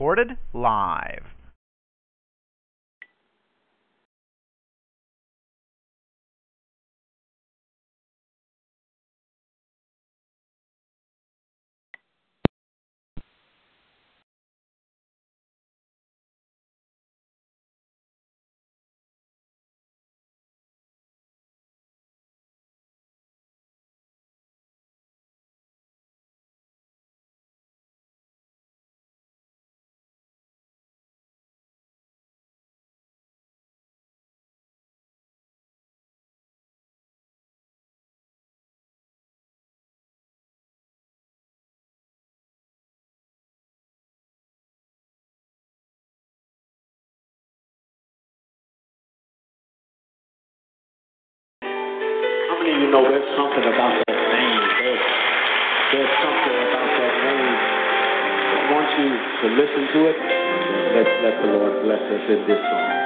Recorded live. Know there's something about that name? There's, there's something about that name. I want you to listen to it. Let's let the Lord bless us in this song.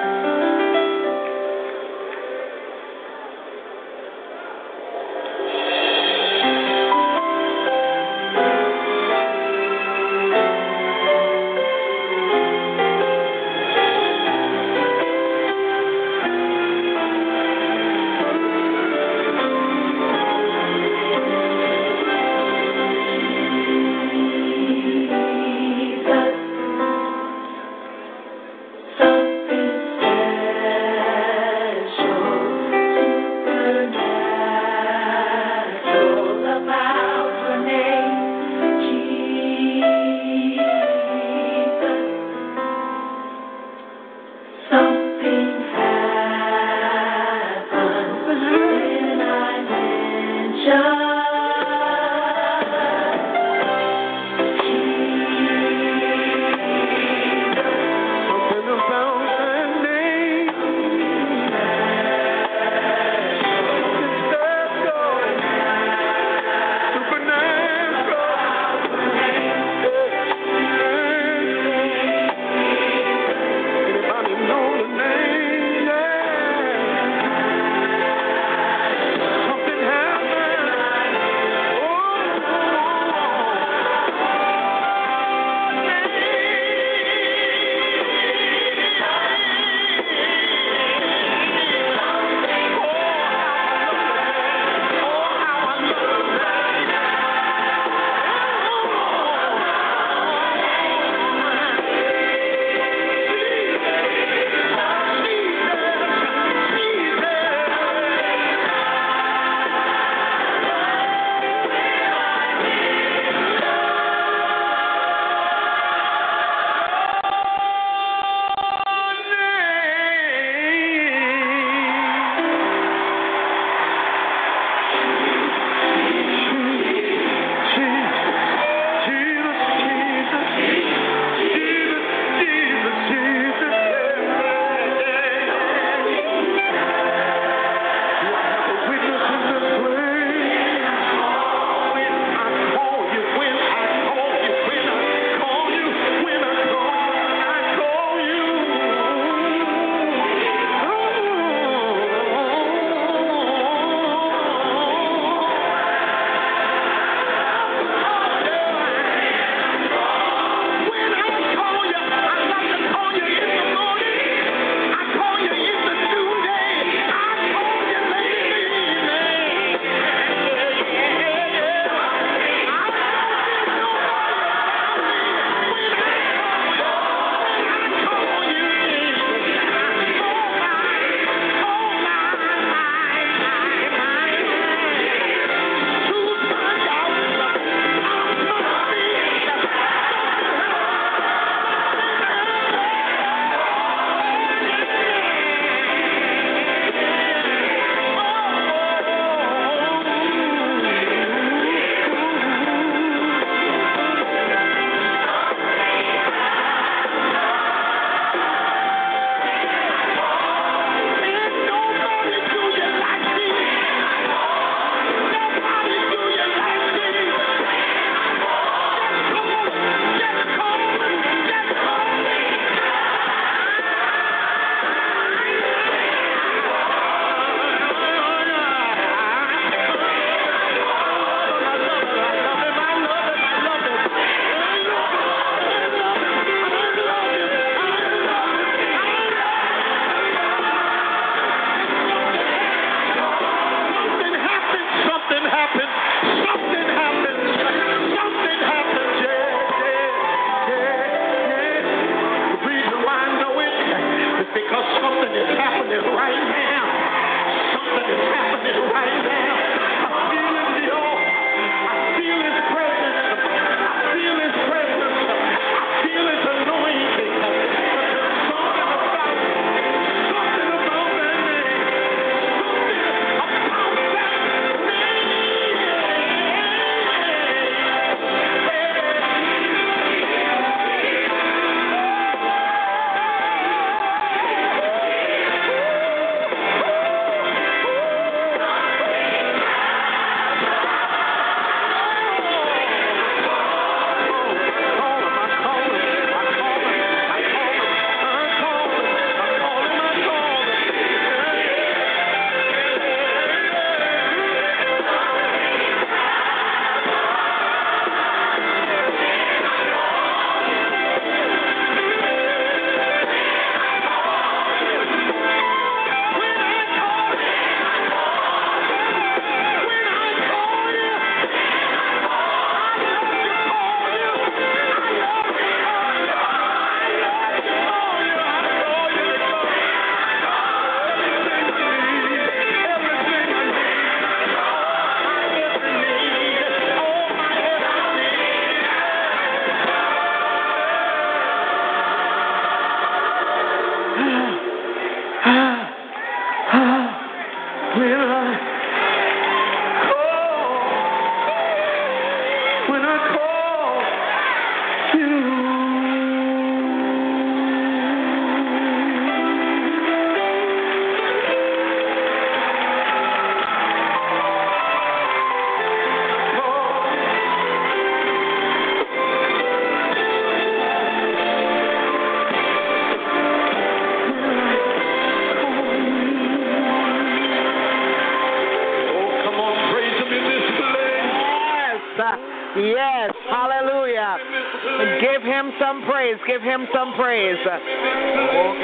Praise. Give him some praise.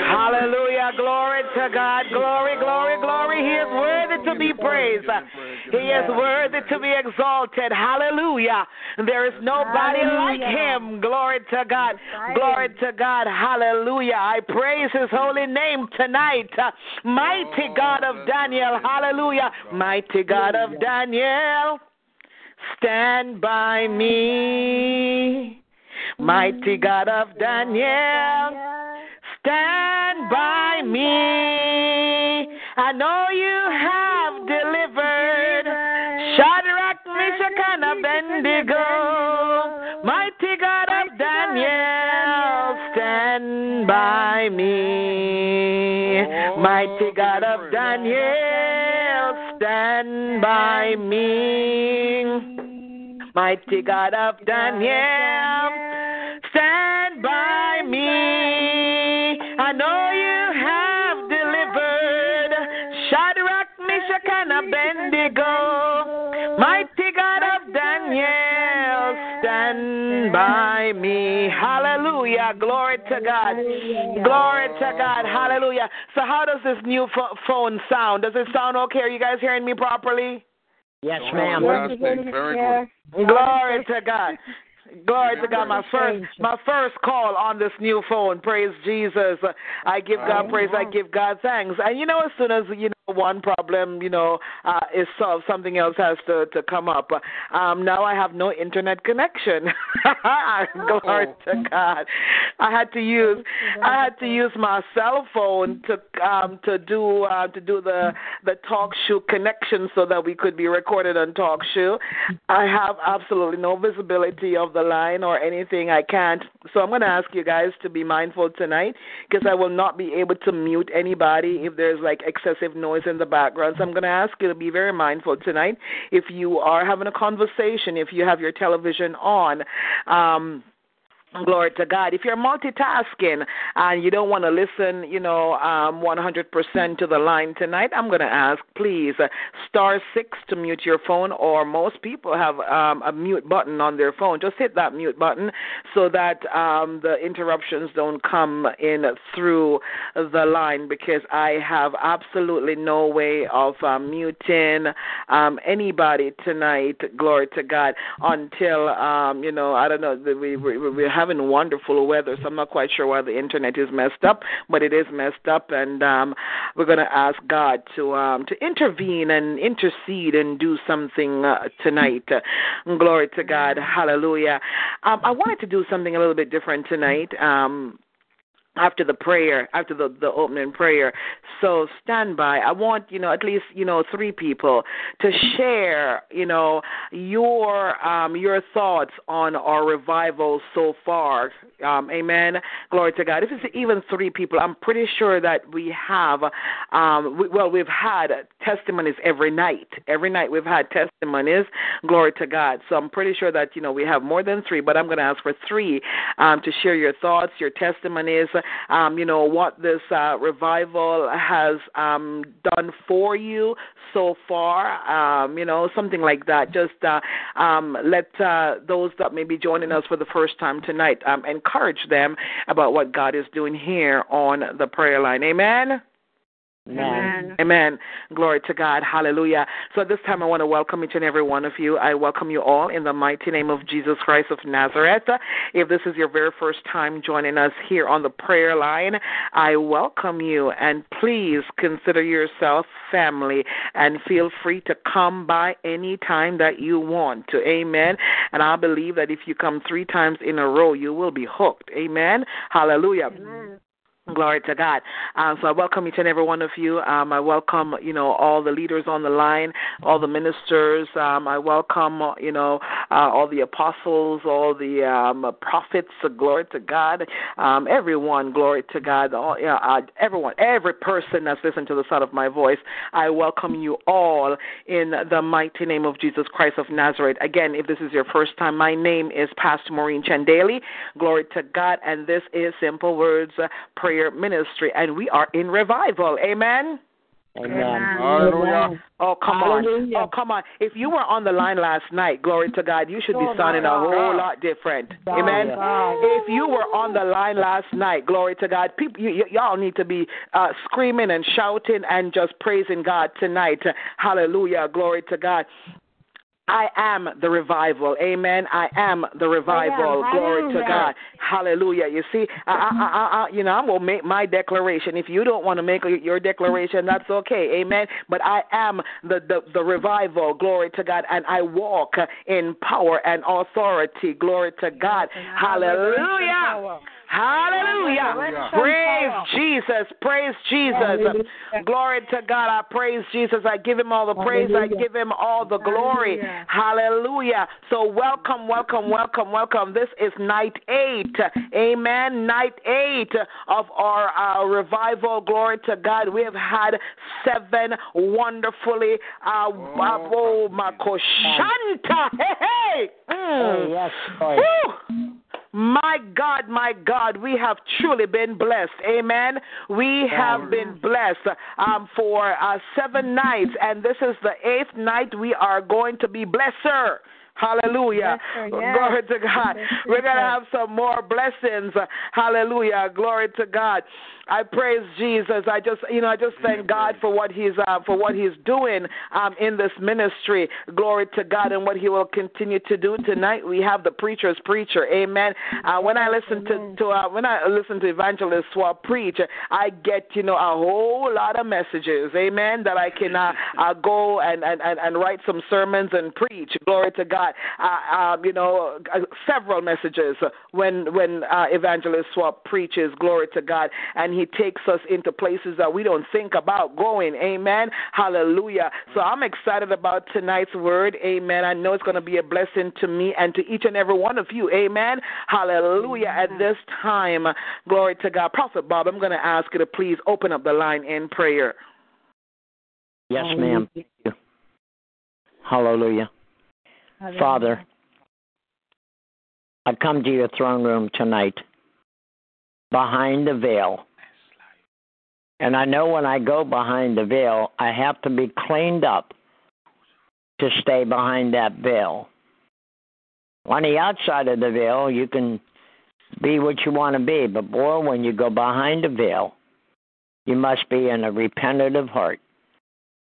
Hallelujah. Glory to God. Glory, glory, glory. He is worthy to be praised. He is worthy to be exalted. Hallelujah. There is nobody like him. Glory to God. Glory to God. Hallelujah. I praise his holy name tonight. Mighty God of Daniel. Hallelujah. Mighty God of Daniel. Stand by me, mighty God of Daniel. Stand by me. I know you have delivered Shadrach, Meshach, and Abednego. Mighty God of Daniel, stand by me. Mighty God of Daniel, stand by me. Mighty God of Daniel, Hallelujah. Glory to God. Glory to God. Hallelujah. So, how does this new phone sound? Does it sound okay? Are you guys hearing me properly? Yes, oh, ma'am. Very good. Glory to God. Glory to God. My first my first call on this new phone. Praise Jesus. I give God praise. I give God thanks. And you know, as soon as you know one problem, you know, uh, is solved, something else has to to come up. Um, now I have no internet connection. Glory to God. I had to use I had to use my cell phone to um to do uh, to do the the talk show connection so that we could be recorded on talk show. I have absolutely no visibility of the line or anything. I can't. So I'm going to ask you guys to be mindful tonight because I will not be able to mute anybody if there's like excessive noise in the background. So I'm going to ask you to be very mindful tonight. If you are having a conversation, if you have your television on, um, Glory to God. If you're multitasking and you don't want to listen, you know, um, 100% to the line tonight, I'm going to ask, please, uh, star six to mute your phone, or most people have um, a mute button on their phone. Just hit that mute button so that um, the interruptions don't come in through the line because I have absolutely no way of uh, muting um, anybody tonight. Glory to God. Until, um, you know, I don't know, we, we, we have having wonderful weather, so I'm not quite sure why the internet is messed up, but it is messed up, and um, we're going to ask God to um, to intervene and intercede and do something uh, tonight. Uh, glory to God, Hallelujah. Um, I wanted to do something a little bit different tonight. Um, after the prayer, after the the opening prayer. So stand by. I want you know at least you know three people to share you know your um your thoughts on our revival so far. Um, amen. Glory to God. If it's even three people, I'm pretty sure that we have um we, well we've had testimonies every night. Every night we've had testimonies. Glory to God. So I'm pretty sure that you know we have more than three, but I'm going to ask for three um to share your thoughts, your testimonies um, you know, what this uh, revival has um, done for you so far, um, you know, something like that. Just uh, um, let uh, those that may be joining us for the first time tonight um, encourage them about what God is doing here on the prayer line. Amen. Amen. Amen. Glory to God. Hallelujah. So at this time, I want to welcome each and every one of you. I welcome you all in the mighty name of Jesus Christ of Nazareth. If this is your very first time joining us here on the prayer line, I welcome you and please consider yourself family and feel free to come by any time that you want to. Amen. And I believe that if you come three times in a row, you will be hooked. Amen. Hallelujah. Amen. Glory to God. Um, so I welcome each and every one of you. Um, I welcome, you know, all the leaders on the line, all the ministers. Um, I welcome, you know, uh, all the apostles, all the um, prophets. Uh, glory to God. Um, everyone, glory to God. All, know, uh, everyone, every person that's listening to the sound of my voice. I welcome you all in the mighty name of Jesus Christ of Nazareth. Again, if this is your first time, my name is Pastor Maureen Chandeli. Glory to God, and this is Simple Words uh, Prayer Ministry, and we are in revival. Amen. Amen. Hallelujah. Oh, come on. Oh, come on. If you were on the line last night, glory to God, you should be Oh, sounding a whole lot different. God, Amen. God. If you were on the line last night, glory to God, people, y- y- y'all need to be uh, screaming and shouting and just praising God tonight. Hallelujah. Glory to God. I am the revival. Amen. I am the revival. Glory to God. Hallelujah. You see, I, I, I, I, you know, I'm to make my declaration. If you don't want to make your declaration, that's okay. Amen. But I am the, the, the revival. Glory to God. And I walk in power and authority. Glory to God. Hallelujah. Hallelujah. Hallelujah. Praise Jesus. Praise Jesus. Glory to God. I praise Jesus. I give him all the praise. I give him all the glory. Hallelujah. So welcome, welcome, welcome, welcome. This is night eight. Amen. Night eight of our uh, revival. Glory to God. We have had seven wonderfully uh Oh, oh, Makoshanta. Hey, hey. Mm. Oh, yes! My God, my God, we have truly been blessed. Amen. We have been blessed um, for uh, seven nights, and this is the eighth night we are going to be blesser. Hallelujah. Glory to God. We're going to have some more blessings. Hallelujah. Glory to God. I praise Jesus. I just, you know, I just thank God for what He's uh, for what He's doing um, in this ministry. Glory to God, and what He will continue to do tonight. We have the preacher's preacher. Amen. Uh, when I listen to, to uh, when I listen to Evangelist Swapp preach, I get you know a whole lot of messages. Amen. That I can uh, uh, go and, and, and, and write some sermons and preach. Glory to God. Uh, um, you know, uh, several messages when when uh, Evangelist Swapp preaches. Glory to God, and he takes us into places that we don't think about going. Amen. Hallelujah. So I'm excited about tonight's word. Amen. I know it's going to be a blessing to me and to each and every one of you. Amen. Hallelujah. At this time, glory to God. Prophet Bob, I'm going to ask you to please open up the line in prayer. Yes, ma'am. Thank you. Hallelujah. Father, I come to your throne room tonight behind the veil. And I know when I go behind the veil, I have to be cleaned up to stay behind that veil. On the outside of the veil, you can be what you want to be, but boy, when you go behind the veil, you must be in a repentative heart.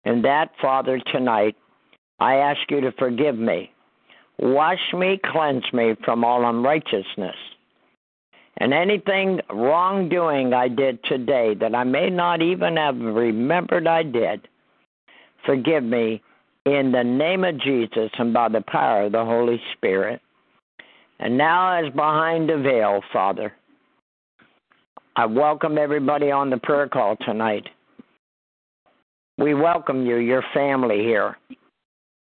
And that, Father, tonight, I ask you to forgive me. Wash me, cleanse me from all unrighteousness. And anything wrongdoing I did today that I may not even have remembered I did, forgive me in the name of Jesus and by the power of the Holy Spirit. And now, as behind the veil, Father, I welcome everybody on the prayer call tonight. We welcome you, your family here.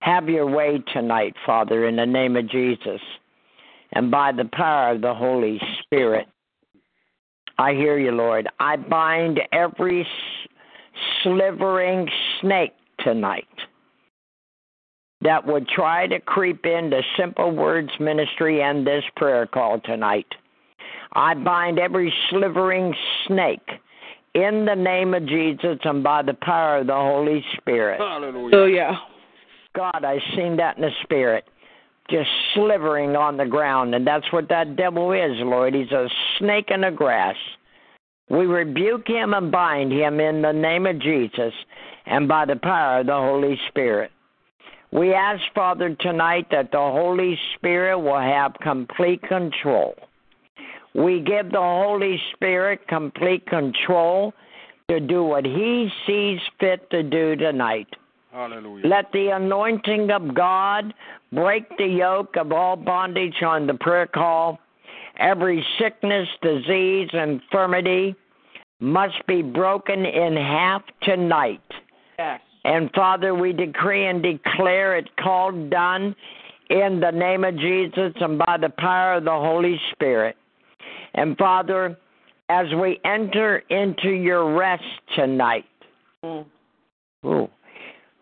Have your way tonight, Father, in the name of Jesus and by the power of the Holy Spirit. I hear you, Lord. I bind every slivering snake tonight that would try to creep into Simple Words Ministry and this prayer call tonight. I bind every slivering snake in the name of Jesus and by the power of the Holy Spirit. Hallelujah. God, I've seen that in the spirit. Just slivering on the ground, and that's what that devil is, Lord. He's a snake in the grass. We rebuke him and bind him in the name of Jesus and by the power of the Holy Spirit. We ask, Father, tonight that the Holy Spirit will have complete control. We give the Holy Spirit complete control to do what he sees fit to do tonight. Hallelujah. Let the anointing of God break the yoke of all bondage on the prayer call. Every sickness, disease, infirmity must be broken in half tonight. Yes. And Father, we decree and declare it called done in the name of Jesus and by the power of the Holy Spirit. And Father, as we enter into your rest tonight, mm. ooh,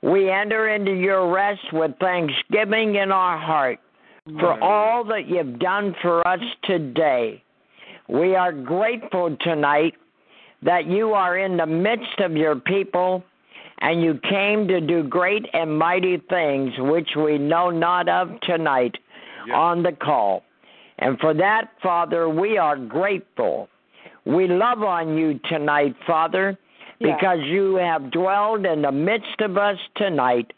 we enter into your rest with thanksgiving in our heart for all that you've done for us today. We are grateful tonight that you are in the midst of your people and you came to do great and mighty things which we know not of tonight Yes. on the call. And for that, Father, we are grateful. We love on you tonight, Father, Yeah. because you have dwelled in the midst of us tonight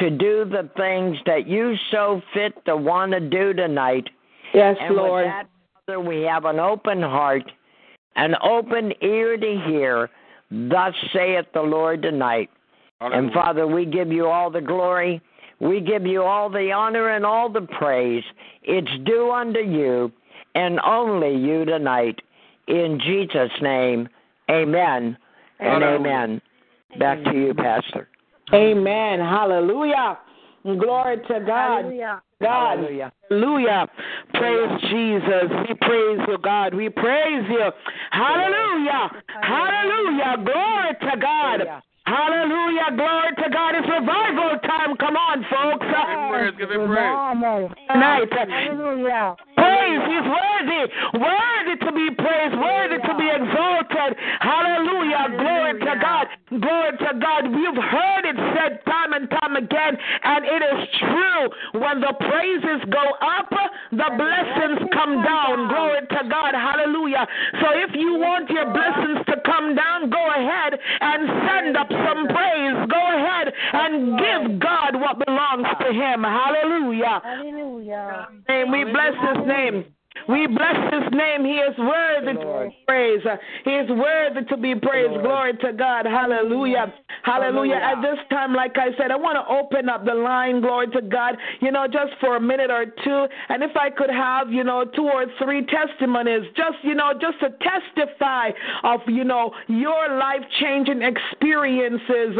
to do the things that you so fit to want to do tonight. Yes, And Lord. with that, Father, we have an open heart, an open ear to hear. Thus saith the Lord tonight. And Father, we give you all the glory. We give you all the honor and all the praise. It's due unto you and only you tonight. In Jesus' name, amen and Hallelujah. amen. Back to you, Pastor. Amen. Hallelujah. Glory to God. Hallelujah. God. Hallelujah. Hallelujah. Praise Jesus. We praise you, God. We praise you. Hallelujah. Hallelujah. Glory to God. Hallelujah. Glory to God. It's revival time. Come on, folks. Give him praise. Give him praise. Normal. Tonight. Hallelujah. Praise. He's worthy. Worthy to be praised. Worthy to be exalted. Hallelujah. Glory to God. Glory to God. You've heard it said time and time again, and it is true. When the praises go up, the blessings come down. Glory to God. Hallelujah. So if you want your blessings to come down, go ahead and send up some praise. Go ahead and give God what belongs to Him. Hallelujah. Hallelujah. name. We bless his name. We bless his name. He is worthy to be praised. He is worthy to be praised. Glory to God. Hallelujah. Hallelujah. At this time, like I said, I want to open up the line. Glory to God. You know, just for a minute or two. And if I could have, you know, two or three testimonies, just, you know, just to testify of, you know, your life changing experiences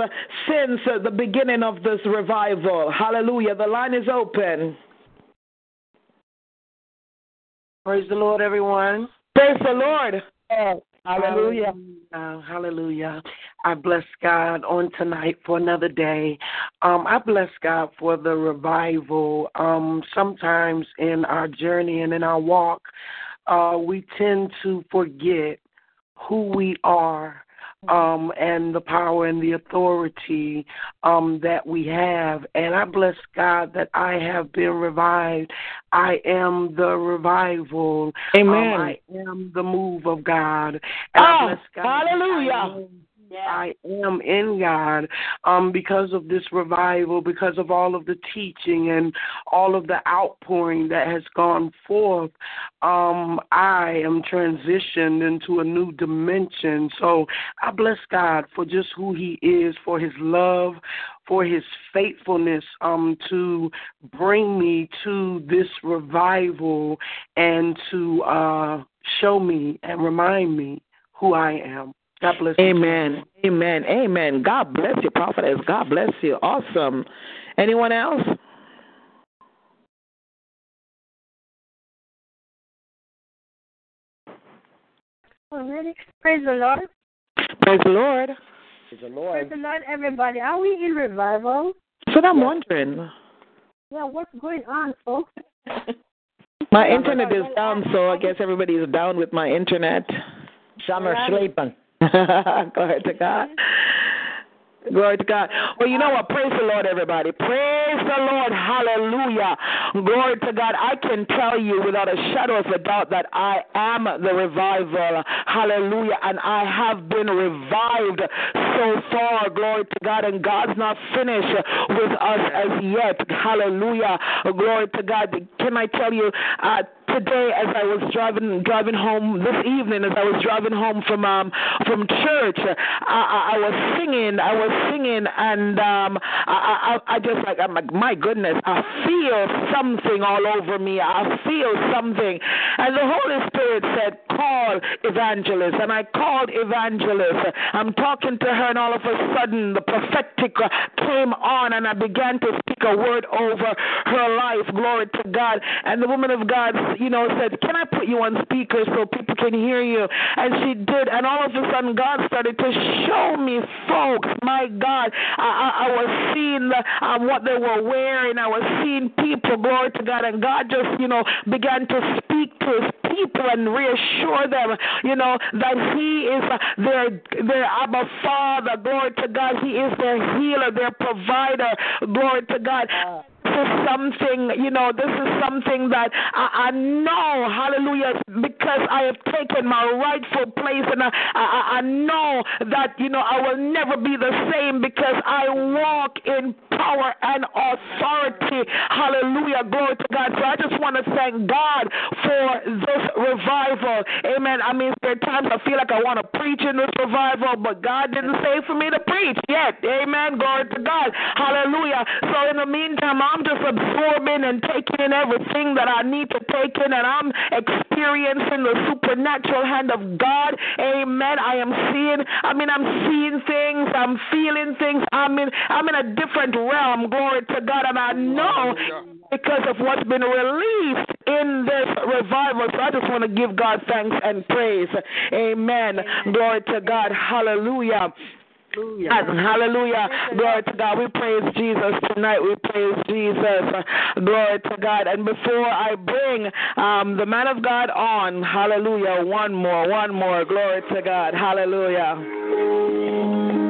since the beginning of this revival. Hallelujah. The line is open. Praise the Lord, everyone. Praise the Lord. Hallelujah. Uh, hallelujah. I bless God on tonight for another day. Um, I bless God for the revival. Um, sometimes in our journey and in our walk, uh, we tend to forget who we are um, and the power and the authority um, that we have. And I bless God that I have been revived. I am the revival. Um, I am the move of God. And I Oh, bless God hallelujah. I am- in God um, because of this revival, because of all of the teaching and all of the outpouring that has gone forth. Um, I am transitioned into a new dimension. So I bless God for just who He is, for His love, for His faithfulness um, to bring me to this revival and to uh, show me and remind me who I am. God bless you. Amen. Amen. Amen. God bless you, prophetess. God bless you. Awesome. Anyone else? Already. Praise the Lord. Praise the Lord. Praise the Praise Lord. the Lord, everybody. Are we in revival? That's what I'm wondering. Yeah, what's going on, folks? My internet is down, so I guess everybody is down with my internet. Some are sleeping. Glory to God. Glory to God. Well, you know what? Praise the Lord, everybody. Praise the Lord. Hallelujah. Glory to God. I can tell you without a shadow of a doubt that I am the revival. Hallelujah. And I have been revived so far. Glory to God. And God's not finished with us as yet. Hallelujah. Glory to God. Can I tell you, uh, today as I was driving driving home this evening as I was driving home from um from church I, I, I was singing I was singing and um I, I I just like I'm like my goodness I feel something all over me. I feel something. And the Holy Spirit said call evangelist and I called evangelist I'm talking to her and all of a sudden the prophetic uh, came on and I began to speak a word over her life glory to God and the woman of God you know, said, Can I put you on speaker so people can hear you? And she did. And all of a sudden, God started to show me folks. My God, I, I, I was seeing the, um, what they were wearing. I was seeing people, glory to God. And God just, you know, began to speak to his people and reassure them, you know, that He is their their Abba Father. Glory to God. He is their healer, their provider. Glory to God is something, you know, this is something that I, I know, hallelujah, because I have taken my rightful place and I, I, I know that, you know, I will never be the same because I walk in power and authority. Hallelujah. Glory to God. So I just want to thank God for this revival. Amen. I mean, there are times I feel like I want to preach in this revival, but God didn't say for me to preach yet. Amen. Glory to God. Hallelujah. So in the meantime, I'm just absorbing and taking in everything that I need to take in, and I'm experiencing the supernatural hand of God. Amen. I am seeing, I mean, I'm seeing things, I'm feeling things. I'm in, I'm in a different realm. Glory to God, and I know because of what's been released in this revival. So I just want to give God thanks and praise. Amen. Glory to God. Hallelujah. Hallelujah. Hallelujah. Glory to God. We praise Jesus tonight. We praise Jesus. Glory to God. And before I bring um, the man of God on, hallelujah, one more, one more. Glory to God. Hallelujah.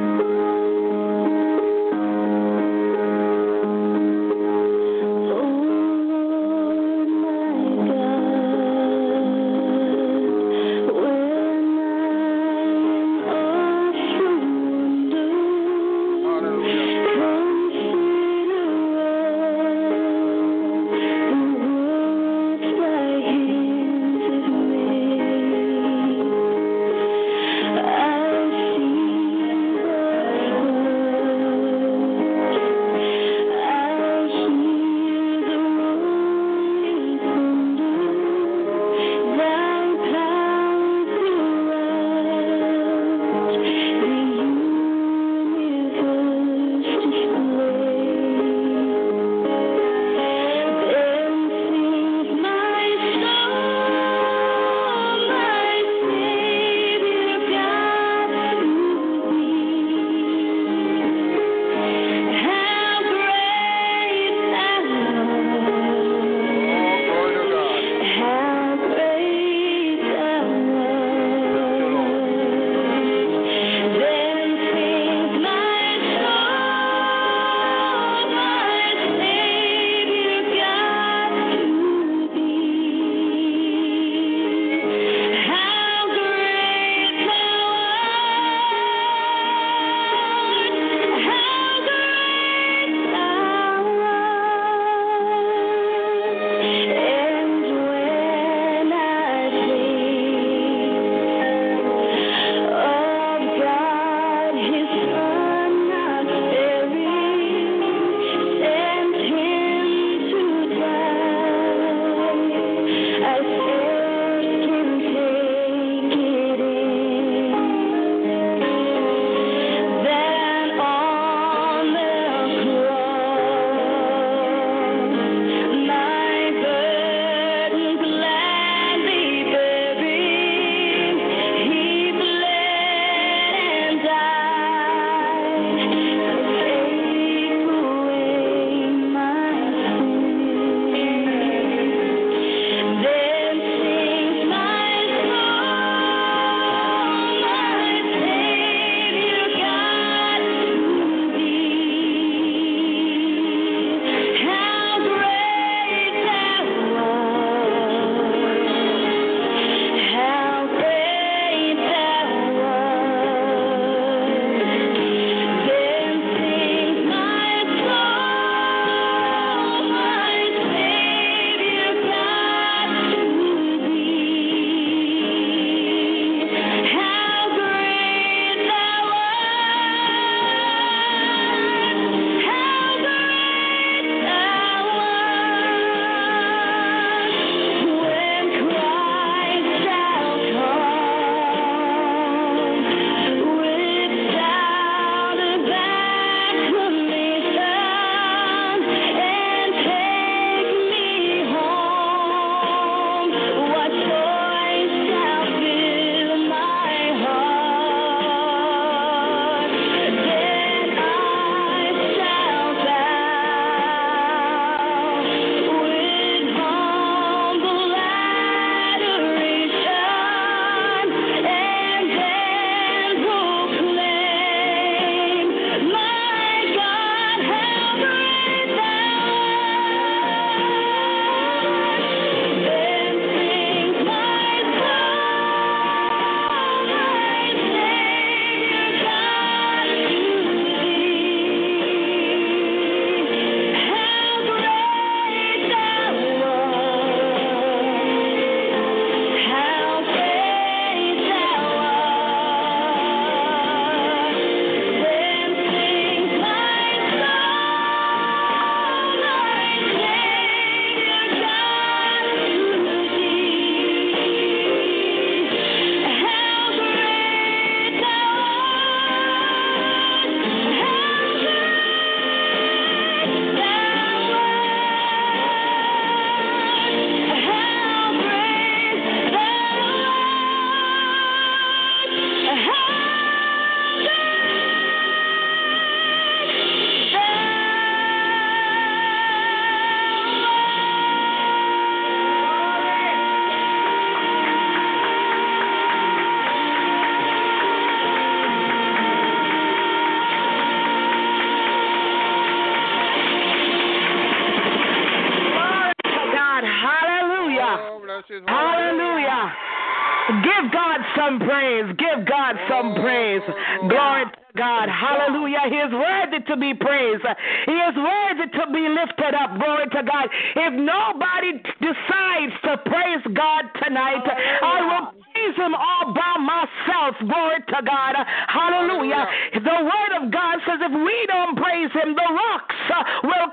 To be praised. He is worthy to be lifted up. Glory to God. If nobody decides to praise God tonight, I will praise him all by myself. Glory to God. Hallelujah. The word of God says if we don't praise him, the rocks uh, will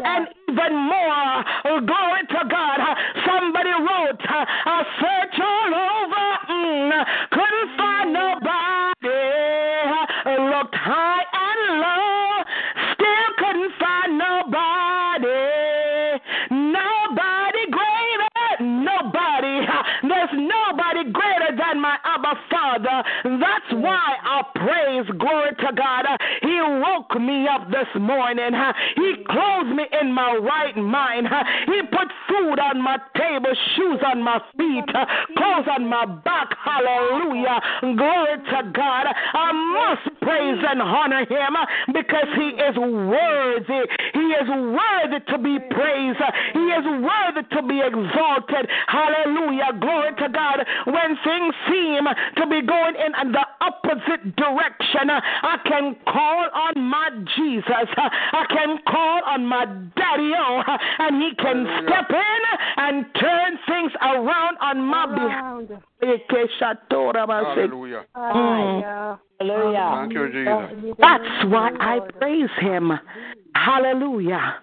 and even more. Glory to God. Somebody wrote, I search all over, mm, couldn't find nobody. Looked high and low, still couldn't find nobody. Nobody greater, nobody. There's nobody greater than my Abba Father. That's why I praise. Glory to God. This morning. He clothed me in my right mind. He put food on my table, shoes on my feet, clothes on my back. Hallelujah. Glory to God. I must praise and honor him because he is worthy. He is worthy to be praised. He is worthy to be exalted. Hallelujah. Glory to God. When things seem to be going in the opposite direction, I can call on my Jesus. I can call on my daddy, oh, and he can step in and turn things around on my behalf. Hallelujah. Mm. Hallelujah. Thank you, Jesus. That's why I praise him. Hallelujah.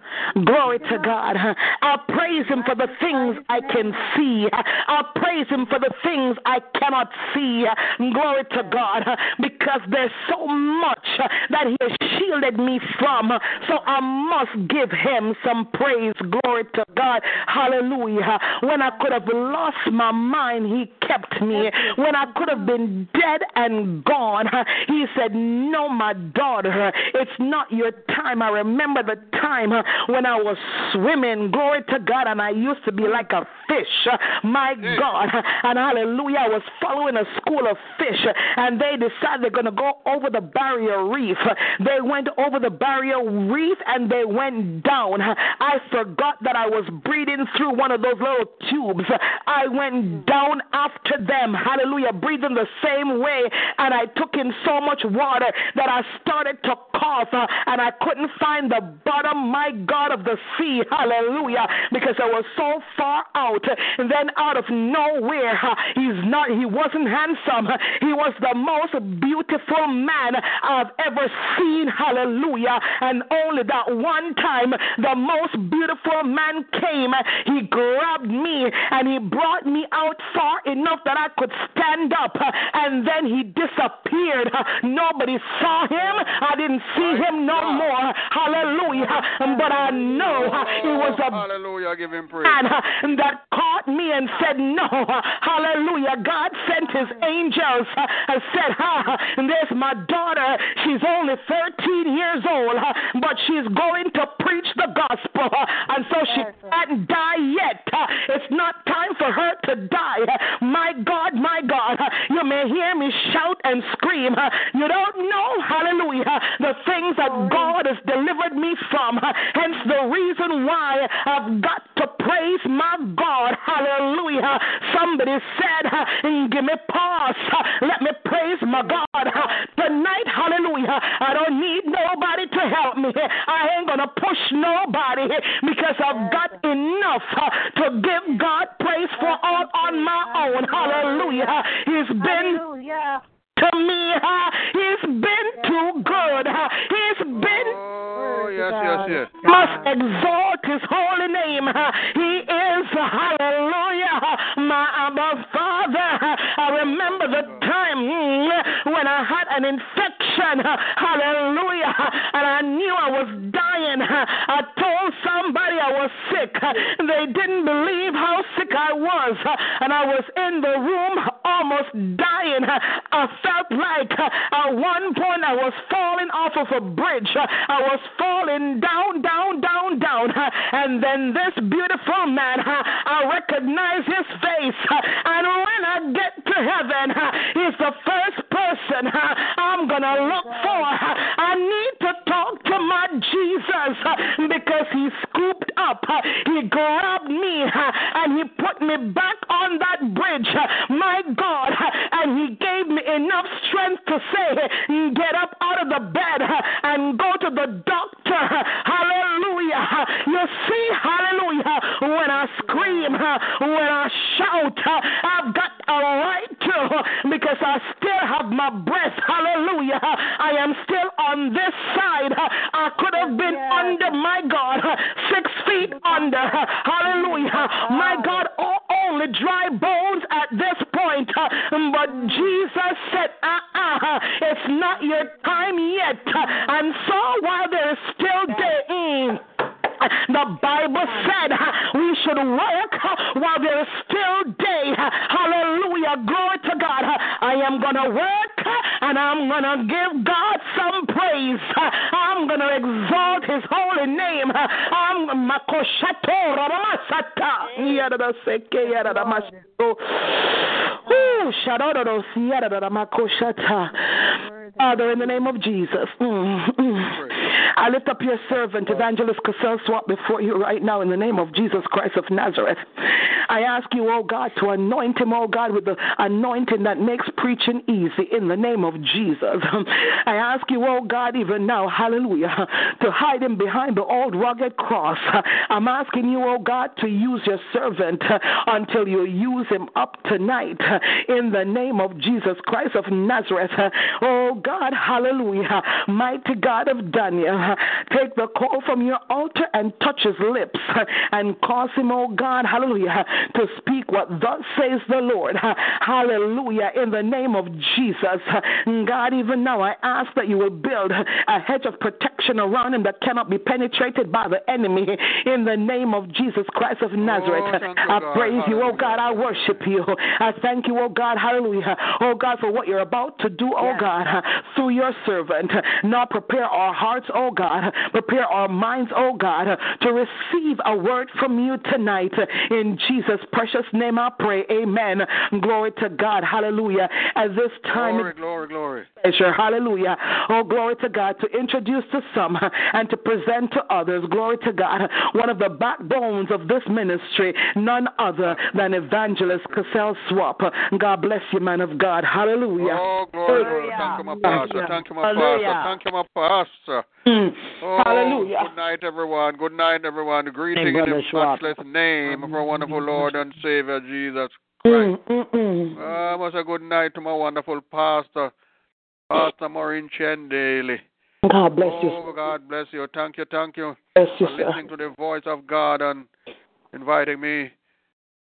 Glory to God. I praise him for the things I can see. I praise him for the things I cannot see. Glory to God. Because there's so much that he has shielded me from. So I must give him some praise. Glory to God. Hallelujah. When I could have lost my mind, he kept me. When I could have been dead and gone, he said, No, my daughter, it's not your time. I remember the time when I was swimming, glory to God, and I used to be like a fish. My mm. God. And hallelujah, I was following a school of fish, and they decided they're going to go over the barrier reef. They went over the barrier reef and they went down. I forgot that I was breathing through one of those little tubes. I went down after them, hallelujah, breathing the same way, and I took in so much water that I started to cough, and I couldn't find the bottom, my God, of the sea, hallelujah, because I was so far out. And then out of nowhere, he's not, he wasn't handsome. He was the most beautiful man I've ever seen, hallelujah. And only that one time, the most beautiful man came. He grabbed me and he brought me out far enough that I could stand up, and then he disappeared. Nobody saw him. I didn't see him no more. Hallelujah. Hallelujah. But I know it was a Hallelujah. Give him praise. that caught me and said, No. Hallelujah. God sent his angels and said, Ha, there's my daughter. She's only 13 years old, but she's going to preach the gospel. And so she can't die yet. It's not time for her to die. My God, my God. You may hear me shout and scream. You don't know, hallelujah, the things that God has delivered from. Hence the reason why I've got to praise my God. Hallelujah. Somebody said, hmm, Give me pause. Let me praise my God. Tonight, hallelujah. I don't need nobody to help me. I ain't going to push nobody because I've got enough to give God praise for all on my own. Hallelujah. He's been Hallelujah. To me. He's been too good. He's been Oh, yes, yes, yes. must exalt his holy name. He is, hallelujah, my Abba Father. I remember the time mm, when I had an infection, hallelujah, and I knew I was dying. I told somebody I was sick. They didn't believe how sick I was, and I was in the room almost dying. I felt like at one point I was falling off of a bridge. I was falling down, down, down, down. And then this beautiful man, I recognize his face. And when I get to heaven, he's the first person I'm going to look for. I need to talk my Jesus uh, because he scooped up, uh, he grabbed me, uh, and he put me back on that bridge. My God, and he gave me enough strength to say, Get up out of the bed and go to the doctor. Hallelujah. You see, hallelujah, when I scream, when I shout, I've got a right to because I still have my breath. Hallelujah. I am still on this side. I could have been under, my God, six feet under. Hallelujah. My God, all, only dry bones at this point. But Jesus said, uh uh, it's not your time yet. And so while there is still day, mm, the Bible said we should work while there is still day. Hallelujah. Glory to God. I am going to work and I'm going to give God praise. I'm going to exalt his holy name. I'm Makoshato Ramamasata. Yadadaseke Yadadamasho. Ooh, Shadodoro Siyadada Makoshata. Father, in the name of Jesus, mm, mm. I lift up your servant, Evangelist Cassell Swapp, before you right now in the name of Jesus Christ of Nazareth. I ask you, oh God, to anoint him, oh God, with the anointing that makes preaching easy in the name of Jesus. I ask you, oh God, even now, hallelujah, to hide him behind the old rugged cross. I'm asking you, oh God, to use your servant until you use him up tonight in the name of Jesus Christ of Nazareth. Oh God, hallelujah, mighty God of Daniel, take the call from your altar and touch his lips and cause him, oh God, hallelujah, to speak what thus says the Lord. Hallelujah, in the name of Jesus. God, even now I ask that you will build a hedge of protection around him that cannot be penetrated by the enemy in the name of Jesus Christ of Nazareth. Oh, I God. praise you, oh God, I worship you. I thank you, oh God, hallelujah, oh God, for what you're about to do, oh God, through your servant. Now prepare our hearts, oh God, prepare our minds, oh God, to receive a word from you tonight. In Jesus' precious name I pray. Amen. Glory to God. Hallelujah. At this time, Glory, glory, glory. pleasure. Hallelujah. Oh, glory to God. To introduce to some and to present to others. Glory to God. One of the backbones of this ministry, none other than Evangelist Cassell Swapp. God bless you, man of God. Hallelujah. Oh, glory, glory. Thank you, my pastor. Thank you, my pastor. Thank you, my pastor. Mm. Oh, Hallelujah. Good night, everyone. Good night, everyone. Greeting in the matchless name of our wonderful Lord and Savior Jesus Mm, Christ. mm, mm. Uh, must a good night to my wonderful pastor, Pastor Maureen Chendale. God bless you. Oh, God bless you. Thank you, thank you Bless you, for sir. listening to the voice of God and inviting me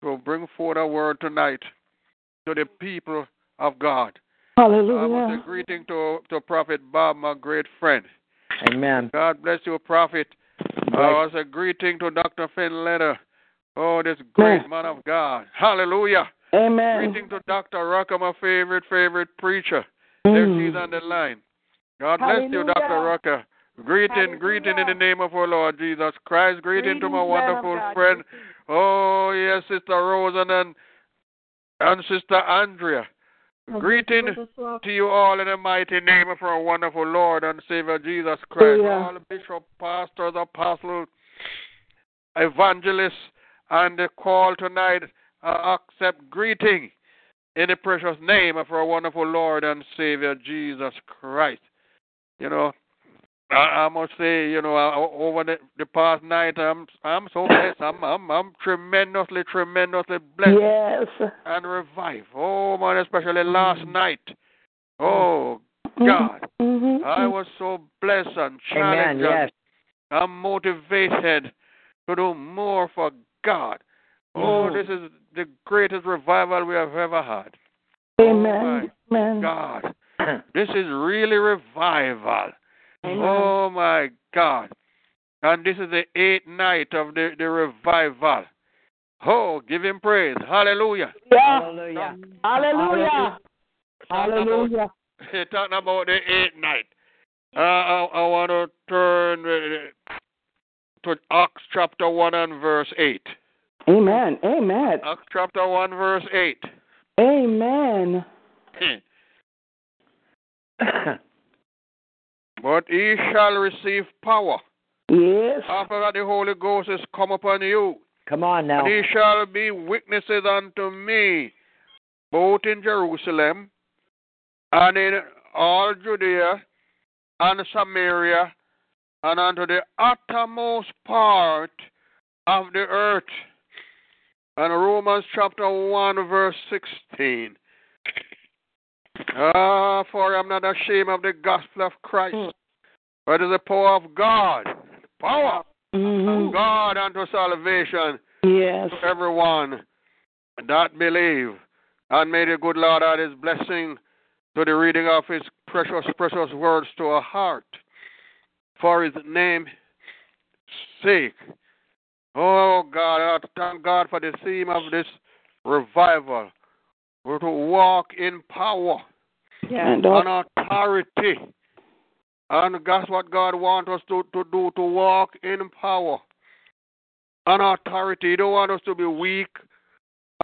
to bring forth a word tonight to the people of God. I want a greeting to, to Prophet Bob, my great friend. Amen. God bless you, Prophet. I Bless- was a greeting to Dr. Finn Letter. Oh, this great man of God. Hallelujah. Amen. Greeting to Dr. Rucker, my favorite, favorite preacher. There Mm. she's on the line. God bless you, Dr. Rucker. Greeting, greeting in the name of our Lord Jesus Christ. Greeting to my wonderful friend. Oh, yes, Sister Rosen and, and Sister Andrea. Greeting to you all in the mighty name of our wonderful Lord and Savior Jesus Christ. Hallelujah. All bishop, pastors, apostles, evangelists, and the call tonight uh, accept greeting in the precious name of our wonderful Lord and Savior Jesus Christ. You know, I, I must say, you know, uh, over the, the past night, I'm I'm so blessed. I'm I'm I'm tremendously, tremendously blessed Yes. and revived. Oh man, especially last night. Oh God, Mm-hmm. I was so blessed and Amen. challenged. Yes. I'm motivated to do more for God. Oh, Mhm. this is the greatest revival we have ever had. Amen. Oh Amen. God, this is really revival. Amen. Oh my God. And this is the eighth night of the, the revival. Oh, give him praise. Hallelujah. Yeah. Hallelujah. Hallelujah. Hallelujah. Talking about the eighth night. Uh, I, I want to turn to Acts chapter 1 and verse 8. Amen. Amen. Acts chapter 1, verse 8. Amen. but ye shall receive power Yes. after that the Holy Ghost is come upon you. Come on now. And ye shall be witnesses unto me, both in Jerusalem and in all Judea and Samaria and unto the uttermost part of the earth. And Romans chapter 1, verse 16. Ah, for I am not ashamed of the gospel of Christ, but it is the power of God. Power Mhm. of God unto salvation Yes. to everyone that believe. And may the good Lord add his blessing to the reading of his precious, precious words to our heart for his name's sake. Oh God, I thank God for the theme of this revival. We're to walk in power And uh, and don't, authority. And that's what God wants us to, to do, to walk in power and authority. He don't want us to be weak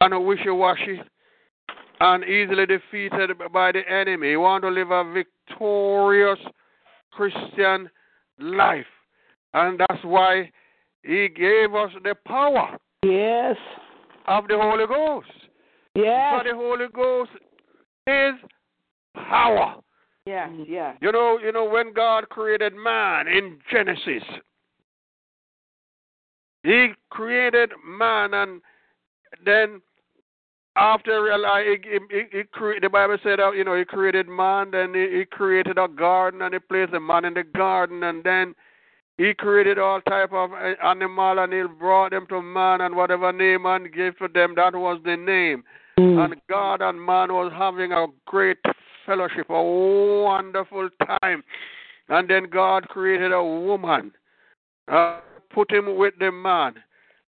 and wishy-washy and easily defeated by the enemy. He wants to live a victorious Christian life. And that's why he gave us the power yes. of the Holy Ghost. Yes. For the Holy Ghost is power. Yes. Yes. You know, you know, when God created man in Genesis, He created man, and then after realize, he, he, he, cre- the Bible said, that, you know, He created man, then he, he created a garden, and He placed the man in the garden, and then He created all type of uh, animal, and He brought them to man, and whatever name man gave to them, that was the name. Mm. And God and man was having a great fellowship, a wonderful time. And then God created a woman, uh, put him with the man.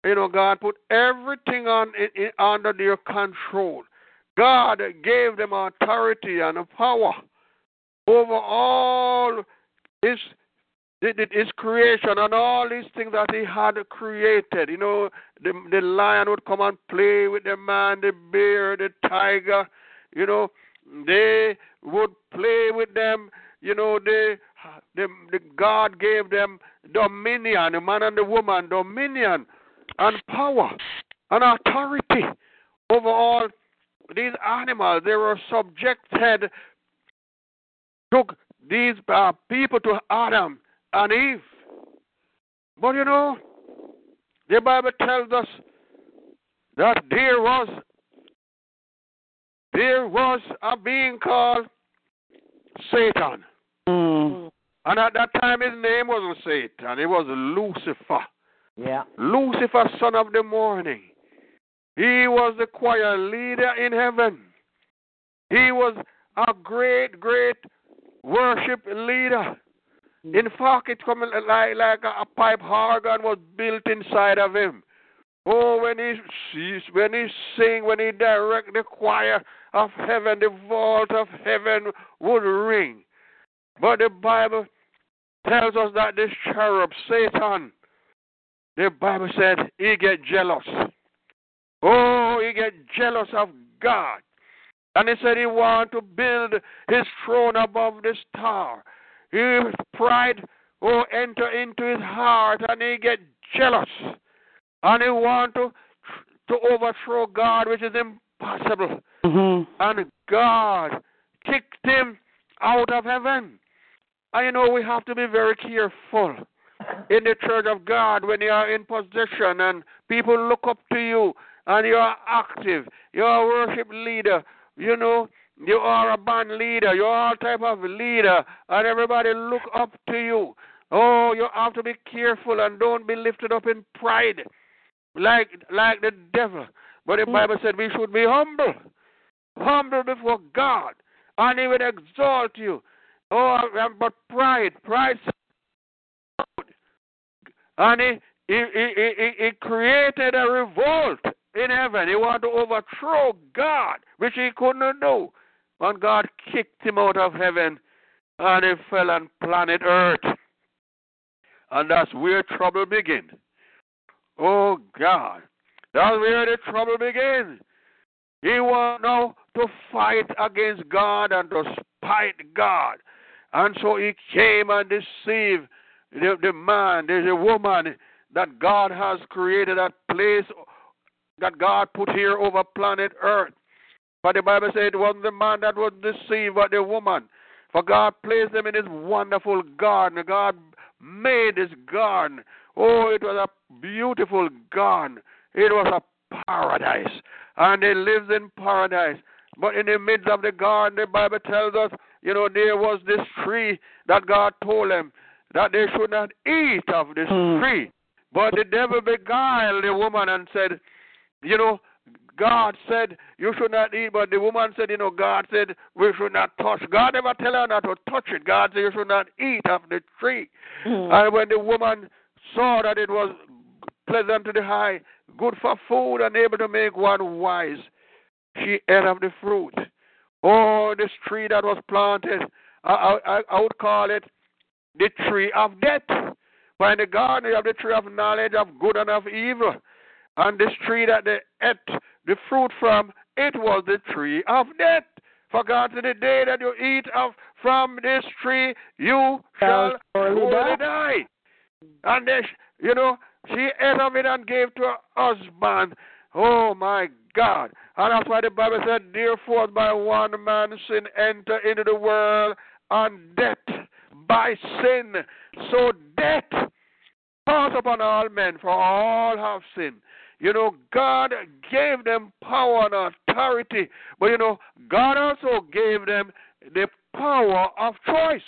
You know, God put everything on in, under their control. God gave them authority and power over all his his creation and all these things that he had created. You know, the the lion would come and play with the man, the bear, the tiger. You know, they would play with them. You know, they the, the God gave them dominion, the man and the woman, dominion and power and authority over all these animals. They were subjected to these uh, people to Adam and Eve. But you know, the Bible tells us that there was there was a being called Satan. Mm. And at that time his name wasn't Satan, it was Lucifer. Yeah. Lucifer, son of the morning. He was the choir leader in heaven. He was a great, great worship leader. In fact, it come like like a, a pipe organ was built inside of him. Oh, when he sees, when he sing, when he direct the choir of heaven, the vault of heaven would ring. But the Bible tells us that this cherub, Satan, the Bible said he get jealous. Oh, he get jealous of God. And he said he want to build his throne above the star. His pride oh enter into his heart and he get jealous. And he want to to overthrow God, which is impossible. Mm-hmm. And God kicked him out of heaven. And you know we have to be very careful in the church of God when you are in position and people look up to you and you are active, you're a worship leader, you know, you are a band leader, you're all type of leader, and everybody look up to you. Oh, you have to be careful and don't be lifted up in pride like like the devil. But the mm. Bible said we should be humble. Humble before God. And he will exalt you. Oh, but pride, pride and he, he, he, he, he created a revolt in heaven. He wanted to overthrow God, which he couldn't do. And God kicked him out of heaven and he fell on planet Earth. And that's where trouble begins. Oh God. That's where the trouble begins. He wants now to fight against God and to spite God. And so he came and deceived the, the man, there's a woman that God has created that place that God put here over planet Earth. But the Bible said it wasn't the man that was deceived, but the woman. For God placed them in this wonderful garden. God made this garden. Oh, it was a beautiful garden. It was a paradise. And they lived in paradise. But in the midst of the garden, the Bible tells us, you know, there was this tree that God told them that they should not eat of this Hmm. tree. But the devil beguiled the woman and said, You know, God said you should not eat, but the woman said, You know, God said we should not touch. God never tell her not to touch it. God said you should not eat of the tree. Hmm. And when the woman saw that it was pleasant to the eye, good for food, and able to make one wise, she ate of the fruit. Oh, this tree that was planted, I, I, I would call it the tree of death. For in the garden you have the tree of knowledge of good and of evil. And this tree that they ate the fruit from, it was the tree of death. For God said, the day that you eat of from this tree, you shall surely surely die. And they, you know, she ate of it and gave to her husband. Oh my God. And that's why the Bible said, Therefore by one man sin enter into the world, and death by sin. So death falls upon all men, for all have sinned. You know, God gave them power and authority, but you know, God also gave them the power of choice.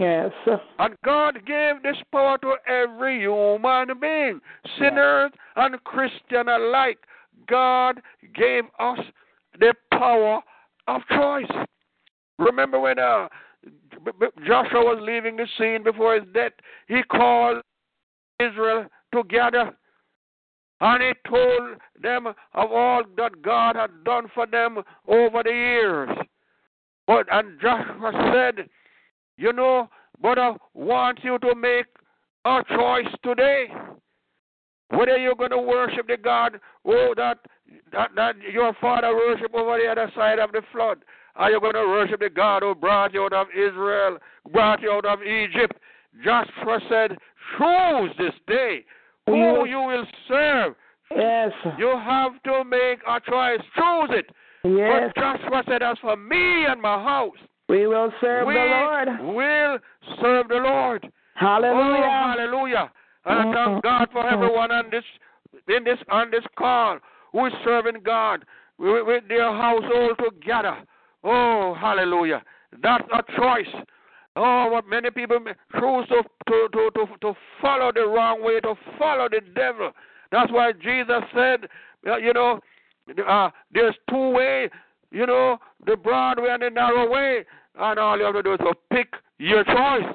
Yes. And God gave this power to every human being, sinners and Christian alike. God gave us the power of choice. Remember when uh, Joshua was leaving the scene before his death, he called Israel together and he told them of all that God had done for them over the years. But and Joshua said, you know, but I want you to make a choice today. Whether you're going to worship the God oh, that, that, that your father worshiped over the other side of the flood, are you going to worship the God who brought you out of Israel, brought you out of Egypt? Joshua said, Choose this day who you will serve. Yes. You have to make a choice. Choose it. Yes. But Joshua said, As for me and my house, We will serve we the Lord. We will serve the Lord. Hallelujah. Oh, hallelujah. And I thank God for everyone on this in this on this call who is serving God with, with their household together. Oh, hallelujah. That's a choice. Oh, what many people choose to, to, to, to, to follow the wrong way, to follow the devil. That's why Jesus said, uh, you know, uh, there's two ways, you know, the broad way and the narrow way. And all you have to do is to pick your choice.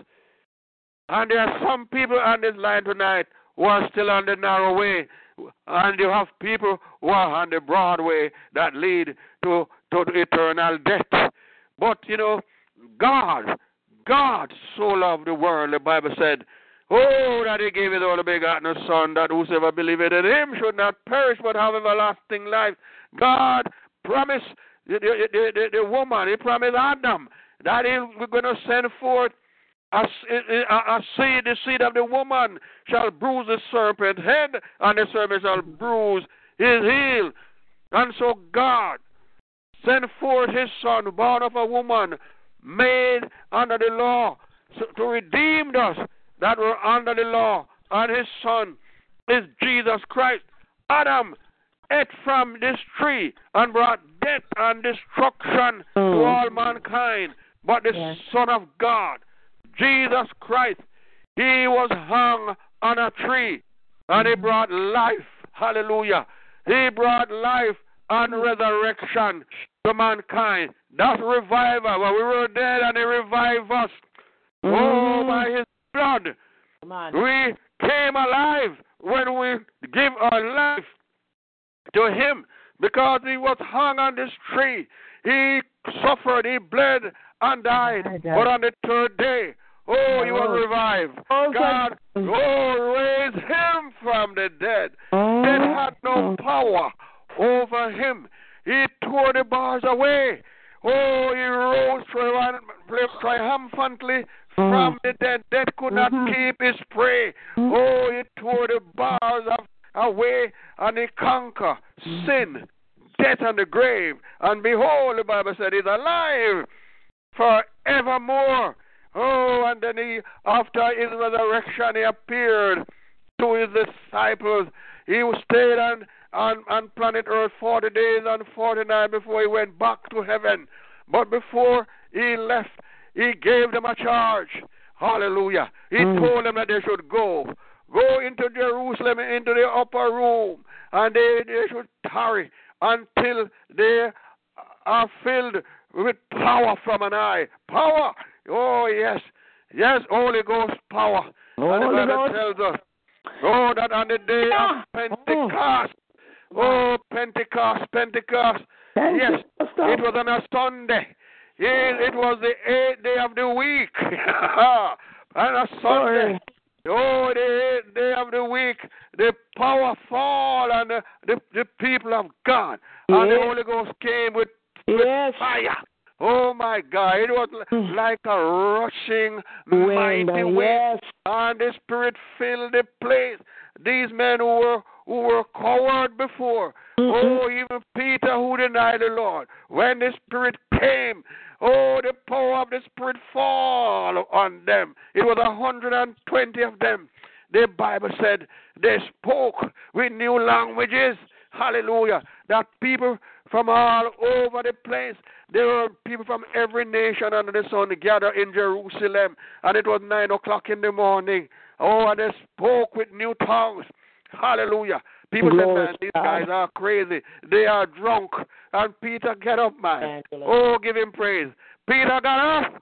And there are some people on this line tonight who are still on the narrow way. And you have people who are on the broad way that lead to, to eternal death. But, you know, God, God so loved the world, the Bible said, Oh, that he gave his only begotten Son, that whosoever believeth in him should not perish but have everlasting life. God promised the, the, the, the woman, he promised Adam that we're going to send forth a seed, the seed of the woman shall bruise the serpent's head, and the serpent shall bruise his heel. And so God sent forth his son, born of a woman, made under the law, so, to redeem us that were under the law. And his son is Jesus Christ. Adam ate from this tree and brought death and destruction to Mm. all mankind. But the Yes. Son of God, Jesus Christ, he was hung on a tree and he brought life. Hallelujah. He brought life and resurrection to mankind. That's revival. When we were dead and he revived us. Oh, Mhm. by his blood. We came alive when we give our life to him because he was hung on this tree. He suffered, he bled and died. But on the third day, oh, he was Oh. revived. Oh, God, oh, raised him from the dead. Death had no power over him. He tore the bars away. Oh, he rose triumph- triumphantly from the dead. Death could not Mhm. keep his prey. Oh, he tore the bars away and he conquered sin, death, and the grave. And behold, the Bible said, he's alive forevermore. Oh, and then he, after his resurrection, he appeared to his disciples. He stayed on, on, on planet Earth 40 days and 40 nights before he went back to heaven. But before he left, he gave them a charge. Hallelujah. He Mm. told them that they should go. Go into Jerusalem, into the upper room, and they, they should tarry until they are filled with power from an eye. Power. Oh, yes. Yes, Holy Ghost power. and the Holy Bible Ghost. tells us, oh, that on the day Yeah. of ah, ah. Pentecost, oh, Pentecost, Pentecost, Thank yes, it was on a Sunday. It, it was the eighth day of the week. and a Sunday. Oh, the eighth day of the week, the power fall on the, the, the people of God. And the Holy Ghost came with Yes. fire. Oh my God, it was Mm. like a rushing Wind, mighty wind yes. and the spirit filled the place. These men who were who were coward before, Mhm. oh, even Peter who denied the Lord, when the spirit came, oh, the power of the spirit fall on them. It was a hundred and twenty of them. The Bible said they spoke with new languages. Hallelujah. That people from all over the place, there were people from every nation under the sun gathered in Jerusalem, and it was nine o'clock in the morning. Oh, and they spoke with new tongues. Hallelujah. People said, man, these guys are crazy. They are drunk. And Peter, get up, man. Thank you, Lord. Oh, give him praise. Peter got up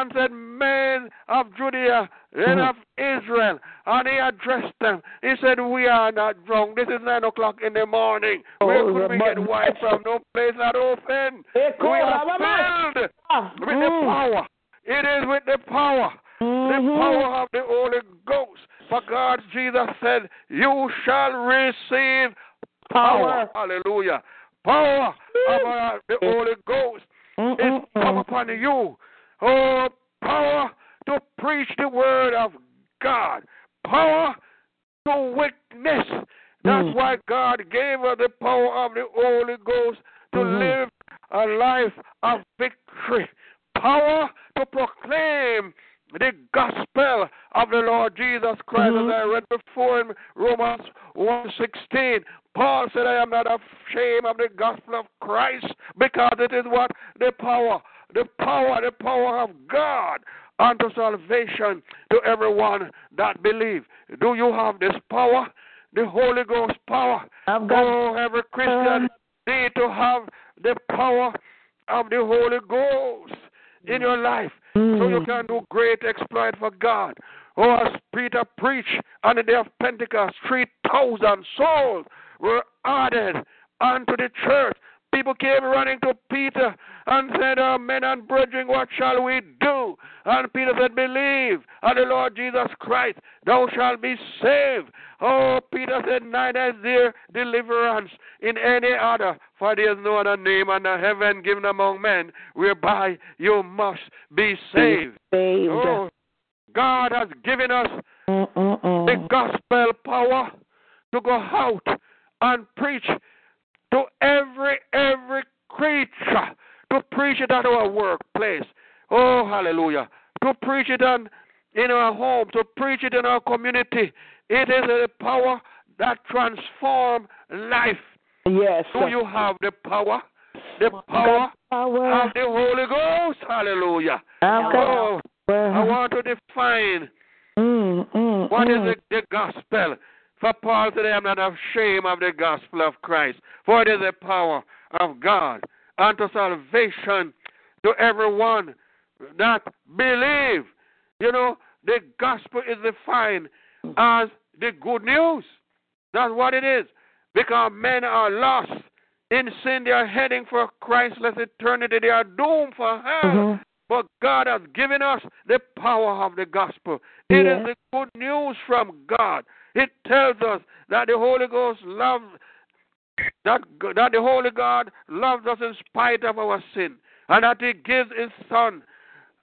and said, Men of Judea and of Israel. And he addressed them. He said, We are not drunk. This is nine o'clock in the morning. Where Oh, could we get wine from? No place not open. We are filled Ah, with the mm. power. It is with the power the Mhm. power of the Holy Ghost. For God, Jesus said, You shall receive power. Hallelujah. Power of the Holy Ghost is come upon you. Oh, power to preach the word of God. Power to witness. That's Mm. why God gave us the power of the Holy Ghost to Mhm. live a life of victory. Power to proclaim the gospel of the Lord Jesus Christ, Mhm. as I read before in Romans 1.16. Paul said, I am not ashamed of the gospel of Christ because it is what? The power, the power, the power of God unto salvation to everyone that believe. Do you have this power? The Holy Ghost power. I've got Oh, every Christian need to have the power of the Holy Ghost in your life so you Mm. can do great exploit for God. Oh, as Peter preached on the day of Pentecost, 3,000 souls were added unto the church. People came running to Peter and said, oh, Men and brethren, what shall we do? And Peter said, Believe on the Lord Jesus Christ, thou shalt be saved. Oh, Peter said, Neither is there deliverance in any other, for there is no other name under heaven given among men whereby you must be saved. Saved. Oh, God has given us Mm-mm-mm. the gospel power to go out and preach to every every creature to preach it at our workplace. Oh hallelujah. To preach it on in our home, to preach it in our community. It is a power that transforms life. Yes. Do you have the power? The power Power. of the Holy Ghost. Hallelujah. Okay. Oh, I want to define Mm, mm, what is mm. the, the gospel? For Paul said, I am not ashamed of the gospel of Christ, for it is the power of God unto salvation to everyone that believe. You know, the gospel is defined as the good news. That's what it is. Because men are lost in sin, they are heading for Christless eternity. They are doomed for hell. Mhm. But God has given us the power of the gospel. It is Yes. the good news from God. It tells us that the Holy Ghost loves that that the Holy God loves us in spite of our sin, and that He gives His Son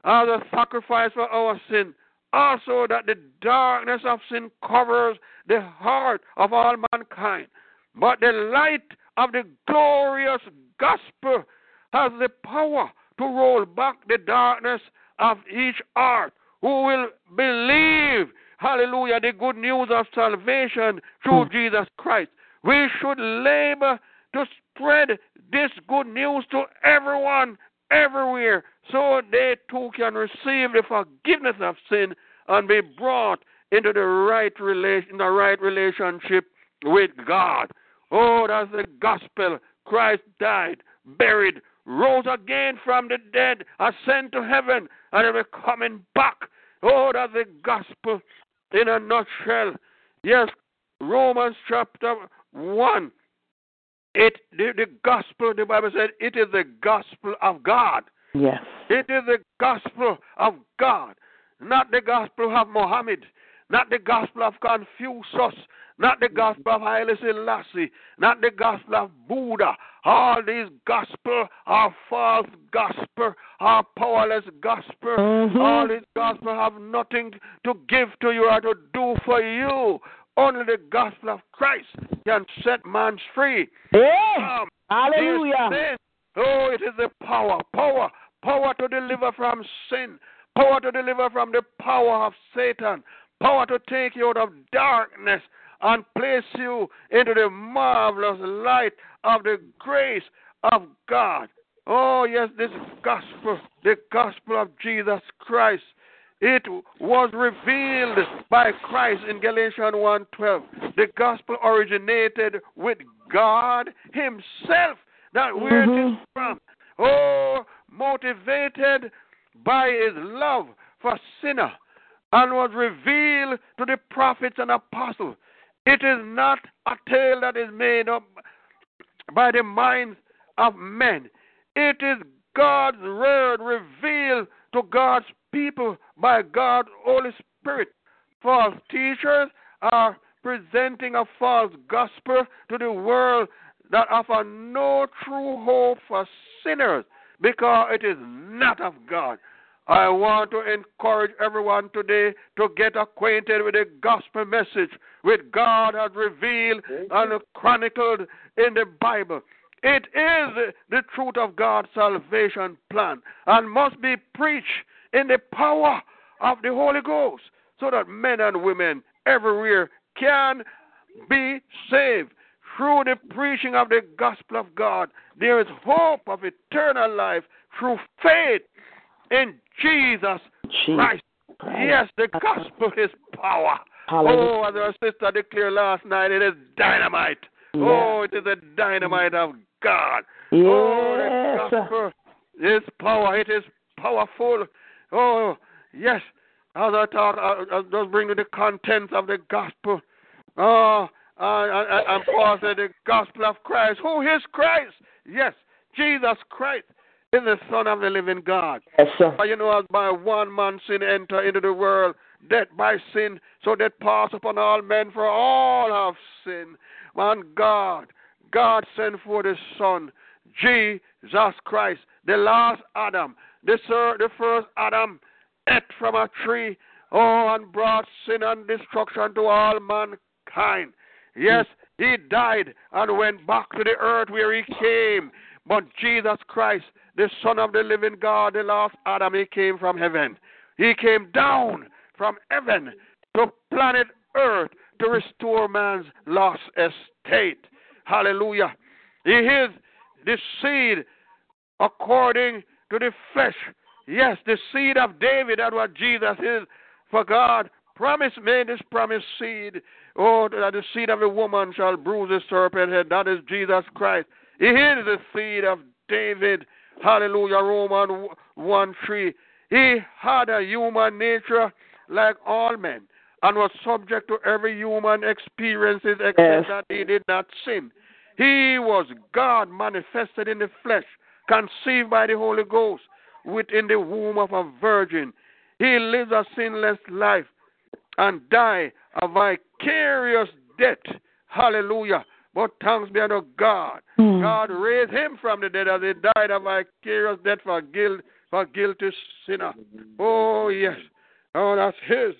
as a sacrifice for our sin. Also, that the darkness of sin covers the heart of all mankind, but the light of the glorious gospel has the power to roll back the darkness of each heart who will believe, hallelujah, the good news of salvation through hmm. Jesus Christ. We should labor to spread this good news to everyone, everywhere, so they too can receive the forgiveness of sin and be brought into the right relation, the right relationship with God. Oh, that's the gospel. Christ died, buried, rose again from the dead, ascended to heaven, and will be coming back. Oh, that's the gospel in a nutshell. Yes, Romans chapter 1. It the, the gospel, the Bible said, it is the gospel of God. Yes. It is the gospel of God, not the gospel of Mohammed, not the gospel of Confucius, not the gospel of Haile Selassie, not the gospel of Buddha. All these gospel are false gospel, are powerless gospel. Mhm. All these gospel have nothing to give to you or to do for you. Only the gospel of Christ can set man free. Yeah. Um, Hallelujah. Oh, it is the power, power, power to deliver from sin, power to deliver from the power of Satan, power to take you out of darkness and place you into the marvelous light of the grace of God. Oh, yes, this gospel, the gospel of Jesus Christ. It was revealed by Christ in Galatians 1:12. The gospel originated with God Himself. That where it mm-hmm. is from. Oh, motivated by His love for sinner, and was revealed to the prophets and apostles. It is not a tale that is made up by the minds of men. It is God's word revealed to God's people by God's Holy Spirit. False teachers are presenting a false gospel to the world that offer no true hope for sinners because it is not of God. I want to encourage everyone today to get acquainted with the gospel message which God has revealed and chronicled in the Bible. It is the truth of God's salvation plan and must be preached in the power of the Holy Ghost so that men and women everywhere can be saved. Through the preaching of the gospel of God, there is hope of eternal life through faith in Jesus Christ. Yes, the gospel is power. Oh, as our sister declared last night, it is dynamite. Oh, it is the dynamite of God. Oh, the gospel is power. It is powerful. Oh, yes. As I talk, I, I just bring you the contents of the gospel. Oh, Uh, and Paul said the gospel of Christ. Who is Christ? Yes, Jesus Christ is the Son of the living God. Yes, sir. You know, as by one man sin enter into the world, death by sin, so that pass upon all men, for all have sinned. Man, God, God sent for the Son, Jesus Christ, the last Adam, the, sir, the first Adam, ate from a tree, oh, and brought sin and destruction to all mankind. Yes, he died and went back to the earth where he came. But Jesus Christ, the Son of the living God, the last Adam, he came from heaven. He came down from heaven to planet earth to restore man's lost estate. Hallelujah. He is the seed according to the flesh. Yes, the seed of David, that's what Jesus is. For God promised me this promised seed. Oh, that the seed of a woman shall bruise the serpent head. That is Jesus Christ. He is the seed of David. Hallelujah. Roman 1 3. He had a human nature like all men and was subject to every human experiences except Yes. that he did not sin. He was God manifested in the flesh, conceived by the Holy Ghost within the womb of a virgin. He lives a sinless life and died a vicarious death. Hallelujah. But thanks be unto God. Hmm. God raised him from the dead as he died a vicarious death for guilt for guilty sinner. Oh yes. Oh that's his.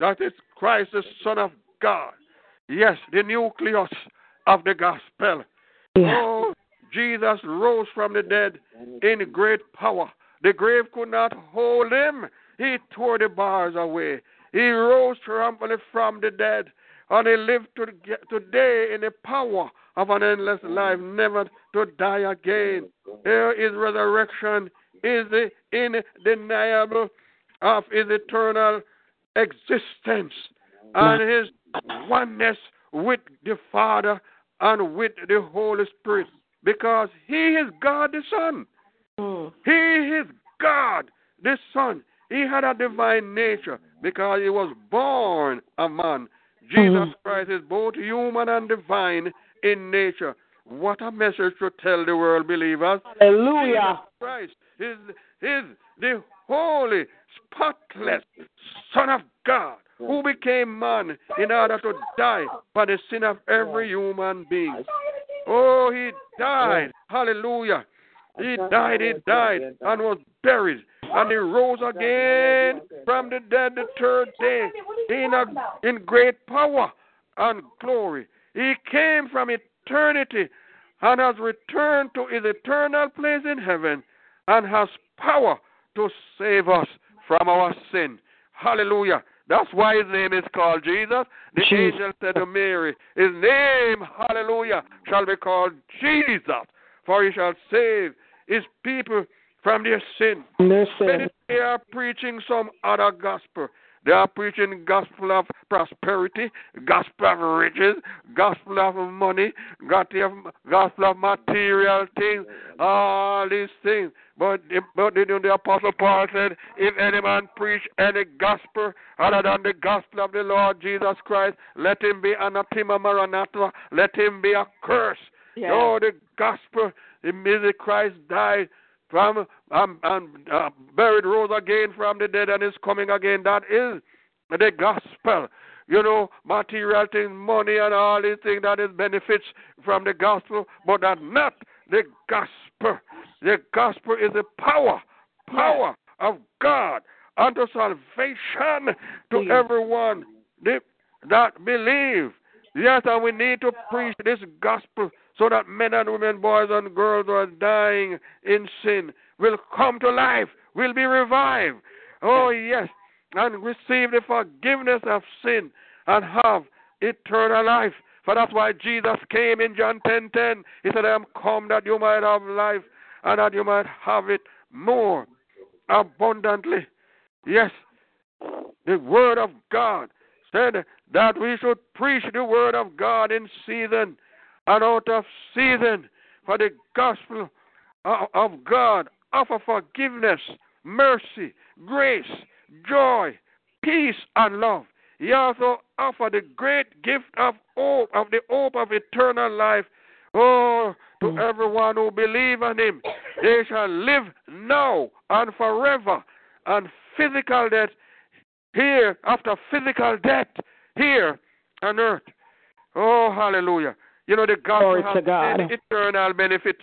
That is Christ the Son of God. Yes, the nucleus of the gospel. Oh, Jesus rose from the dead in great power. The grave could not hold him. He tore the bars away. He rose triumphantly from the dead, and he lived to, today in the power of an endless life, never to die again. Here is resurrection, is the indeniable of his eternal existence and his oneness with the Father and with the Holy Spirit because he is God the Son. He is God the Son. He had a divine nature because he was born a man. Jesus Christ is both human and divine in nature. What a message to tell the world, believers. Hallelujah. Jesus Christ is, is the holy, spotless Son of God who became man in order to die for the sin of every human being. Oh, he died. Hallelujah. He died, he died, and was buried. And he rose again from the dead the third day in, a, in great power and glory. He came from eternity and has returned to his eternal place in heaven and has power to save us from our sin. Hallelujah. That's why his name is called Jesus. The Jesus. angel said to Mary, His name, hallelujah, shall be called Jesus, for he shall save his people from their sin. Many they are preaching some other gospel. They are preaching gospel of prosperity, gospel of riches, gospel of money, gospel of, material things, all these things. But the, but the, the apostle Paul said, if any man preach any gospel other than the gospel of the Lord Jesus Christ, let him be anathema maranatha, let him be accursed. Yes. Oh, the gospel, the music Christ died from um, um, uh, buried, rose again from the dead, and is coming again. That is the gospel. You know, material things, money, and all these things that is benefits from the gospel, but that's not the gospel. The gospel is the power, power of God unto salvation to Yes. everyone that- that believe. Yes, and we need to preach this gospel so that men and women, boys and girls who are dying in sin will come to life, will be revived. Oh, yes, and receive the forgiveness of sin and have eternal life. For that's why Jesus came in John 10 10. He said, I am come that you might have life and that you might have it more abundantly. Yes, the Word of God said that we should preach the Word of God in season and out of season for the gospel of of God offer forgiveness, mercy, grace, joy, peace, and love. he also offered the great gift of hope, of the hope of eternal life. Oh, to Mm. everyone who believe on him, they shall live now and forever. And physical death here, after physical death here on earth. Oh, hallelujah. You know, the gospel Glory to has God. eternal benefits.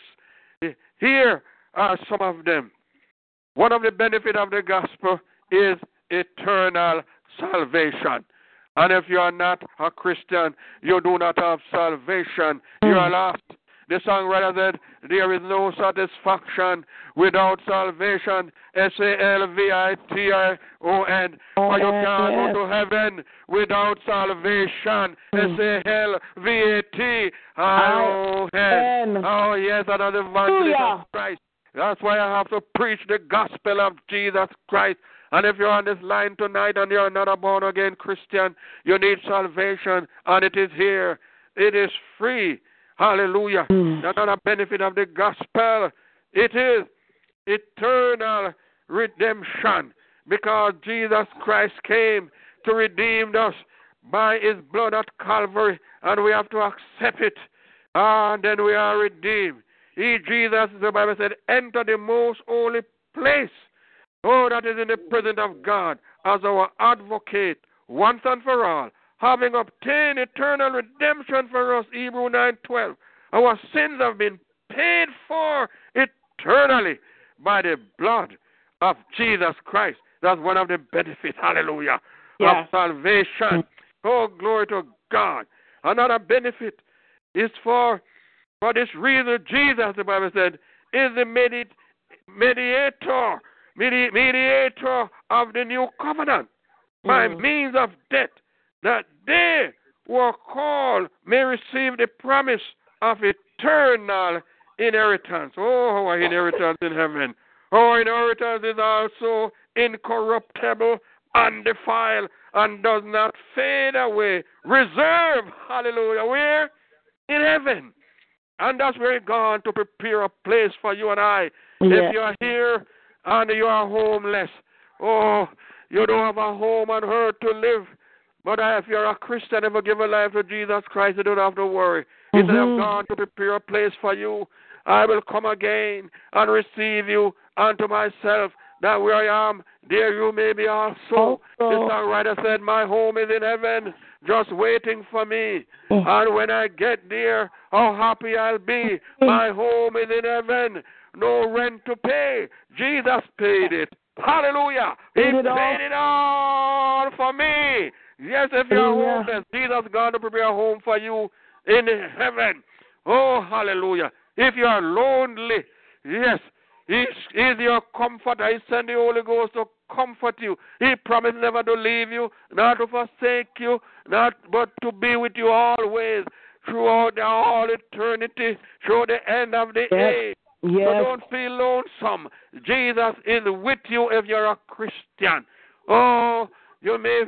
Here are some of them. One of the benefits of the gospel is eternal salvation. And if you are not a Christian, you do not have salvation. You are mm. lost. The songwriter said, There is no satisfaction without salvation. S A L V I T I O N. For you can't go to heaven without salvation. Hmm. S A L V A T I O N. Oh, yes, another evangelist of Christ. That's why I have to preach the gospel of Jesus Christ. And if you're on this line tonight and you're not a born again Christian, you need salvation, and it is here. It is free. Hallelujah. Mm. That's not a benefit of the gospel. It is eternal redemption because Jesus Christ came to redeem us by his blood at Calvary, and we have to accept it. And then we are redeemed. He, Jesus, the Bible said, enter the most holy place. Oh, that is in the presence of God as our advocate once and for all, having obtained eternal redemption for us, Hebrew 9:12. Our sins have been paid for eternally by the blood of Jesus Christ. That's one of the benefits, hallelujah, Yes. of salvation. Oh, glory to God. Another benefit is for for this reason, Jesus, the Bible said, is the medi- mediator, medi- mediator of the new covenant by Mm. means of death, that they who are called may receive the promise of eternal inheritance. Oh, our inheritance in heaven. Our inheritance is also incorruptible, undefiled, and does not fade away. Reserved, hallelujah, where? In heaven. And that's where He's to prepare a place for you and I. Yes. If you are here and you are homeless, oh, you don't have a home on earth to live. But if you're a Christian, and ever give a life to Jesus Christ, you don't have to worry. He said, I've Mhm. gone to prepare a place for you. I will come again and receive you unto myself, that where I am, there you may be also. The songwriter said, My home is in heaven, just waiting for me. Mm. And when I get there, how happy I'll be. My home is in heaven. No rent to pay. Jesus paid it. Hallelujah. He Paid it all. paid it all for me. Yes, if you're Hallelujah. homeless, Jesus God to prepare a home for you in heaven. Oh, hallelujah. If you are lonely, yes, He is your comforter. He sent the Holy Ghost to comfort you. He promised never to leave you, not to forsake you, not but to be with you always throughout the all eternity, through the end of the Yes. age. So don't feel lonesome. Jesus is with you if you're a Christian. Oh, you may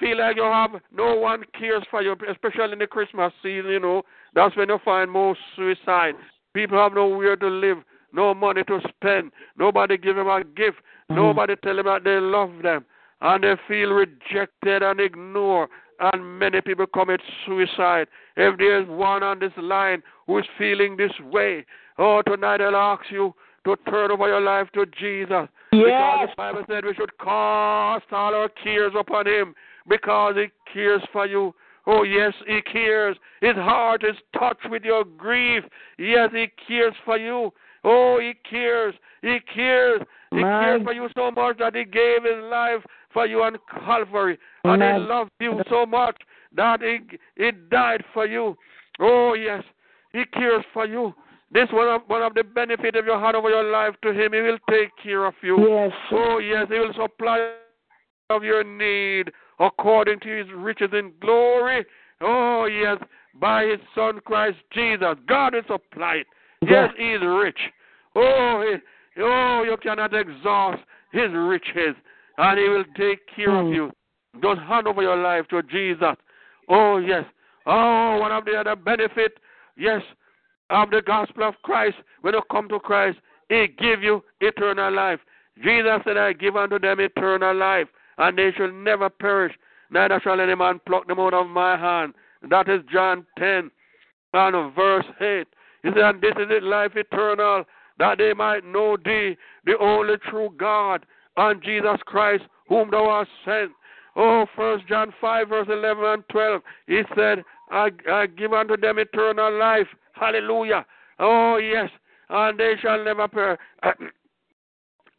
feel like you have no one cares for you, especially in the Christmas season, you know. That's when you find most suicide. People have nowhere to live, no money to spend. Nobody give them a gift. Mm-hmm. Nobody tell them that they love them. And they feel rejected and ignored. And many people commit suicide. If there's one on this line who is feeling this way, oh, tonight I'll ask you to turn over your life to Jesus. Because the Bible said we should cast all our cares upon Him because He cares for you. Oh, yes, He cares. His heart is touched with your grief. Yes, He cares for you. Oh, He cares. He cares. He My- cares for you so much that He gave His life for you on Calvary. And He Amen. loved you so much that He, he died for you. Oh, yes, He cares for you. This one of one of the benefits of your heart over your life to Him. He will take care of you. Yes. Oh, yes, He will supply of your need according to His riches in glory. Oh, yes, by His Son Christ Jesus. God will supply it. Yes, He is rich. Oh, he, oh, you cannot exhaust His riches, and He will take care of Hmm. you. Just hand over your life to Jesus. Oh, yes. Oh, one of the other benefit, yes, of the gospel of Christ. When you come to Christ, He give you eternal life. Jesus said, I give unto them eternal life, and they shall never perish. neither shall any man pluck them out of my hand. That is John 10 and verse 8. He said, And this is it, life eternal, that they might know thee, the only true God, and Jesus Christ, whom thou hast sent. Oh, First John 5, verse 11 and 12. He said, I, I give unto them eternal life. Hallelujah. Oh, yes. And they shall never perish.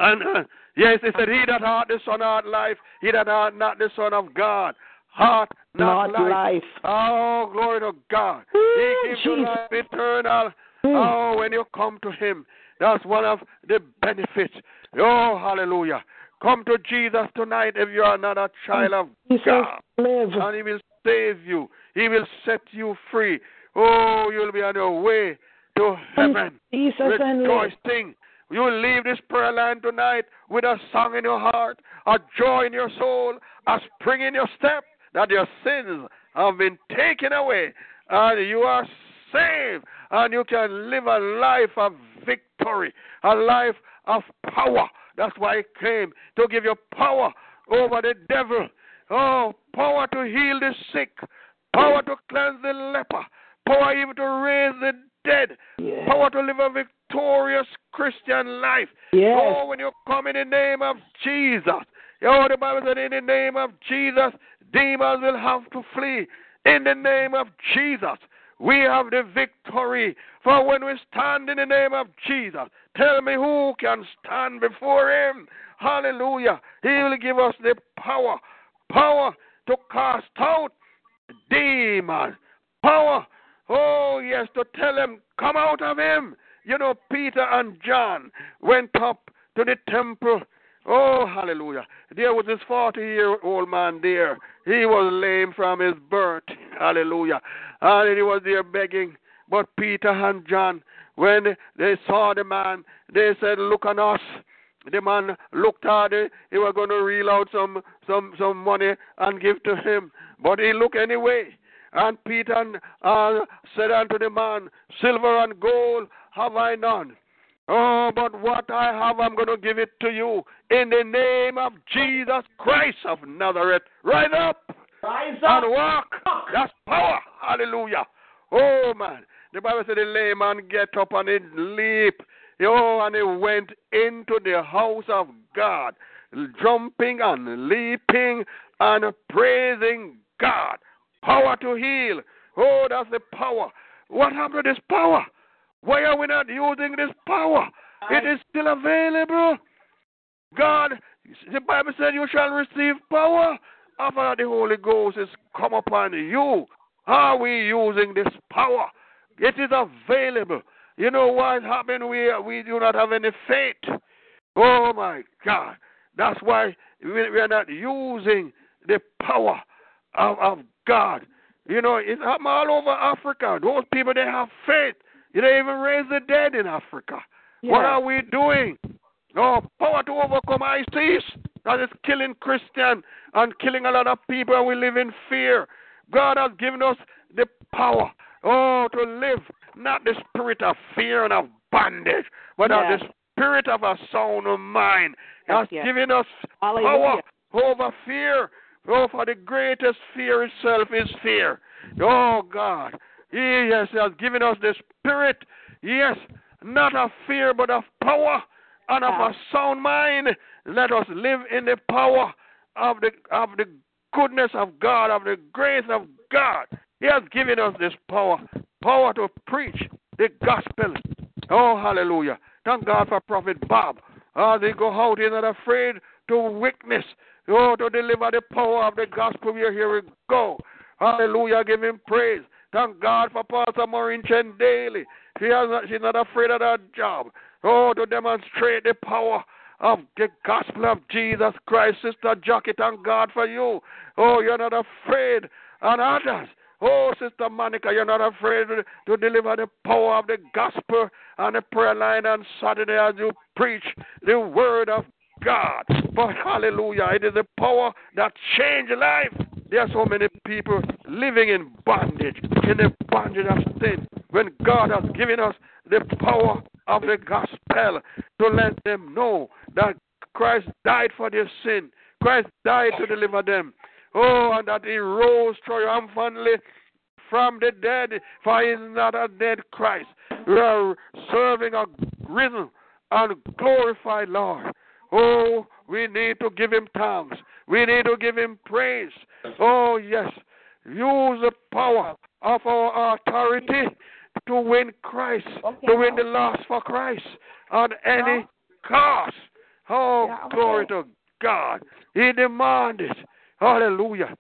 And uh, yes, he said, He that hath the Son hath life, he that hath not the Son of God hath not, Not life. Oh, glory to God. He gives you life eternal. Oh, when you come to Him, that's one of the benefits. Oh, hallelujah. Come to Jesus tonight if you are not a child of Jesus God. live. And He will save you, He will set you free. Oh, you'll be on your way to heaven Jesus rejoicing. You leave this prayer line tonight with a song in your heart, a joy in your soul, a spring in your step that your sins have been taken away and you are saved and you can live a life of victory, a life of power. That's why he came to give you power over the devil. Oh, power to heal the sick, power to cleanse the leper, power even to raise the dead, Yes. power to live a victorious Christian life. Yes. Oh, when you come in the name of Jesus. Oh, the Bible said, in the name of Jesus, demons will have to flee. In the name of Jesus, we have the victory. For when we stand in the name of Jesus, tell me who can stand before him. Hallelujah. He will give us the power, power to cast out demons, power, oh yes, to tell him, come out of him. You know, Peter and John went up to the temple. Oh, hallelujah. There was this 40 year old man there. He was lame from his birth. Hallelujah. And he was there begging. But Peter and John, when they saw the man, they said, Look on us. The man looked at it. He was going to reel out some, some, some money and give to him. But he looked anyway. And Peter uh, said unto the man, Silver and gold have I none. Oh, but what I have, I'm going to give it to you in the name of Jesus Christ of Nazareth. Rise up Rise up. and walk. That's power. Hallelujah. Oh, man. The Bible said the lame man get up and he leap. Oh, and he went into the house of God, jumping and leaping and praising God. Power to heal. Oh, that's the power. What happened to this power? Why are we not using this power? It is still available. God, the Bible said you shall receive power after the Holy Ghost is come upon you. Are we using this power? It is available. You know what happened? We we do not have any faith. Oh my God! That's why we, are not using the power of, of God. You know, it's happening all over Africa. Those people they have faith. They even raise the dead in Africa. What are we doing? No power to overcome ISIS that is killing Christian and killing a lot of people, and we live in fear. God has given us the power, oh, to live not the spirit of fear and of bondage, but Yeah. of the spirit of a sound mind. He has given us power over fear. Oh, for the greatest fear itself is fear. Oh, God. Yes, He has given us the spirit, yes, not of fear, but of power and of a sound mind. Let us live in the power of the of the goodness of God, of the grace of God. He has given us this power, power to preach the gospel. Oh, hallelujah. Thank God for Prophet Bob. As he go out, he's not afraid to witness, oh, to deliver the power of the gospel. We are here we go. Hallelujah. Give him praise. Thank God for Pastor Maureen Chen Daly. She has not, she's not afraid of that job. Oh, to demonstrate the power of the gospel of Jesus Christ. Sister Jackie, thank God for you. Oh, you're not afraid. And others. Oh, Sister Monica, you're not afraid to, to deliver the power of the gospel on the prayer line on Saturday as you preach the word of God. But hallelujah, it is the power that changes life. There are so many people living in bondage, in the bondage of sin, when God has given us the power of the gospel to let them know that Christ died for their sin. Christ died to deliver them. Oh, and that he rose triumphantly from the dead, for he is not a dead Christ. We are serving a risen and glorified Lord. Oh, we need to give him thanks. We need to give him praise. Oh, yes. Use the power of our authority to win Christ, Okay, to win the lost for Christ at any cost. Oh, Yeah, okay. glory to God. He demanded. Hallelujah.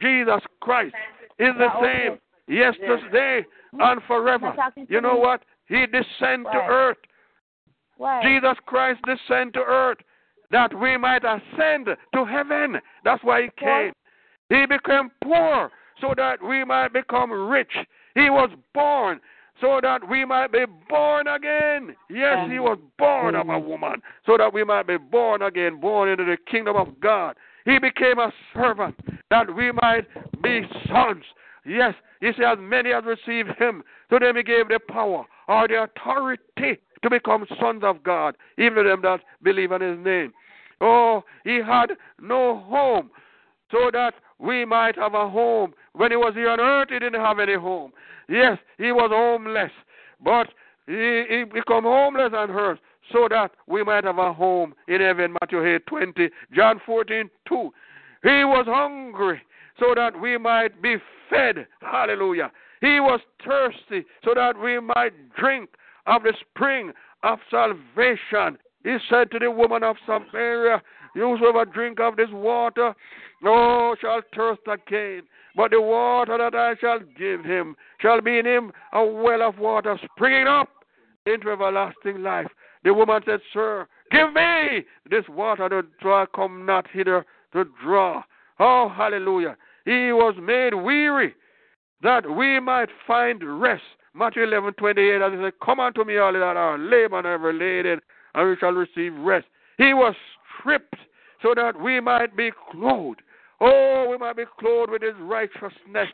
Jesus Christ is the Yeah, okay. same yesterday and forever. Not talking to You know me. what? He descended to earth. Jesus Christ descended to earth that we might ascend to heaven. That's why he came. He became poor so that we might become rich. He was born so that we might be born again. Yes, he was born of a woman so that we might be born again, born into the kingdom of God. He became a servant that we might be sons. Yes, he said, as many as received him, to them he gave the power or the authority to become sons of God, even to them that believe in his name. Oh, he had no home so that we might have a home. When he was here on earth, he didn't have any home. Yes, he was homeless, but he, he become homeless on earth so that we might have a home in heaven. Matthew 8, 20, John 14, 2. He was hungry so that we might be fed. Hallelujah. He was thirsty so that we might drink of the spring of salvation. He said to the woman of Samaria, Whosoever drink of this water, no shall thirst again. But the water that I shall give him shall be in him a well of water springing up into everlasting life. The woman said, Sir, give me this water to draw, come not hither to draw. Oh, hallelujah. He was made weary that we might find rest. Matthew 11, 28, as he said, Come unto me, all that are labor and heavy laden, and we shall receive rest. He was stripped so that we might be clothed. Oh, we might be clothed with his righteousness.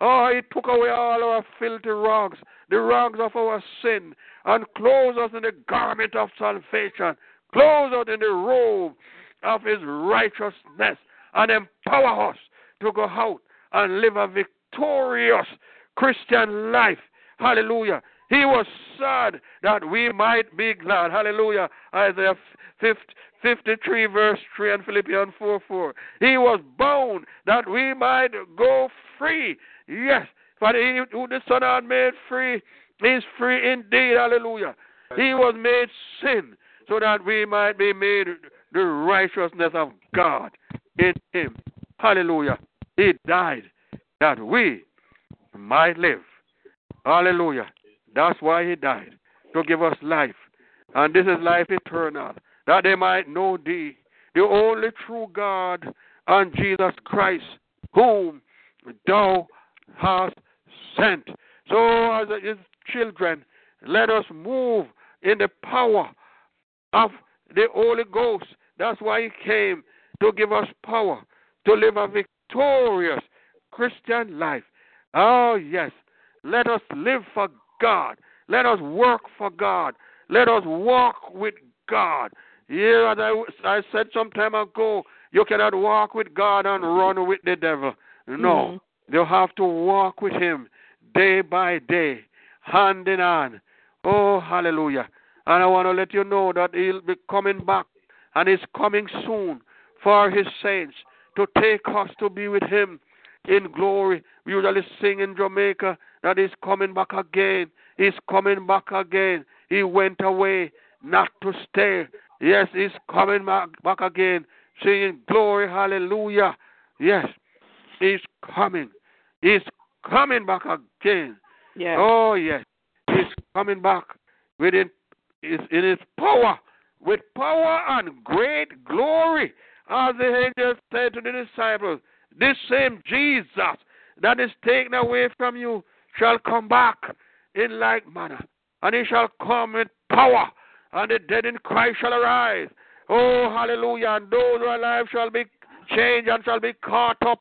Oh, he took away all our filthy rags, the rags of our sin, and clothed us in the garment of salvation, clothed us in the robe of his righteousness, and empower us to go out and live a victorious Christian life. Hallelujah. He was sad that we might be glad. Hallelujah. Isaiah 53, verse 3, and Philippians 4 4. He was bound that we might go free. Yes. For he who the Son had made free is free indeed. Hallelujah. He was made sin so that we might be made the righteousness of God in him. Hallelujah. He died that we might live. Hallelujah. That's why he died, to give us life. And this is life eternal, that they might know thee, the only true God, and Jesus Christ, whom thou hast sent. So, as his children, let us move in the power of the Holy Ghost. That's why he came to give us power to live a victorious Christian life. Oh, yes. Let us live for God. Let us work for God. Let us walk with God. Yeah, as I, I said some time ago, you cannot walk with God and run with the devil. No. Mm-hmm. You have to walk with him day by day, hand in hand. Oh, hallelujah. And I want to let you know that he'll be coming back, and he's coming soon for his saints to take us to be with him in glory. We usually sing in Jamaica that he's coming back again. He's coming back again. He went away not to stay. Yes, he's coming back, back again, singing glory, hallelujah. Yes, he's coming. He's coming back again. Yes. Oh, yes. He's coming back within his, in his power, with power and great glory. As the angel said to the disciples, this same Jesus that is taken away from you shall come back in like manner, and he shall come with power, and the dead in Christ shall arise. Oh, hallelujah. And those who are alive shall be changed and shall be caught up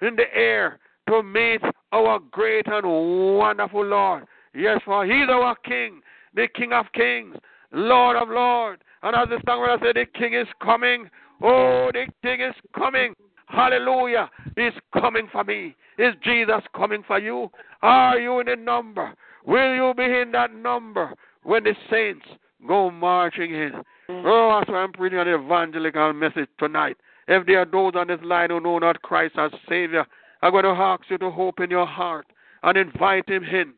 in the air to meet our great and wonderful Lord. Yes, for he's our King, the King of kings, Lord of lords. And as the songwriter said, the King is coming. Oh, the King is coming. Hallelujah. He's coming for me. Is Jesus coming for you? Are you in a number? Will you be in that number when the saints go marching in? Oh, that's why I'm preaching an evangelical message tonight. If there are those on this line who know not Christ as Savior, I'm going to ask you to open your heart and invite Him in.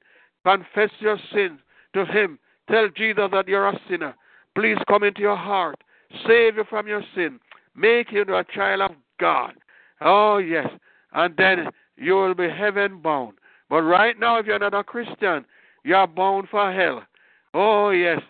Confess your sins to Him. Tell Jesus that you're a sinner. Please come into your heart. Save you from your sin. Make you a child of God. Oh, yes. And then you will be heaven bound. But right now, if you're not a Christian, you are bound for hell. Oh, yes.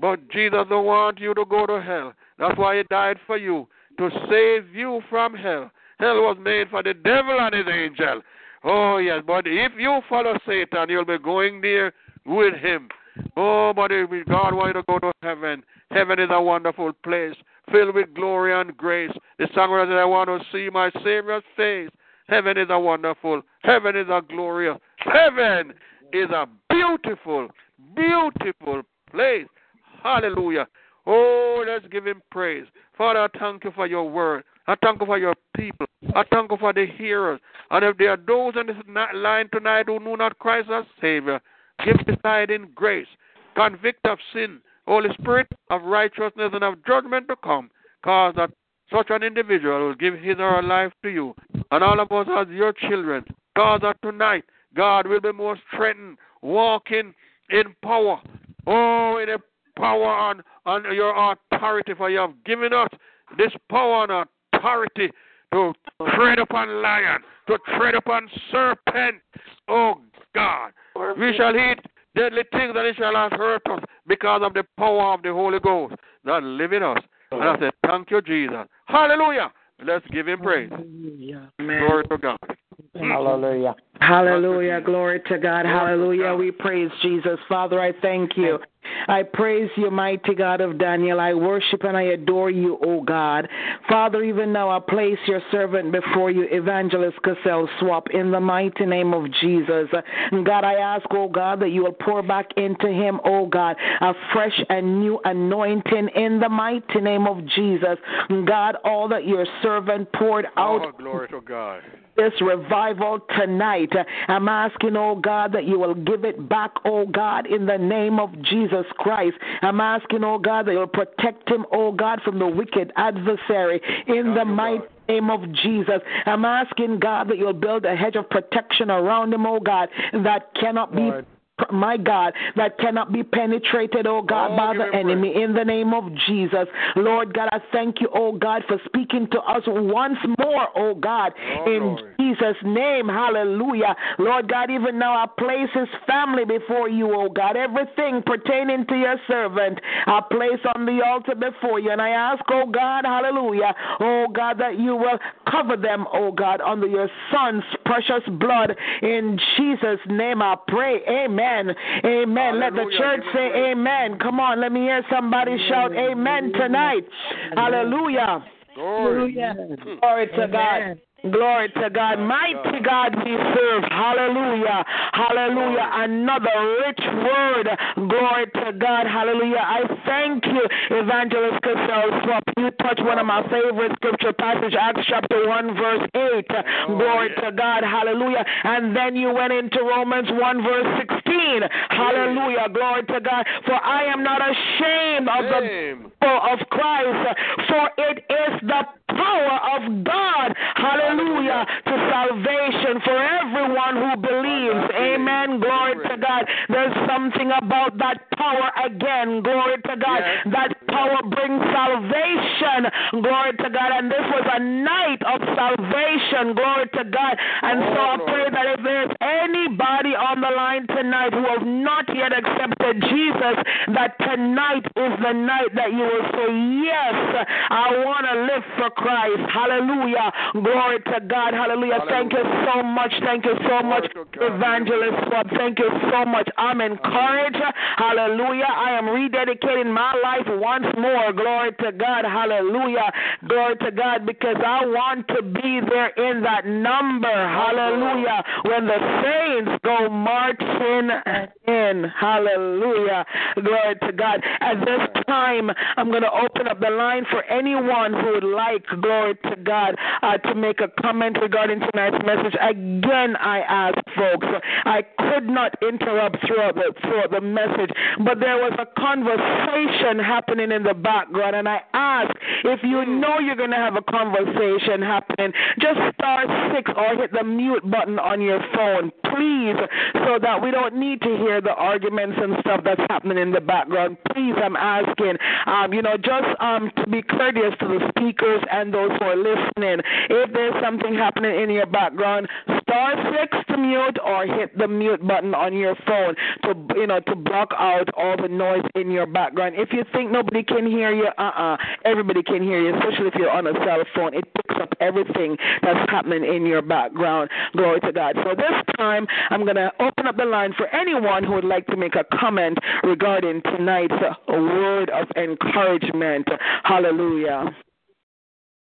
But Jesus don't want you to go to hell. That's why He died for you, to save you from hell. Hell was made for the devil and his angel. Oh, yes. But if you follow Satan, you'll be going there with him. Oh, but if God wants you to go to heaven, heaven is a wonderful place filled with glory and grace. The songwriter said, I want to see my Savior's face. Heaven is a wonderful, heaven is a glorious, heaven is a beautiful, beautiful place. Hallelujah. Oh, let's give him praise. Father, I thank you for your word. I thank you for your people. I thank you for the hearers. And if there are those on this line tonight who know not Christ as Savior, give beside in grace, convict of sin, Holy Spirit of righteousness and of judgment to come, cause that such an individual will give his or her life to you. And all of us as your children, cause that tonight God will be more strengthened, walking in power. Oh, in a power on, on your authority, for you have given us this power and authority to tread upon lion, to tread upon serpent. Oh God, we shall eat deadly things that it shall not hurt us because of the power of the Holy Ghost that live in us. And I said, Thank you, Jesus. Hallelujah. Let's give him praise. Glory to God. Hallelujah. Hallelujah. Glory to God. Hallelujah. We praise Jesus. Father, I thank you. I praise you, mighty God of Daniel. I worship and I adore you, O God. Father, even now I place your servant before you, Evangelist Cassell Swapp, in the mighty name of Jesus. God, I ask, O God, that you will pour back into him, O God, a fresh and new anointing in the mighty name of Jesus. God, all that your servant poured out. Oh, glory to God this revival tonight. I'm asking, oh God, that you will give it back, oh God, in the name of Jesus Christ. I'm asking, oh God, that you'll protect him, oh God, from the wicked adversary in the mighty name of Jesus. I'm asking God that you'll build a hedge of protection around him, oh God, that cannot be my God, that cannot be penetrated, oh God, oh, by the enemy in the name of Jesus. Lord God, I thank you, oh God, for speaking to us once more, oh God, oh, in Lord. Jesus' name. Hallelujah. Lord God, even now I place his family before you, oh God. Everything pertaining to your servant, I place on the altar before you. And I ask, oh God, hallelujah, oh God, that you will cover them, oh God, under your son's precious blood. In Jesus' name I pray. Amen. Amen. Amen. Let the church say amen. Come on, let me hear somebody shout amen tonight. Hallelujah. Glory. Hmm. Glory to God. Glory to God. Mighty God we serve. Hallelujah. Hallelujah. Another rich word. Glory to God. Hallelujah. I thank you, Evangelist Cassell Swapp. You touched one of my favorite scripture passage, Acts chapter 1, verse 8. Glory to God. Hallelujah. And then you went into Romans 1, verse 16. Hallelujah. Glory to God. For I am not ashamed of the people of Christ, for it is the power of God. Hallelujah. To salvation for everyone who believes. Amen. Glory to God. There's something about that power again. Glory to God. That power brings salvation. Glory to God. And this was a night of salvation. Glory to God. And so oh, I pray that if there's anybody on the line tonight who has not yet accepted Jesus, that tonight is the night that you will say, Yes, I want to live for Christ. Hallelujah. Glory to God. Hallelujah. Hallelujah. Thank you so much. Thank you so much, Evangelist Swapp. Thank you so much. I'm encouraged. Hallelujah. I am rededicating my life once more. Glory to God. Hallelujah. Glory to God because I want to be there in that number. Hallelujah. When the saints go marching in. Hallelujah. Glory to God. At this time, I'm going to open up the line for anyone who would like, glory to God, uh, to make a comment regarding tonight's message. Again, I ask folks, I could not interrupt throughout the, throughout the message, but there was a conversation happening in the background, and I ask if you know you're going to have a conversation happening, just star six or hit the mute button on your phone, please, so that we don't need to hear the arguments and stuff that's happening in the background. Please, I'm asking, um, you know, just um, to be courteous to the speakers and those who are listening. If there's something happening in your background, star six to mute or hit the mute button on your phone to you know to block out all the noise in your background. If you think nobody can hear you, uh-uh, everybody can hear you, especially if you're on a cell phone. It picks up everything that's happening in your background. Glory to God. So this time, I'm going to open up the line for anyone who would like to make a comment regarding tonight's word of encouragement. Hallelujah.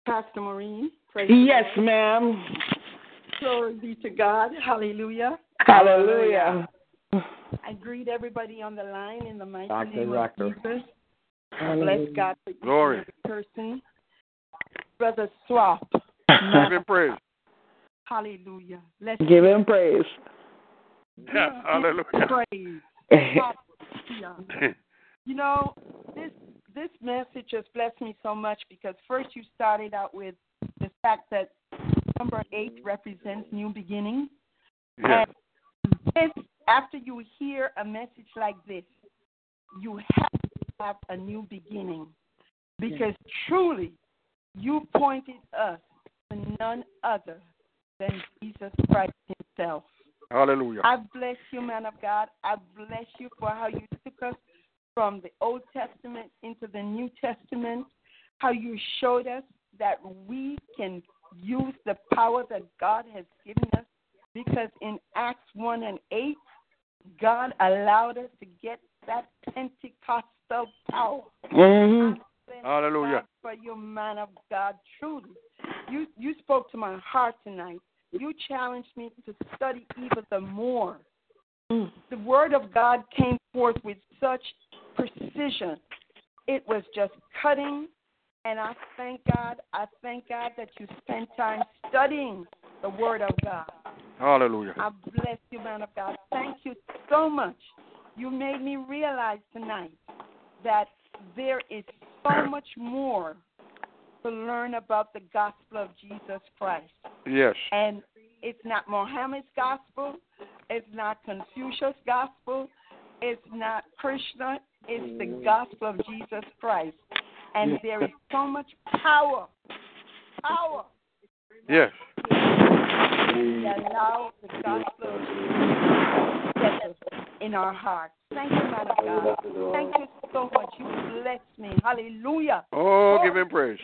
Pastor Maureen. Yes, ma'am. Glory be to God. Hallelujah. Hallelujah. I greet everybody on the line in the mighty Dr. name Rucker. of Jesus. Bless God for each Glory. and every person. Brother Swapp. Give him praise. Hallelujah. Let's Give him praise. Yeah, hallelujah. praise. Hallelujah. You know, this this message has blessed me so much because first you started out with the fact that number eight represents new beginning. Yeah. And this, after you hear a message like this, you have to have a new beginning because truly you pointed us to none other than Jesus Christ Himself. Hallelujah. I bless you, man of God. I bless you for how you took us from the Old Testament into the New Testament, how you showed us that we can use the power that God has given us. Because in Acts 1 and 8, God allowed us to get that Pentecostal power. hmm Hallelujah. God For you, man of God, truly. You you spoke to my heart tonight. You challenged me to study even the more. The word of God came forth with such precision. It was just cutting, and I thank God. I thank God that you spent time studying the word of God. Hallelujah. I bless you, man of God. Thank you so much. You made me realize tonight that there is so much more to learn about the gospel of Jesus Christ. Yes. And it's not Mohammed's gospel, it's not Confucius' gospel, it's not Krishna, it's the gospel of Jesus Christ. And there is so much power, power Yes. that allow the gospel of Jesus to get us in our hearts. Thank you, man of God. Thank you so much. You bless me. Hallelujah. Oh, give him praise.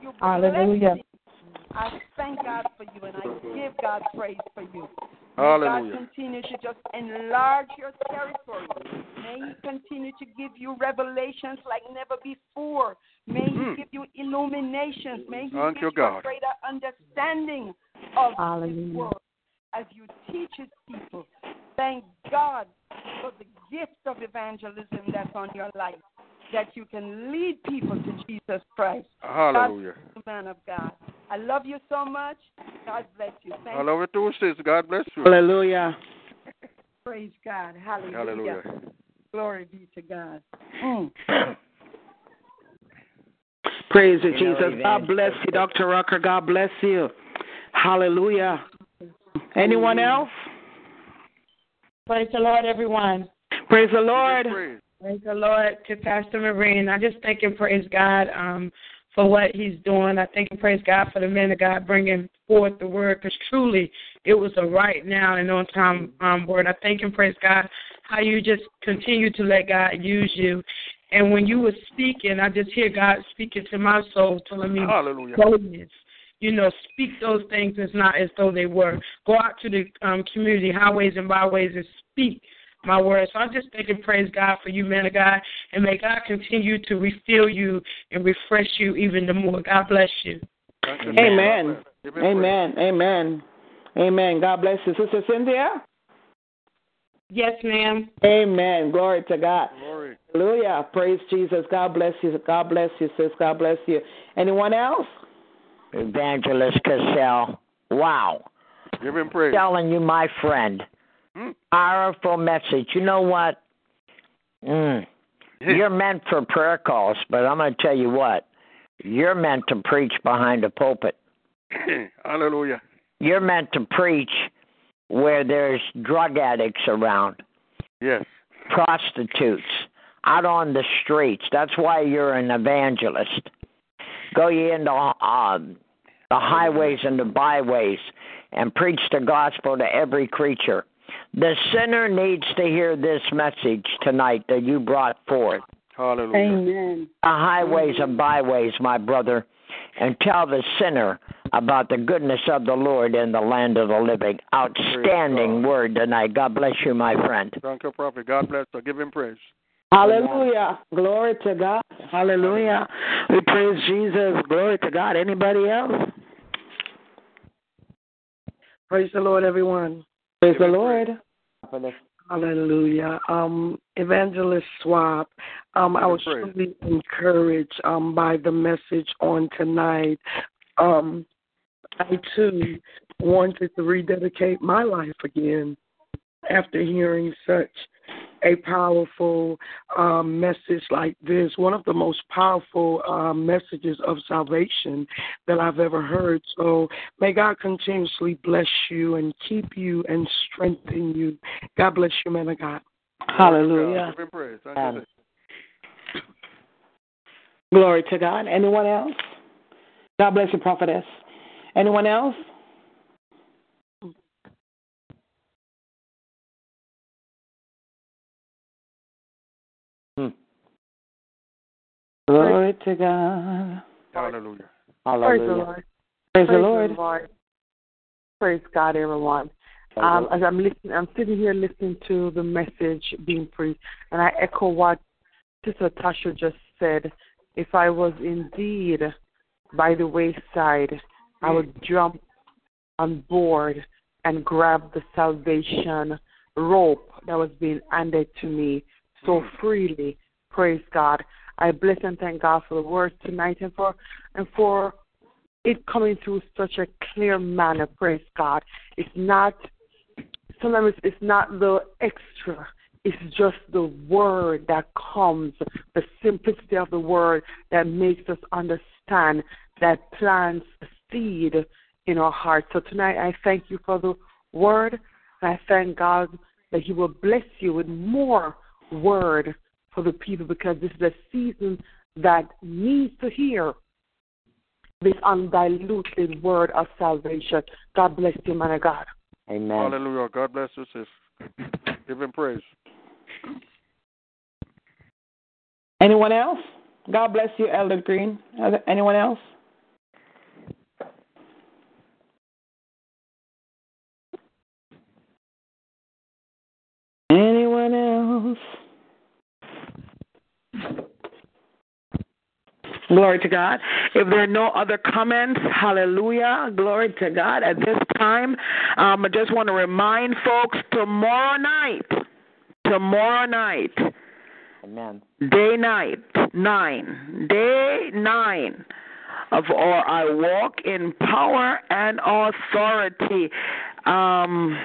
You Hallelujah. me. I thank God for you and I give God praise for you. May Hallelujah. God continue to just enlarge your territory. May He continue to give you revelations like never before. May He Mm. give you illuminations. May He Thank give you, you God. a greater understanding of His Hallelujah. word as you teach His people. Thank God for the gift of evangelism that's on your life, that you can lead people to Jesus Christ. Hallelujah. God, man of God. I love you so much. God bless you. Thank I love you too, sis. God bless you. Hallelujah. Praise God. Hallelujah. Hallelujah. Glory be to God. Mm. Praise you, You know, Jesus. God bless you, Dr. Rucker. God bless you. Hallelujah. Anyone else? Praise the Lord, everyone. Praise the Lord. praise. Praise the Lord to Pastor Maureen. I just thank and praise God um, for what He's doing. I thank and praise God for the men of God bringing forth the word because truly it was a right now and on time um, word. I thank and praise God how you just continue to let God use you. And when you were speaking, I just hear God speaking to my soul, telling me Hallelujah. boldness. You know, speak those things as not as though they were. Go out to the um, community, highways and byways, and speak my word. So I'm just thank and praise God for you, man of God, and may God continue to refill you and refresh you even the more. God bless you. Amen. sis. Give him praise. Amen. Amen. Amen. God bless you. Sister Cynthia? Yes, ma'am. Amen. Glory to God. Glory. Hallelujah. Praise Jesus. God bless you. God bless you, sis. God bless you. Anyone else? Evangelist Cassell. Wow. Give him praise. Telling you, my friend. Hmm? Powerful message. You know what? Mm. You're meant for prayer calls, but I'm going to tell you what. You're meant to preach behind a pulpit. Hallelujah. You're meant to preach where there's drug addicts around, Yes. prostitutes, out on the streets. That's why you're an evangelist. Go ye into uh, the highways and the byways and preach the gospel to every creature. The sinner needs to hear this message tonight that you brought forth. Hallelujah. Amen. The highways and byways, my brother, and tell the sinner about the goodness of the Lord in the land of the living. Outstanding God. word tonight. God bless you, my friend. Thank you, Prophet. God bless you. Give him praise. Hallelujah. Glory to God. Hallelujah. We praise Jesus. Glory to God. Anybody else? Praise the Lord, everyone. Praise the Lord. Hallelujah. Um, Evangelist Swapp, um, I was truly encouraged um, by the message on tonight. Um, I too wanted to rededicate my life again after hearing such a powerful um, message like this, one of the most powerful um, messages of salvation that I've ever heard. So may God continuously bless you and keep you and strengthen you. God bless you, man of God. Hallelujah. Give him praise. Thank Um. Glory to God. Anyone else? God bless you, prophetess. Anyone else? Glory to God. Hallelujah. Praise the Lord. Praise the Praise Lord. Praise God, everyone. Um, as I'm listening, I'm sitting here listening to the message being preached, and I echo what Sister Tasha just said. If I was indeed by the wayside, I would jump on board and grab the salvation rope that was being handed to me so freely. Praise God. I bless and thank God for the word tonight and for and for it coming through such a clear manner. Praise God. It's not sometimes it's not the extra. It's just the word that comes, the simplicity of the word that makes us understand that plants a seed in our hearts. So tonight I thank you for the word. I thank God that He will bless you with more word for the people because this is a season that needs to hear this undiluted word of salvation. God bless you, man of God. Amen. Hallelujah. God bless you, sis. Give him praise. Anyone else? God bless you, Elder Green. Anyone else? Anyone else? Glory to God. If there are no other comments, hallelujah. Glory to God. At this time, um, I just want to remind folks tomorrow night, tomorrow night, Amen. day night nine day nine of or i walk in power and authority um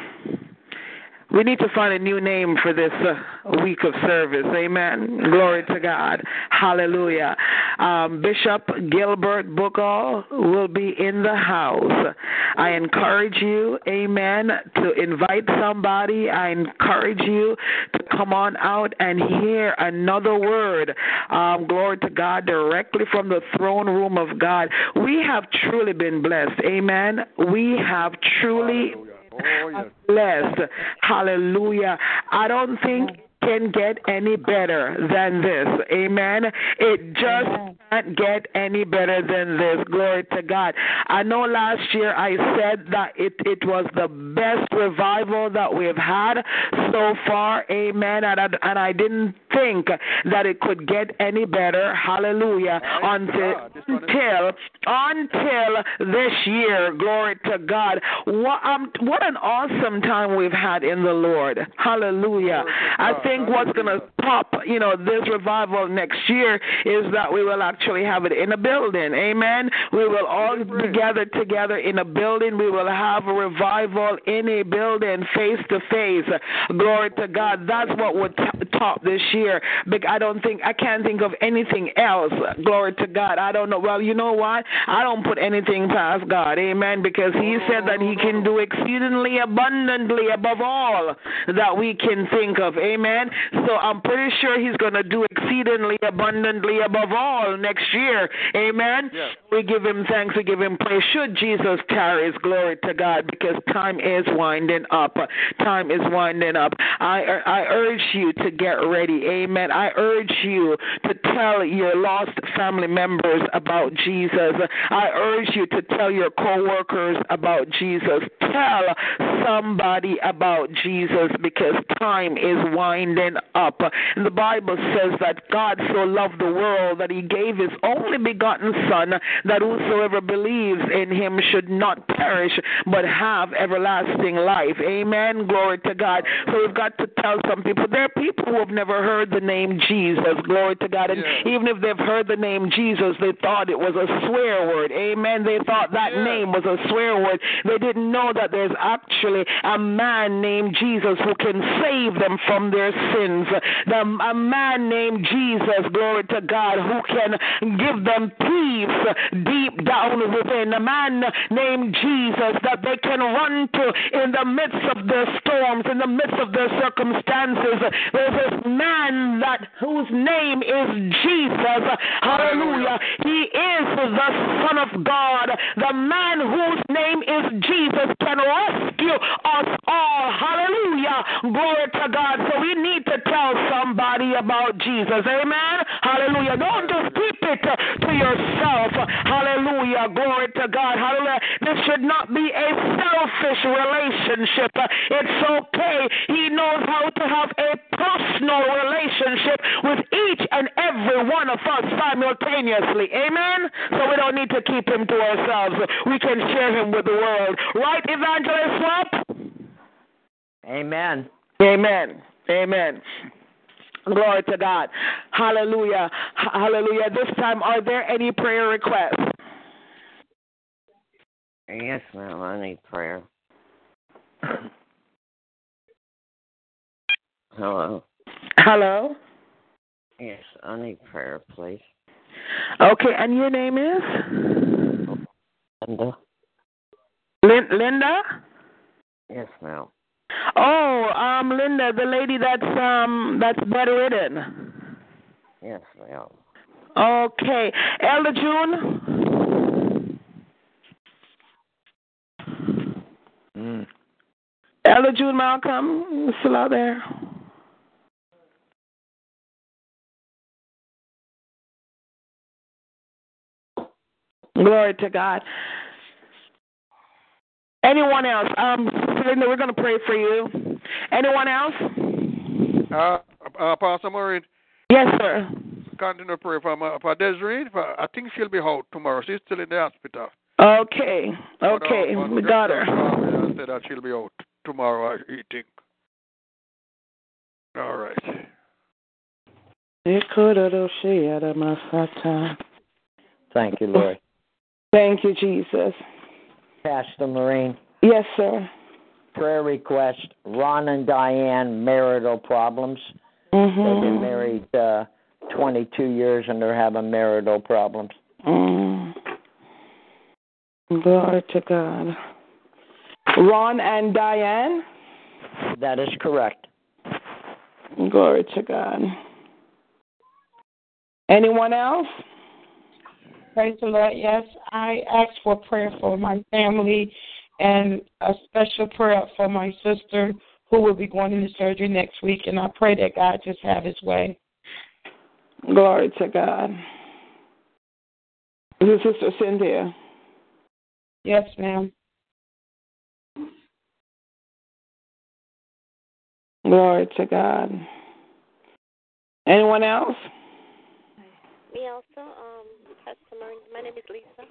we need to find a new name for this uh, week of service. Amen. Glory to God. Hallelujah. Um, Bishop Gilbert Booker will be in the house. I encourage you, amen, to invite somebody. I encourage you to come on out and hear another word. Um, glory to God directly from the throne room of God. We have truly been blessed. Amen. We have truly. Oh, yes. blessed. Hallelujah. I don't think can get any better than this. Amen. It just can't get any better than this. Glory to God. I know last year I said that it, it was the best revival that we've had so far. Amen. And I, and I didn't think that it could get any better. Hallelujah. Until until until this year. Glory to God. What um what an awesome time we've had in the Lord. Hallelujah. I think what's gonna pop, you know, this revival next year is that we will actually have it in a building. Amen. We will all be gathered together in a building. We will have a revival in a building face to face. Glory to God. That's what would t- top this year. But I don't think I can't think of anything else. Glory to God. I don't know. Well, you know what? I don't put anything past God. Amen. Because He said that He can do exceedingly abundantly above all that we can think of. Amen. So I'm pretty sure He's going to do exceedingly abundantly above all next year. Amen. We give Him thanks. We give Him praise. Should Jesus tarry, glory to God, because time is winding up. Time is winding up. I I urge you to get ready. Amen. I urge you to tell your lost family members about Jesus. I urge you to tell your coworkers about Jesus. Tell somebody about Jesus because time is winding up. And the Bible says that God so loved the world that he gave his only begotten Son, that whosoever believes in him should not perish but have everlasting life. Amen. Glory to God. So we've got to tell some people there are people who have never heard the name Jesus. Glory to God. And Yeah. even if they've heard the name Jesus, they thought it was a swear word. Amen. They thought that Yeah. name was a swear word. They didn't know that there's actually a man named Jesus who can save them from their sins. The, a man named Jesus, glory to God, who can give them peace deep down within. A man named Jesus that they can run to in the midst of their storms, in the midst of their circumstances. There's this man that whose name is Jesus. Hallelujah. He is the Son of God. The man whose name is Jesus can rescue us all. Hallelujah. Glory to God. So we need to tell somebody about Jesus. Amen. Hallelujah. Don't just keep it to yourself. Hallelujah. Glory to God. Hallelujah. This should not be a selfish relationship. It's okay. He knows how to have a personal relationship with each and every one of us simultaneously. Amen. So we don't need to keep him to ourselves. We can share him with the world. Right, Evangelist Swapp? Amen. Amen. Amen. Glory to God. Hallelujah. Hallelujah. This time, are there any prayer requests? Yes, ma'am. I need prayer. Hello. Hello. Yes, I need prayer, please. Okay, and your name is Linda. Lin- Linda. Yes, ma'am. Oh, um, Linda, the lady that's um that's bedridden. Yes, ma'am. Okay, Elder June. Mm. Elder June Malcolm, you still out there? Glory to God. Anyone else? Um, Linda, we're going to pray for you. Anyone else? Uh, uh, Pastor Maureen, Yes, sir. continue to pray for, my, for Desiree. For, I think she'll be out tomorrow. She's still in the hospital. Okay. But, uh, Okay. but We got her. I said that she'll be out tomorrow uh, eating. All right. Thank you, Lord. Thank you, Jesus. Pastor Maureen, Yes, sir. prayer request Ron and Diane, marital problems. Mm-hmm. They've been Mm-hmm. married uh, 22 years and they're having marital problems. Mm. Glory to God. Ron and Diane. That is correct. Glory to God. Anyone else? Praise the Lord. Yes, I asked for prayer for my family and a special prayer for my sister who will be going into surgery next week. And I pray that God just have his way. Glory to God. This is Sister Cynthia. Yes, ma'am. Glory to God. Anyone else? Me also, um, Maureen. My name is Lisa.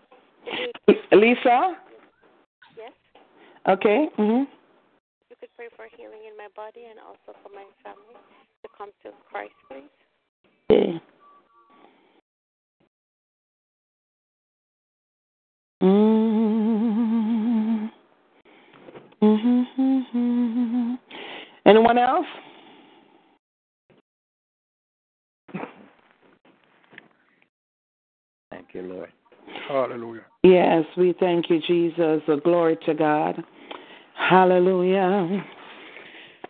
Lisa? Yes. Okay. Mhm. You could pray for healing in my body and also for my family to come to Christ, please. Okay. Mm. Mm-hmm. Anyone else? Thank you, Lord. Hallelujah. Yes, we thank you, Jesus. Oh, glory to God. Hallelujah.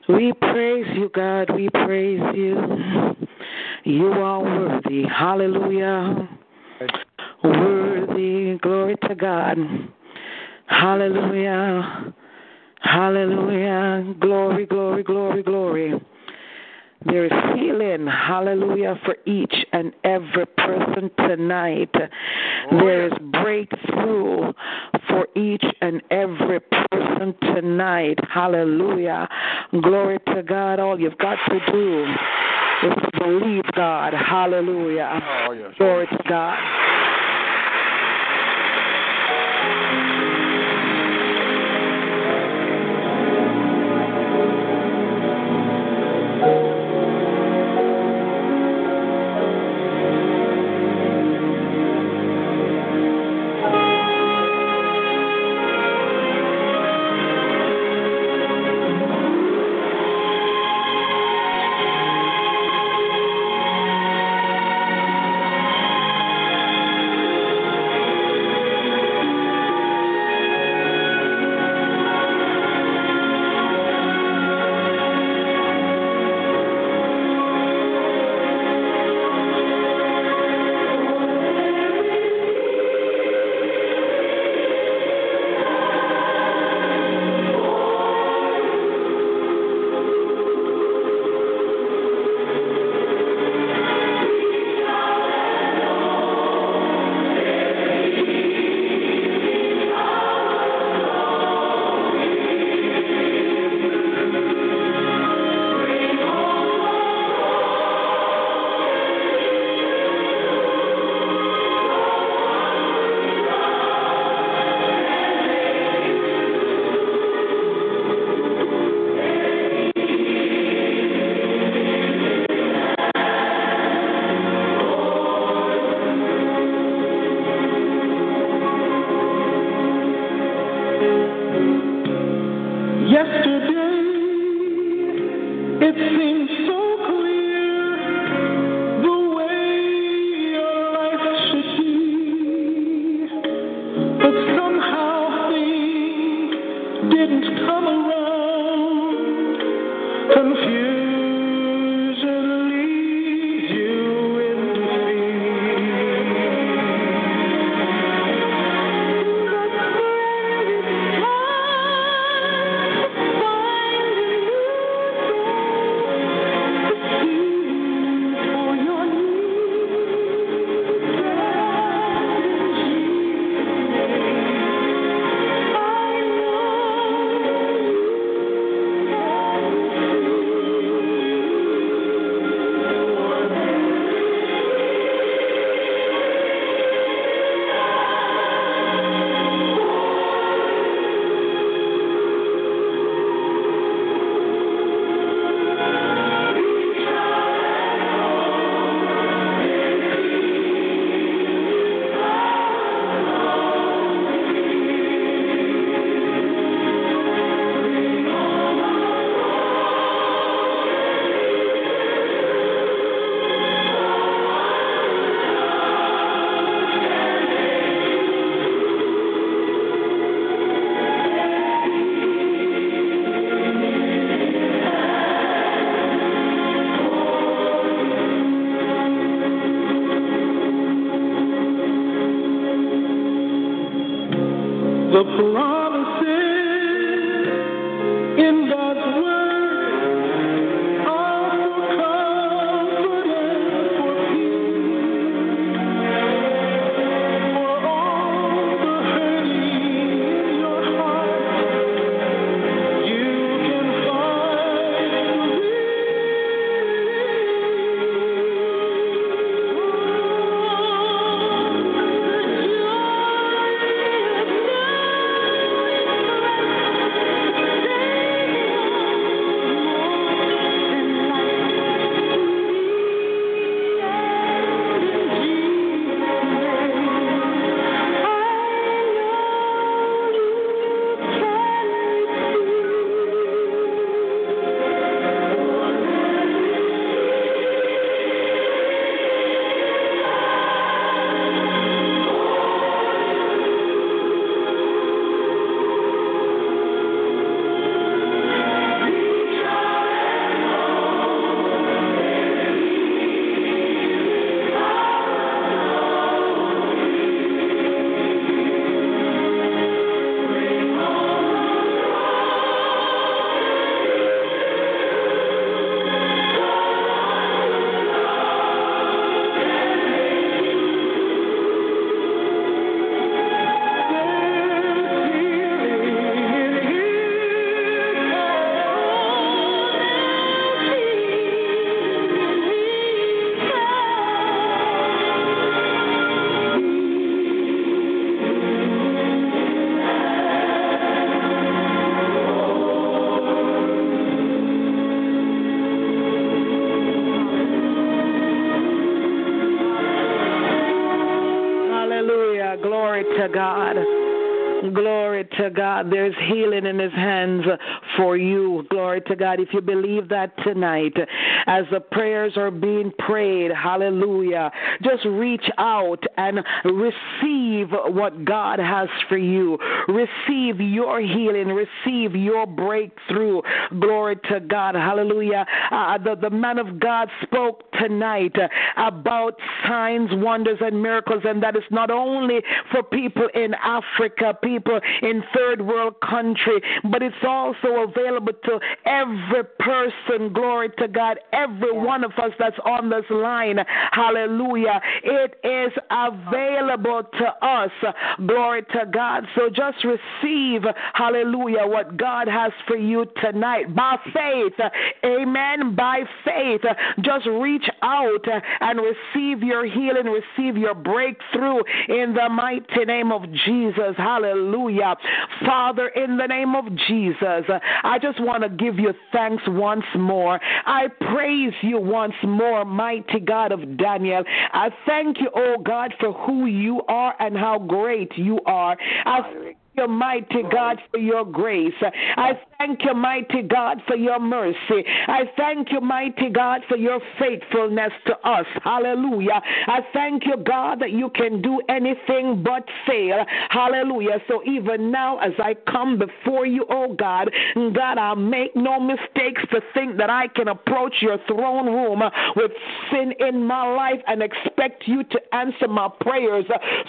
We praise you, God. We praise you. You are worthy. Hallelujah. Worthy. Glory to God. Hallelujah. Hallelujah. Glory, glory, glory, glory. There is healing, hallelujah, for each and every person tonight. There is breakthrough for each and every person tonight. Hallelujah. Glory to God. All you've got to do is to believe God. Hallelujah. Oh, yes. Glory to God. To God. There's healing in His hands for you. Glory to God. If you believe that tonight, as the prayers are being prayed, hallelujah, just reach out and receive what God has for you. Receive your healing. Receive your breakthrough. Glory to God. Hallelujah. Uh, the, the man of God spoke tonight about signs, wonders, and miracles, and that is not only for people in Africa, people in third world country, but it's also available to every person. Glory to God, every one of us that's on this line. Hallelujah. It is available to us. Glory to God. So just receive, hallelujah, what God has for you tonight by faith. Amen. By faith. Just reach out and receive your healing, receive your breakthrough in the mighty name of Jesus. Hallelujah. Father, in the name of Jesus, I just want to give you thanks once more. I praise you once more, mighty God of Daniel. I thank you, oh God, for who you are and how great you are. I you, mighty God, for your grace. I thank you, mighty God, for your mercy. I thank you, mighty God, for your faithfulness to us. Hallelujah. I thank you, God, that you can do anything but fail. Hallelujah. So even now, as I come before you, oh God, God, I'll make no mistakes to think that I can approach your throne room with sin in my life and expect you to answer my prayers.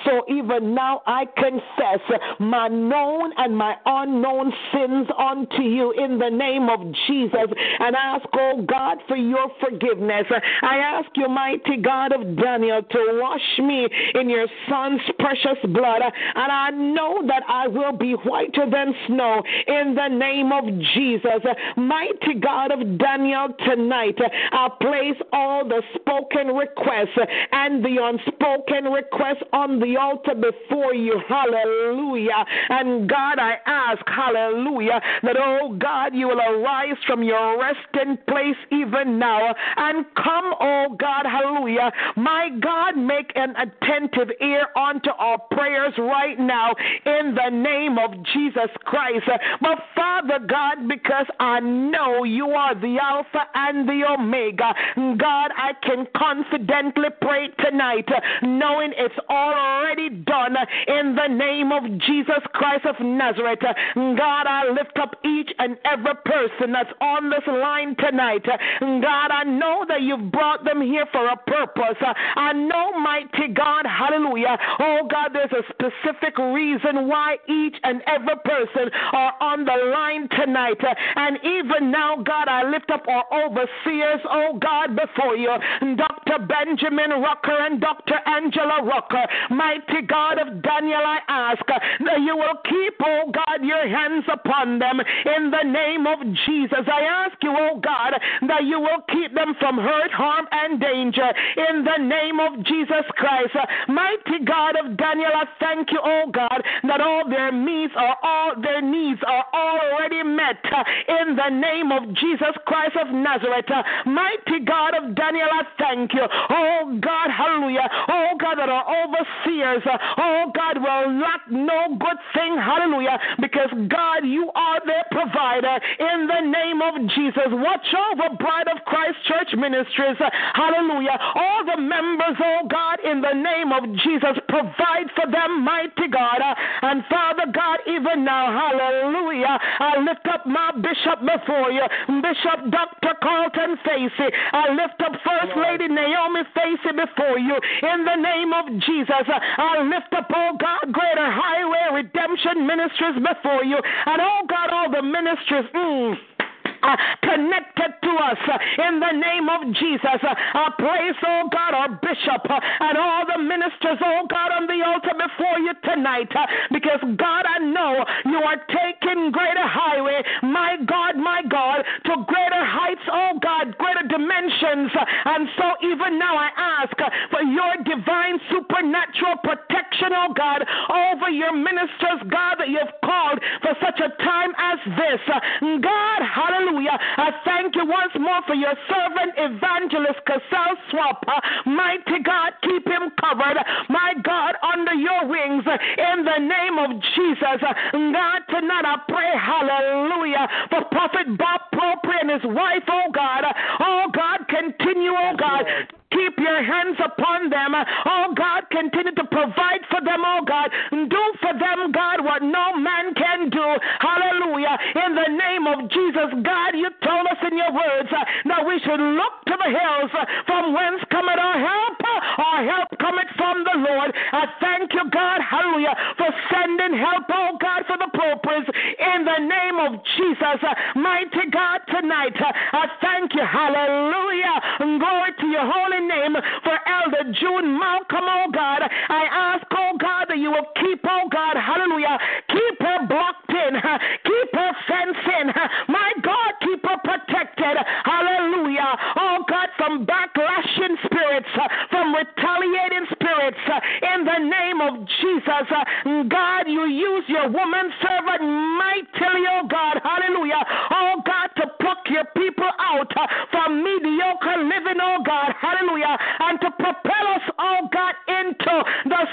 So even now, I confess my known and my unknown sins unto you in the name of Jesus and ask, oh God, for your forgiveness. I ask you, mighty God of Daniel, to wash me in your son's precious blood. And I know that I will be whiter than snow in the name of Jesus. Mighty God of Daniel, tonight I place all the spoken requests and the unspoken requests on the altar before you. Hallelujah. And God, I ask, hallelujah, that, oh God, you will arise from your resting place even now and come, oh God, hallelujah. My God, make an attentive ear unto our prayers right now in the name of Jesus Christ. But Father God, because I know you are the Alpha and the Omega, God, I can confidently pray tonight, knowing it's already done in the name of Jesus Christ of Nazareth. God, I lift up each and every person that's on this line tonight. God, I know that you've brought them here for a purpose. I know, mighty God, hallelujah. Oh, God, there's a specific reason why each and every person are on the line tonight. And even now, God, I lift up our overseers, oh God, before you. Dr. Benjamin Rucker and Dr. Angela Rucker. Mighty God of Daniel, I ask that you will keep, oh God, your hands upon them in the name of Jesus. I ask you, oh God, that you will keep them from hurt, harm, and danger in the name of Jesus Christ. Mighty God of Daniel, I thank you, oh God, that all their needs are all their needs are already met in the name of Jesus Christ of Nazareth. Mighty God of Daniel, I thank you. Oh God, hallelujah. Oh God, that our overseers, oh God, will lack no good thing. Hallelujah. Because God, you are their provider in the name of Jesus. Watch over Bride of Christ Church Ministries. Hallelujah. All the members, oh God, in the name of Jesus, provide for them, mighty God. And Father God, even now, hallelujah, I lift up my bishop before you, Bishop Dr. Carlton Facey. I lift up First Lady Naomi Facey before you in the name of Jesus. I lift up, oh God, Greater Highway Redemption Ministries before you. And oh God, all the ministries. Mm, uh, connected to us uh, in the name of Jesus. Uh, I praise, oh God, our bishop uh, and all the ministers, oh God, on the altar before you tonight. Uh, because God, I know you are taking greater highway, my God, my God, to greater heights, oh God, greater dimensions. And so even now I ask for your divine supernatural protection, oh God, over your ministers, God, that you've called for such a time as this. God, hallelujah. I thank you once more for your servant, evangelist Cassell Swapp. Mighty God, keep him covered, my God, under your wings in the name of Jesus. God, tonight I pray, hallelujah, for Prophet Propri and his wife, oh God. Oh God, continue, oh God, Keep your hands upon them. Oh God, continue to provide for them, oh God. Do for them, God, what no man can do. Hallelujah. In the name of Jesus, God, you told us in your words uh, that we should look to the hills uh, from whence cometh our help. Our help cometh from the Lord. I thank you, God, hallelujah, for sending help, oh God, for the Propres in the name of Jesus. Mighty God, tonight, I thank you, hallelujah. Glory to your holy name for Elder June Malcolm, oh God. I ask, oh God, that you will keep, oh God, hallelujah, keep her blocked in, keep her fenced in. My God, keep her protected. Hallelujah. From backlashing spirits, uh, from retaliating spirits, uh, in the name of Jesus. Uh, God, you use your woman servant mightily, oh God, hallelujah. Oh God, to pluck your people out from mediocre living, oh God, hallelujah and to propel us, oh God, into the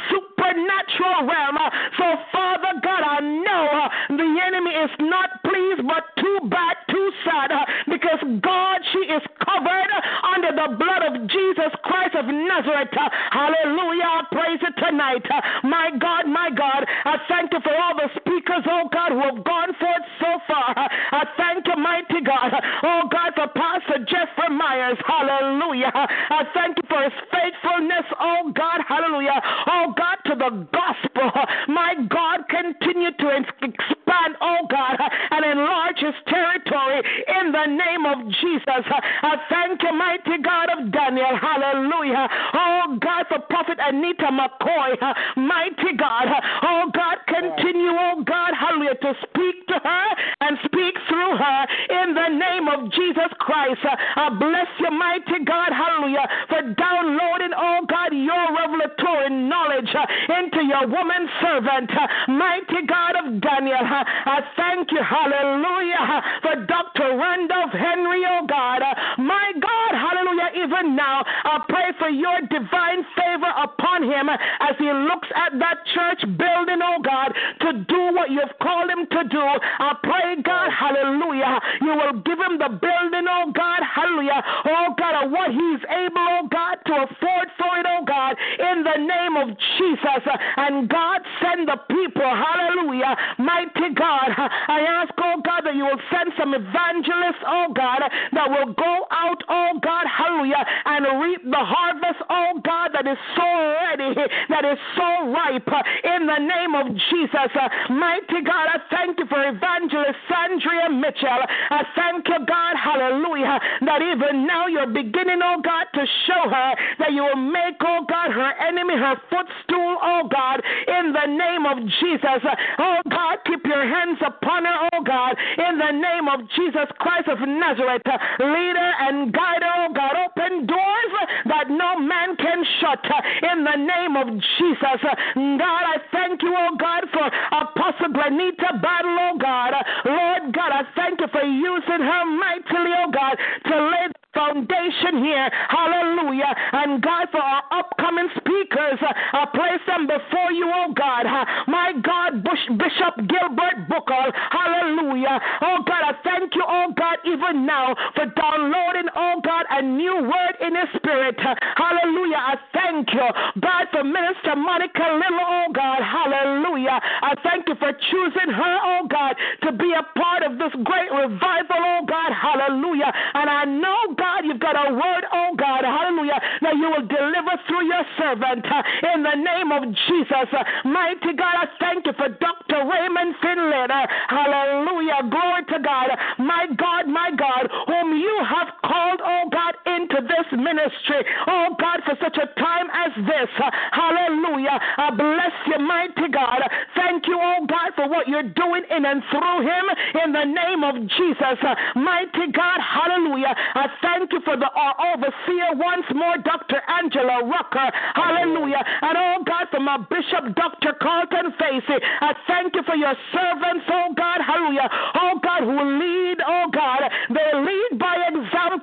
supernatural realm. Uh, so, Father God, I know uh, the enemy is not pleased, but too bad, too sad, uh, because God, she is covered under the blood of Jesus Christ of Nazareth. Hallelujah. I praise it tonight. My God, my God, I thank you for all the speakers, oh God, who have gone forth so far. I thank you, mighty God, oh God, for Pastor Jeffrey Myers. Hallelujah. I thank you for his faithfulness, oh God, hallelujah. Oh God, to the gospel. My God, continue to expand, oh God, and enlarge his territory in the name of Jesus. I thank you, mighty God of Daniel, hallelujah. Oh God, for Prophet Anita McCoy, mighty God. Oh God, continue, oh God, hallelujah, to speak to her and speak through her in the name of Jesus Christ. I bless you, mighty God, hallelujah, for downloading, oh God, your revelatory knowledge into your woman servant, mighty God of Daniel. I thank you, hallelujah, for Dr. Randolph Henry, oh God. My God, hallelujah, even now, I pray for your divine favor upon him as he looks at that church building, oh God, to do what you've called him to do. I pray, God, hallelujah, you will give him the building, oh God, hallelujah, oh God, of what he's able, oh God, to afford for it, oh God, in the name of Jesus. And God, send the people, hallelujah, mighty God. I ask, oh God, that you will send some evangelists, oh God, that will go out, oh God, hallelujah, and reap the harvest, oh God, that is so ready, that is so ripe, in the name of Jesus. Mighty God, I thank you for evangelist Sandria Mitchell. I thank you, God, hallelujah, that even now you're beginning, oh God, to show her that you will make, oh God, her enemy her footstool, oh God, in the name of Jesus. Oh God, keep your hands upon her, oh God, in the name of Jesus Christ of Nazareth. Lead her and guide oh God. Open doors that no man can shut in the name of Jesus. God, I thank you, oh God, for Apostle Glenita Battle, oh God. Lord God, I thank you for using her mightily, oh God, to lay foundation here. Hallelujah. And God, for our upcoming speakers, I place them before you, oh God. My God, Bishop Gilbert Booker. Hallelujah. Oh God, I thank you, oh God, even now for downloading, oh God, a new word in his spirit. Hallelujah. I thank you, God, for Minister Monica Little, oh God. Hallelujah. I thank you for choosing her, oh God, to be a part of this great revival, oh God. Hallelujah. And I know, God, you've got a word, oh God, hallelujah, Now you will deliver through your servant uh, in the name of Jesus. Uh, mighty God, I thank you for Dr. Raymond Finley. Uh, hallelujah. Glory to God. My God, my God, whom you have called, oh God, into this ministry. Oh God, for such a time as this. Hallelujah. I bless you, mighty God. Thank you, oh God, for what you're doing in and through him in the name of Jesus. Mighty God, hallelujah. I thank you for the overseer once more, Dr. Angela Rucker, uh, hallelujah. And oh God, for my bishop, Dr. Carlton Facey, I thank you for your servants, oh God, hallelujah. Oh God, who lead, oh God, they lead by example,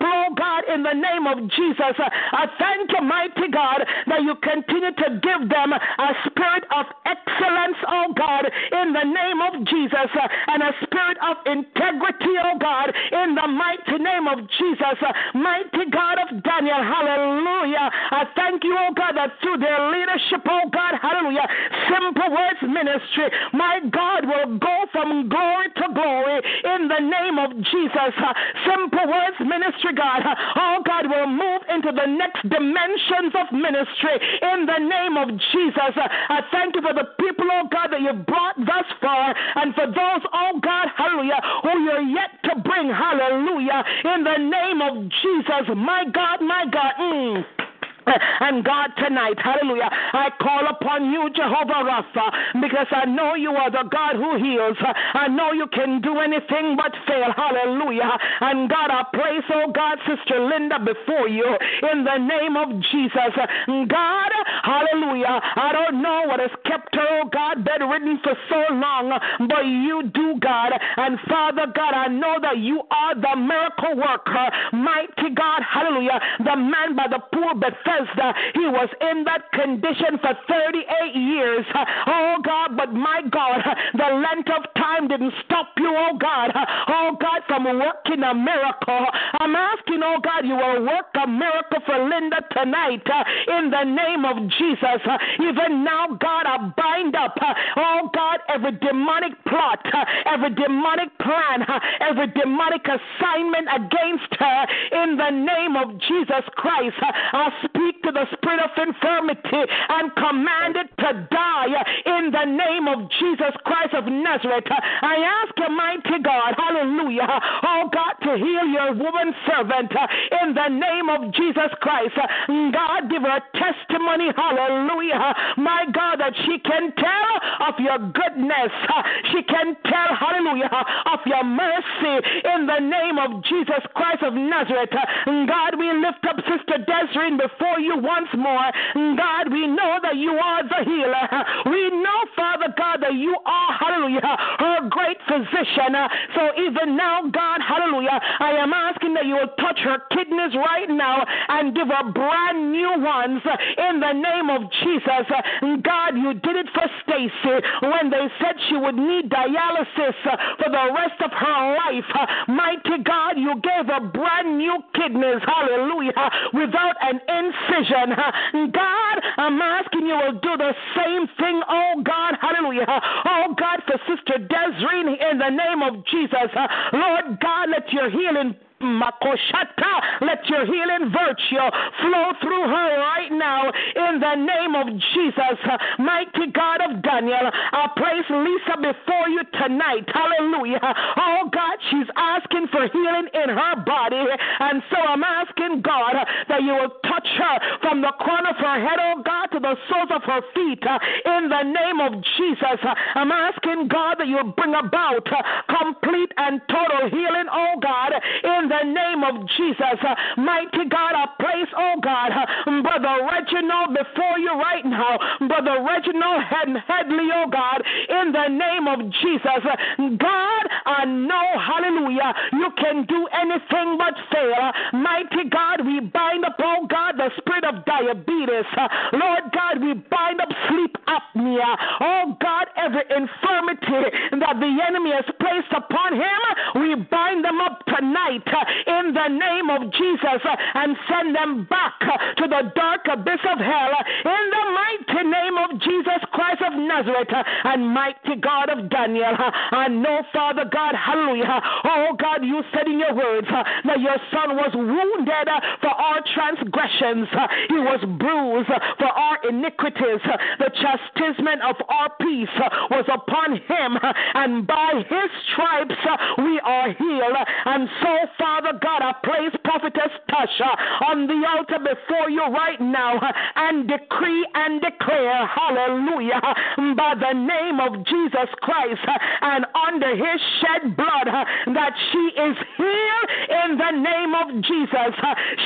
in the name of Jesus. I thank you, mighty God, that you continue to give them a spirit of excellence, oh God, in the name of Jesus, and a spirit of integrity, oh God, in the mighty name of Jesus. Mighty God of Daniel, hallelujah. I thank you, oh God, that through their leadership, oh God, hallelujah, Simple Words Ministry, my God will go from glory to glory in the name of Jesus. Simple Words Ministry, God, oh God, will move into the next dimensions of ministry in the name of Jesus. I thank you for the people, oh God, that you've brought thus far, and for those, oh God, hallelujah, who you're yet to bring, hallelujah, in the name of Jesus. My God, my God. Mm. And God, tonight, hallelujah, I call upon you, Jehovah Rapha, because I know you are the God who heals. I know you can do anything but fail. Hallelujah. And God, I place, oh God, Sister Linda before you in the name of Jesus. God, hallelujah. I don't know what has kept her, oh God, bedridden for so long, but you do, God. And Father God, I know that you are the miracle worker. Mighty God, hallelujah. The man by the pool Bethesda Bethesda. He was in that condition for 38 years. Oh God, but my God, the length of time didn't stop you, oh God. Oh God, from working a miracle. I'm asking, oh God, you will work a miracle for Linda tonight uh, in the name of Jesus. Even now, God, I bind up, uh, oh God, every demonic plot, uh, every demonic plan, every demonic assignment against her in the name of Jesus Christ. I speak speak to the spirit of infirmity and command it to die in the name of Jesus Christ of Nazareth. I ask you, mighty God, hallelujah, oh God, to heal your woman servant in the name of Jesus Christ. God, give her testimony, hallelujah, my God, that she can tell of your goodness. She can tell, hallelujah, of your mercy in the name of Jesus Christ of Nazareth. God, we lift up Sister Desiree before before you once more. God, we know that you are the healer. We know, Father God, that you are, hallelujah, her great physician. So even now, God, hallelujah, I am asking that you will touch her kidneys right now and give her brand new ones in the name of Jesus. God, you did it for Stacy when they said she would need dialysis for the rest of her life. Mighty God, you gave her brand new kidneys, hallelujah, without an incident decision. God, I'm asking you will do the same thing, oh God, hallelujah. Oh God, for Sister Desiree in the name of Jesus. Lord God, let your healing Makoshata. Let your healing virtue flow through her right now in the name of Jesus. Mighty God of Daniel, I place Lisa before you tonight. Hallelujah. Oh God, she's asking for healing in her body. And so I'm asking God that you will touch her from the crown of her head, oh God, to the soles of her feet in the name of Jesus. I'm asking God that you bring about complete and total healing, oh God, in the name of Jesus. Uh, mighty God, I place, oh God, uh, Brother Reginald before you right now. Brother Reginald Head- Headley, oh God, in the name of Jesus. God, I know, hallelujah, you can do anything but fail. Mighty God, we bind up, oh God, the spirit of diabetes. Lord God, we bind up sleep apnea. Oh God, every infirmity that the enemy has placed upon him, we bind them up tonight in the name of Jesus uh, and send them back to the dark abyss of hell in the mighty name of Jesus Christ of Nazareth and mighty God of Daniel. I know, Father God, hallelujah. Oh God, you said in your words that your son was wounded for our transgressions, he was bruised for our iniquities. The chastisement chastisement of our peace was upon him, and by his stripes we are healed. And so, Father God, I place Prophetess Tasha on the altar before you right now and decree and declare, hallelujah, hmm, by the name of Jesus Christ and under his shed blood that she is here in the name of Jesus.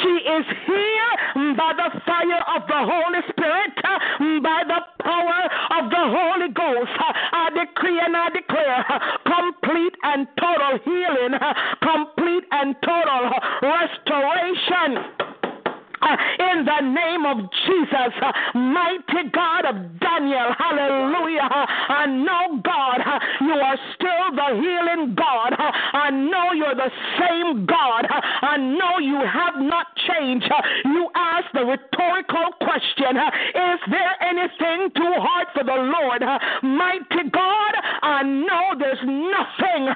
She is here hmm, by the fire of the Holy Spirit, hmm, by the power of the Holy Ghost. Decree and I declare complete and total healing, complete and total restoration in the name of Jesus, mighty God of Daniel. Hallelujah. I know, God, you are still the healing God. I know you're the same God. I know you have not changed. You ask the rhetorical question Is there anything too hard for the Lord? Mighty God, I know there's nothing,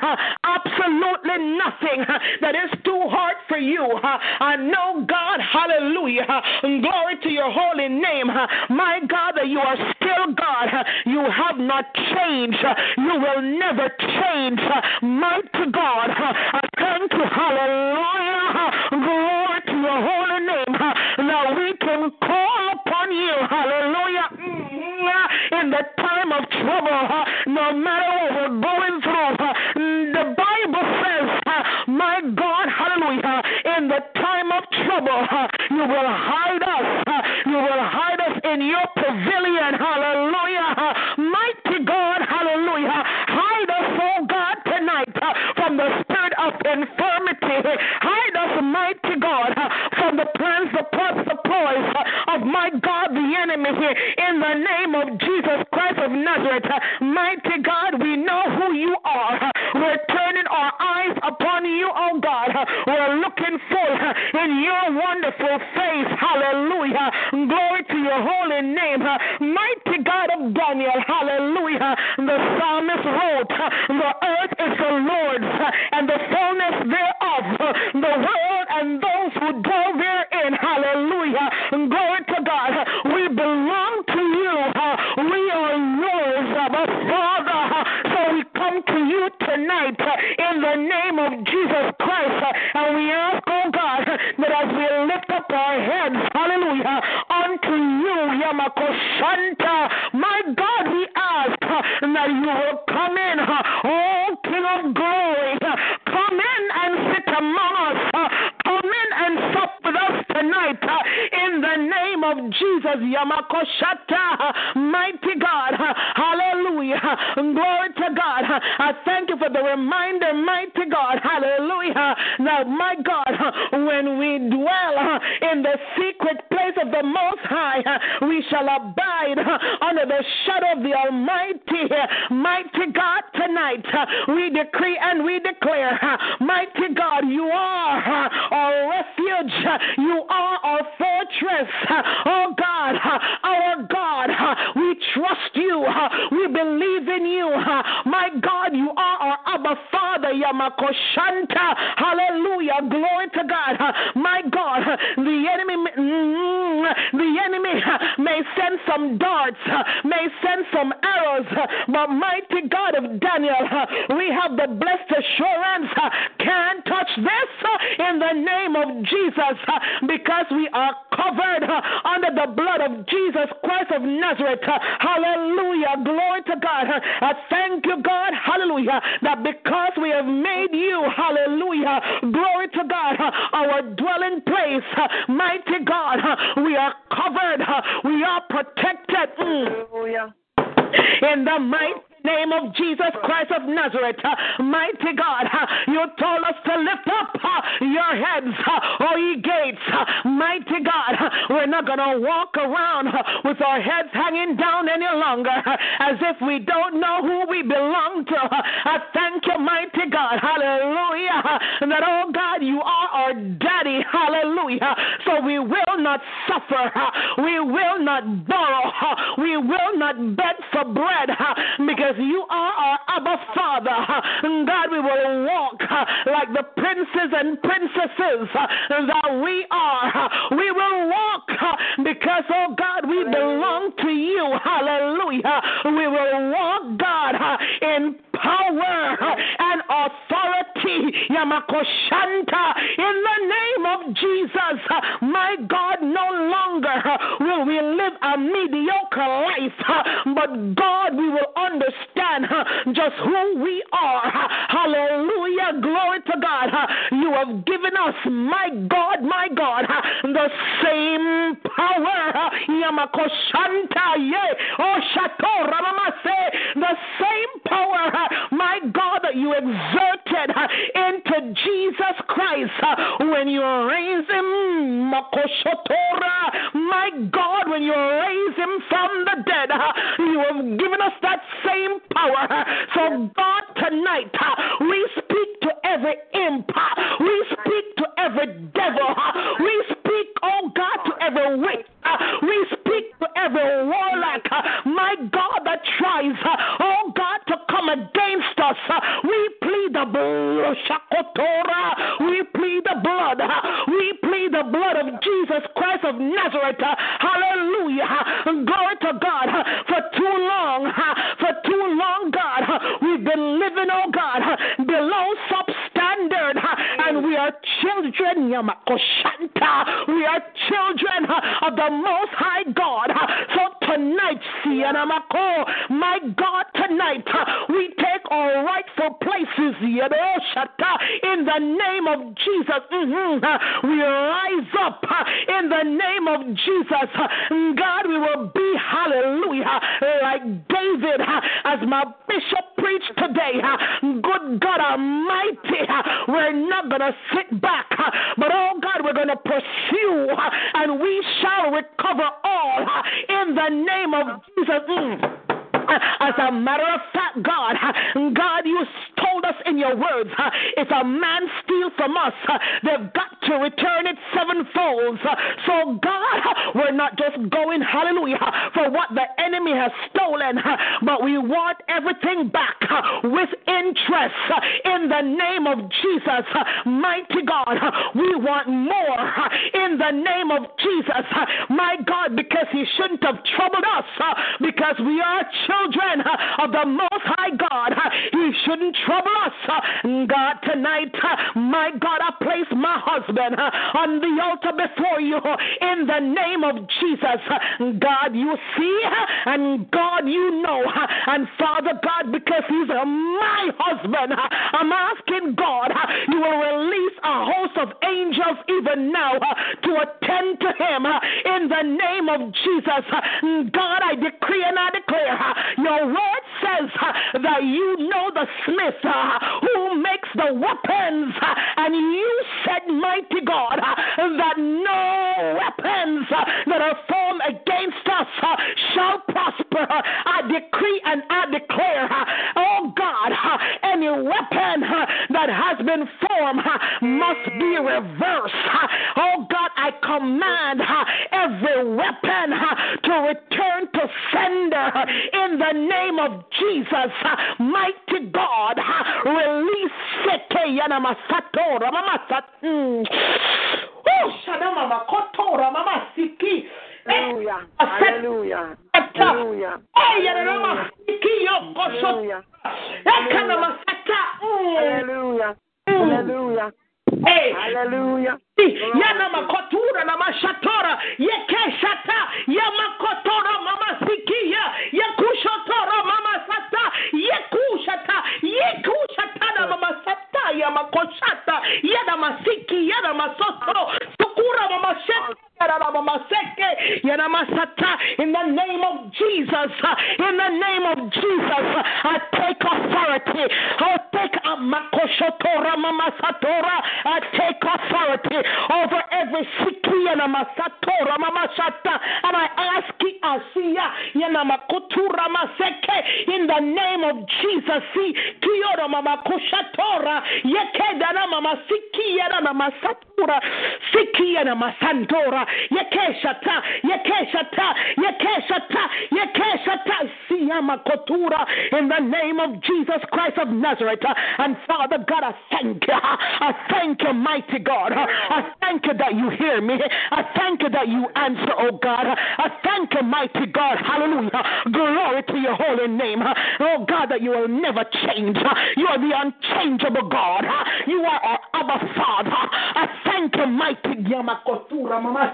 absolutely nothing that is too hard for you. I know, God, hallelujah Hallelujah. Glory to your holy name. My God, that you are still God. You have not changed. You will never change. Mighty God, I thank you. Hallelujah. Glory to your holy name. Now we can call upon you. Hallelujah. Mm-hmm. In the time of trouble, no matter what we're going through, the Bible says, my God, hallelujah, in the time of trouble, you will hide us. You will hide us in your pavilion. Hallelujah. Mighty God. Hallelujah. Hide us, oh God, tonight from the spirit of infirmity. Hide us, mighty God, from the plans, the plots, the ploys of my God, the enemy here. In the name of Jesus Christ of Nazareth. Mighty God, we know who you are. We're turning our eyes upon you, oh God. We're looking full in your wonderful face. Hallelujah. Glory to your holy name. Mighty God of Daniel. Hallelujah. The psalmist wrote, The earth is the Lord's and the fullness thereof, the world and those who dwell therein. Hallelujah. Glory to God. We belong name of Jesus Christ. Uh, and we ask, oh God, that as we lift up our heads, hallelujah, unto you, Yamakoshanta, my God, we ask uh, that you will come in, uh, oh King of glory, come in and sit among us, come in and sup with us tonight, uh, in the name of Jesus, Yamakoshata, mighty God, uh, hallelujah, glory to God. Uh, I thank you for the reminder, mighty God, hallelujah, Now, my God, when we dwell in the secret place of the Most High, we shall abide under the shadow of the Almighty. Mighty God, tonight we decree and we declare, mighty God, you are our refuge, you are our fortress. Oh God, our God, we trust you, we believe in you. My God, you are our Abba Father, Yamakoshanta. Hallelujah, glory to God. My God, the enemy, mm, the enemy may send some darts, may send some arrows, but mighty God of Daniel, we have the blessed assurance, can't touch this in the name of Jesus, because we are covered under the blood of Jesus Christ of Nazareth. Hallelujah, glory to God. I thank you, God, hallelujah, that because we have made you, hallelujah, glory to God, our dwelling place, mighty God, we are covered, we are protected. Mm. In the mighty name of Jesus Christ of Nazareth. Mighty God, you told us to lift up your heads, O ye gates. Mighty God, we're not going to walk around with our heads hanging down any longer as if we don't know who we belong to. I thank you, mighty God. Hallelujah. That, oh God, you are our daddy. Hallelujah. So we will not suffer. We will not borrow. We will not beg for bread because you are our Abba Father. God, we will walk like the princes and princesses that we are. We will walk because, oh God, we belong to you. Hallelujah. We will walk, God, in power and authority. Yamakoshanta. In the name of Jesus, my God, no longer will we live a mediocre life, but God, we will understand just who we are. Hallelujah. Glory to God. You have given us, my God, my God, the same power. Yamakoshanta. Oh, Shato. The same power, my God, that you exerted into Jesus Christ uh, when you raised him. My God, when you raised him from the dead, uh, you have given us that same power. So, God, tonight, uh, we speak to every imp, we speak to every devil, we speak, oh God, to every witch, we speak to every warlock, my God, that tries, We plead the blood, we plead the blood, we plead the blood of Jesus Christ of Nazareth. Hallelujah. Glory to God. For too long, for too long, God, we've been living, oh God, below substandard, and we are children. We are children of the Most High God. So tonight, my God, tonight we rightful places in the name of Jesus. Mm-hmm. We rise up uh, in the name of Jesus. Uh, God, we will be, hallelujah, like David, uh, as my bishop preached today. Good God Almighty, we're not going to sit back, but oh God, we're going to pursue and we shall recover all in the name of Jesus. Mm. As a matter of fact, God, God, you told us in your words, if a man steal from us, they've got to return it sevenfold. So, God, we're not just going, hallelujah, for what the enemy has stolen, but we want everything back with interest in the name of Jesus. Mighty God, we want more in the name of Jesus. My God, because he shouldn't have troubled us because we are children of the Most High God. He shouldn't trouble us. God, tonight, my God, I place my husband on the altar before you in the name of Jesus. God, you see, and God, you know, and Father God, because he's my husband, I'm asking God, you will release a host of angels even now to attend to him in the name of Jesus. God, I decree and I declare your word says uh, that you know the smith uh, who makes the weapons, uh, and you said, Mighty God, that no weapons that are formed against us shall prosper. I decree and I declare, oh God, any weapon that has been formed must be reversed. Oh God, I command every weapon to return to sender in the name of Jesus. Mighty God, release Seke Yanamasatora hmm. Mamasat. Oh, Shadama Makotora Mamasiki. Hallelujah. Hallelujah. Hallelujah. Hallelujah. Hallelujah. Hey. Hallelujah. Yana makotura na mashatora yekeshata yamakotora mama sikia yekushotora mama sata yekushata yekushata na mama sata yamakoshata yana masiki yana masoto sukura mama in the name of Jesus, in the name of Jesus, I take authority. I take. I take authority over every sikia masatora mamashata, and I ask Asia yanamakutura maseke in the name of Jesus. See kiora mamakushatora yekedana mamasikia na masatura sikia na masantora yekeshata yekeshata yekeshata yekeshata siyama kotura in the name of Jesus Christ of Nazareth uh, and Father God I thank you I thank you mighty God I thank you that you hear me I thank you that you answer, oh God. I thank you, mighty God. Hallelujah. Glory to your holy name. Oh God, that you will never change. You are the unchangeable God. You are our Abba Father. I thank you, mighty Yamakotura Mama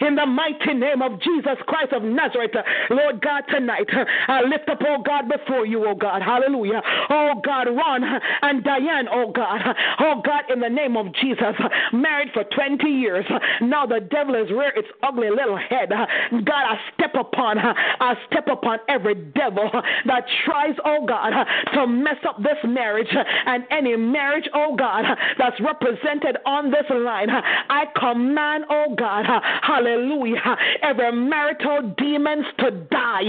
in the mighty name of Jesus Christ of Nazareth. Lord God, tonight I lift up, oh God, before you, oh God. Hallelujah. Oh God, Ron and Diane, oh God. Oh God, in the name of Jesus, married for 20 years. Now the devil is rear its ugly little head. God, I step upon, her, I step upon every devil that tries, oh God, to mess up this marriage and any marriage, oh God, that's represented on this line. I command, oh God, hallelujah, every marital demons to die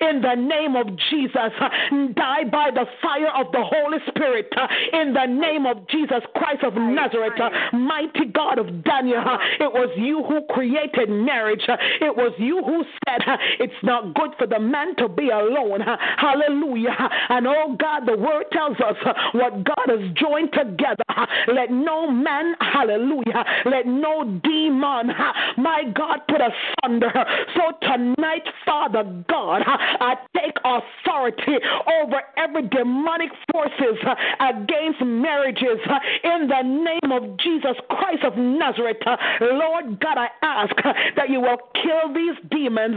in the name of Jesus. Die by the fire of the Holy Spirit in the name of Jesus Christ of Nazareth. Mighty God of Daniel, it was you who created marriage. It was you who said it's not good for the man to be alone. Hallelujah. And oh God, the word tells us what God has joined together. Let no man, hallelujah, let no demon, my God, put asunder. So tonight, Father God, I take authority over every demonic forces against marriages in the name of Jesus Christ of Nazareth. Lord God, I ask that you will kill these demons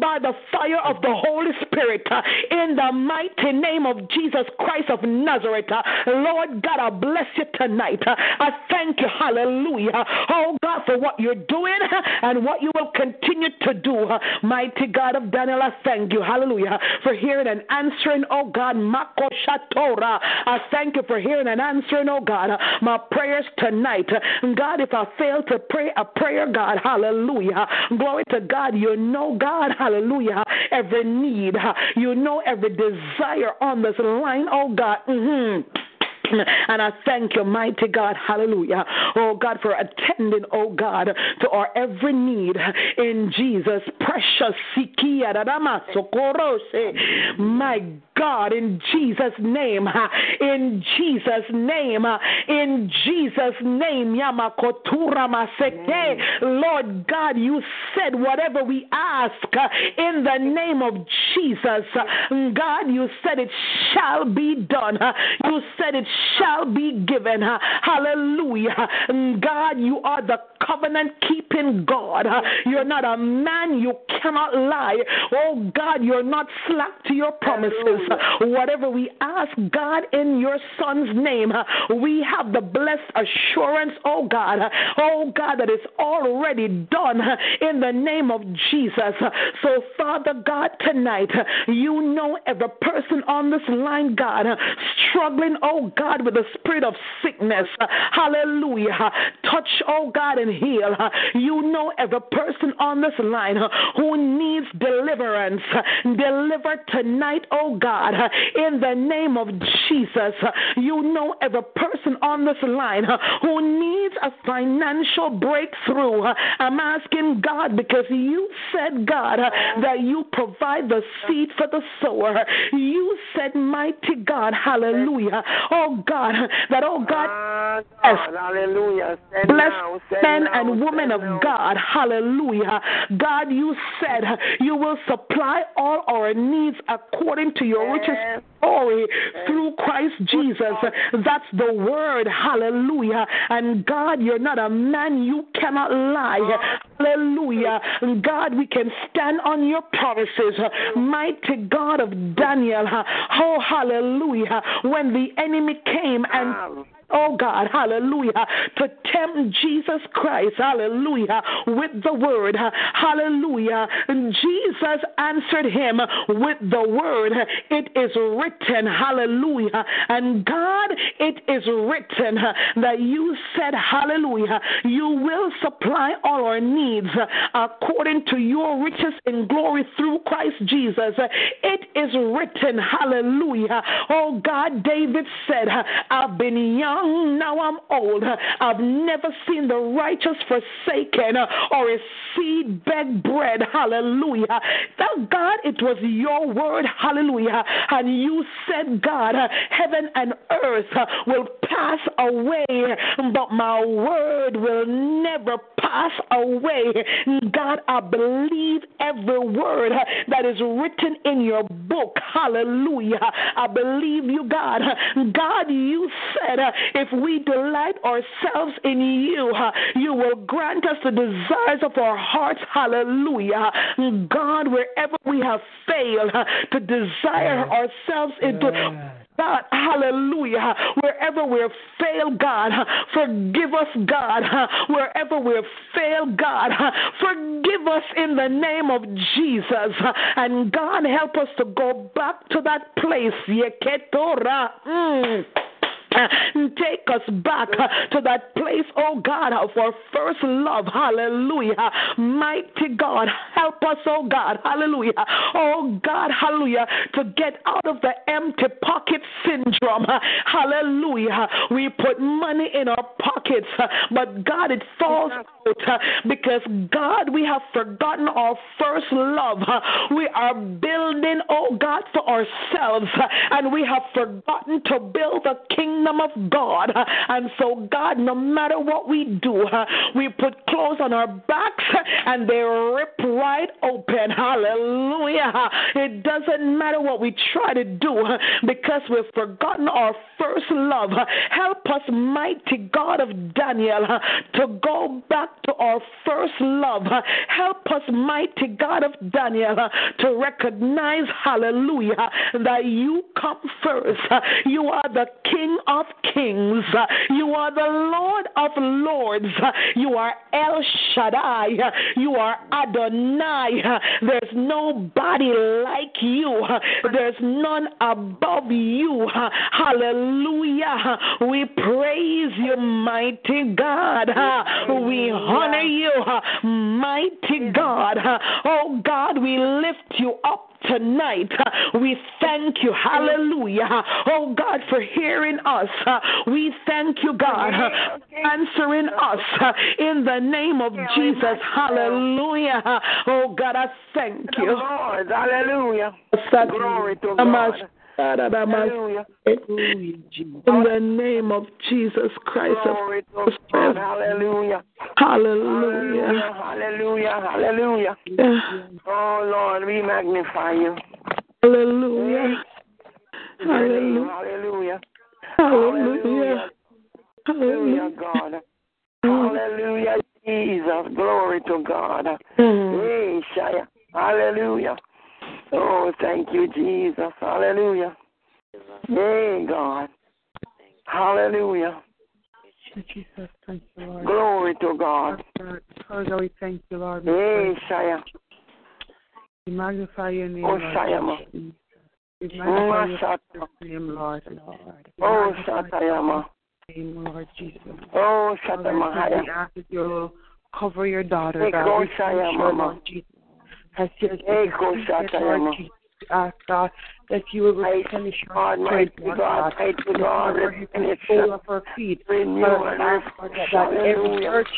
by the fire of the Holy Spirit in the mighty name of Jesus Christ of Nazareth. Lord God, I bless you tonight. I thank you, hallelujah. Oh God, for what you're doing and what you will continue to do. Mighty God of Daniel, I thank you, hallelujah, for hearing and answering, oh God, Mako Shatora. I thank you for hearing and answering, oh God, my prayers tonight. God, if I fail to pray a prayer, God, hallelujah. Glory to God, you know, God, hallelujah, every need. You know every desire on this line, oh God. Mm-hmm. And I thank you, mighty God, hallelujah. Oh God, for attending, oh God, to our every need. In Jesus' precious my God, in Jesus' name, in Jesus' name, in Jesus' name, Yamakotura Maseke. Lord God, you said whatever we ask in the name of Jesus, God, you said it shall be done. You said it shall be given. Hallelujah. Mm, God, you are the covenant keeping God. You're not a man, you cannot lie. Oh God, you're not slack to your promises. Whatever we ask God in your son's name, we have the blessed assurance, oh God, oh God, that it's already done in the name of Jesus. So, Father God, tonight, you know every person on this line, God, struggling, oh God, with the spirit of sickness. Hallelujah. Touch, oh God, and heal. You know every person on this line who needs deliverance. Deliver tonight, oh God, in the name of Jesus. You know every person on this line who needs a financial breakthrough. I'm asking God because you said, God, that you provide the seed for the sower. You said, mighty God, hallelujah. Oh God, that, oh God, yes, hallelujah. bless men and women of God, hallelujah. God, you said you will supply all our needs according to your riches glory through Christ Jesus. That's the word. Hallelujah. And God, you're not a man, you cannot lie. Hallelujah. God, we can stand on your promises. Mighty God of Daniel. Oh, hallelujah. When the enemy came and Oh God, hallelujah, to tempt Jesus Christ, hallelujah, with the word, hallelujah. Jesus answered him with the word, it is written, hallelujah. And God, it is written that you said, hallelujah, you will supply all our needs according to your riches in glory through Christ Jesus. It is written, hallelujah. Oh God, David said, I've been young young, now I'm old. I've never seen the righteous forsaken uh, or a seed beg bread. Hallelujah. Thank God it was your word. Hallelujah. And you said, God, uh, heaven and earth uh, will pass away, but my word will never pass away. God, I believe every word that is written in your book. Hallelujah. I believe you, God. God, you said if we delight ourselves in you, you will grant us the desires of our hearts. Hallelujah. God, wherever we have failed to desire ourselves into God, hallelujah. Wherever we've failed, God, forgive us, God. Wherever we've failed, God, forgive us in the name of Jesus. And God, help us to go back to that place. Mm. Take us back to that place, oh God, of our first love. Hallelujah. Mighty God, help us, oh God. Hallelujah. Oh God, hallelujah. To get out of the empty pocket syndrome. Hallelujah. We put money in our pockets, but God, it falls because God, we have forgotten our first love. We are building, oh God, for ourselves, and we have forgotten to build the kingdom of God. And so, God, no matter what we do, we put clothes on our backs and they rip right open. Hallelujah. It doesn't matter what we try to do because we've forgotten our first love. Help us, mighty God of Daniel, to go back to our first love. Help us, mighty God of Daniel, to recognize, hallelujah, that you come first. You are the King of kings. You are the Lord of lords. You are El Shaddai. You are Adonai. There's nobody like you. There's none above you. Hallelujah. We praise you, mighty God. We honor you, mighty God. Oh God, we lift you up tonight. We thank you, hallelujah. Oh God, for hearing us. We thank you, God, answering us in the name of Jesus. Hallelujah. Oh God, I thank you. Lord, hallelujah. Glory to God. Hallelujah. In the name of Jesus Christ Glory to God. Hallelujah. Hallelujah. Hallelujah. Hallelujah. Oh Lord, we magnify you. Hallelujah. Hallelujah. Hallelujah. Hallelujah. Hallelujah. God. Hallelujah, Jesus. Glory to God. Mm. Hallelujah. Oh, thank you, Jesus. Hallelujah. Hey, God. Hallelujah. Jesus, thank you, Lord. Glory to God. Father, we thank you, Lord. We Hey, Shia. We magnify your name, Oh, Lord. Shayama. Jesus. We oh, magnify your Shata. precious name, Lord. Lord. Oh, magnify Shatayama. name, Lord Jesus. Oh, Father, Shatamahaya. we ask that you cover your daughter, God. go, We thank you, Lord Jesus. Has Hey, been go, defeated, Lord. Ask, God, that you will replenish her God, strength, Lord God, God. From God, top of her to the sole her. of her feet. Renew Father, I ask, Lord God, that every virtue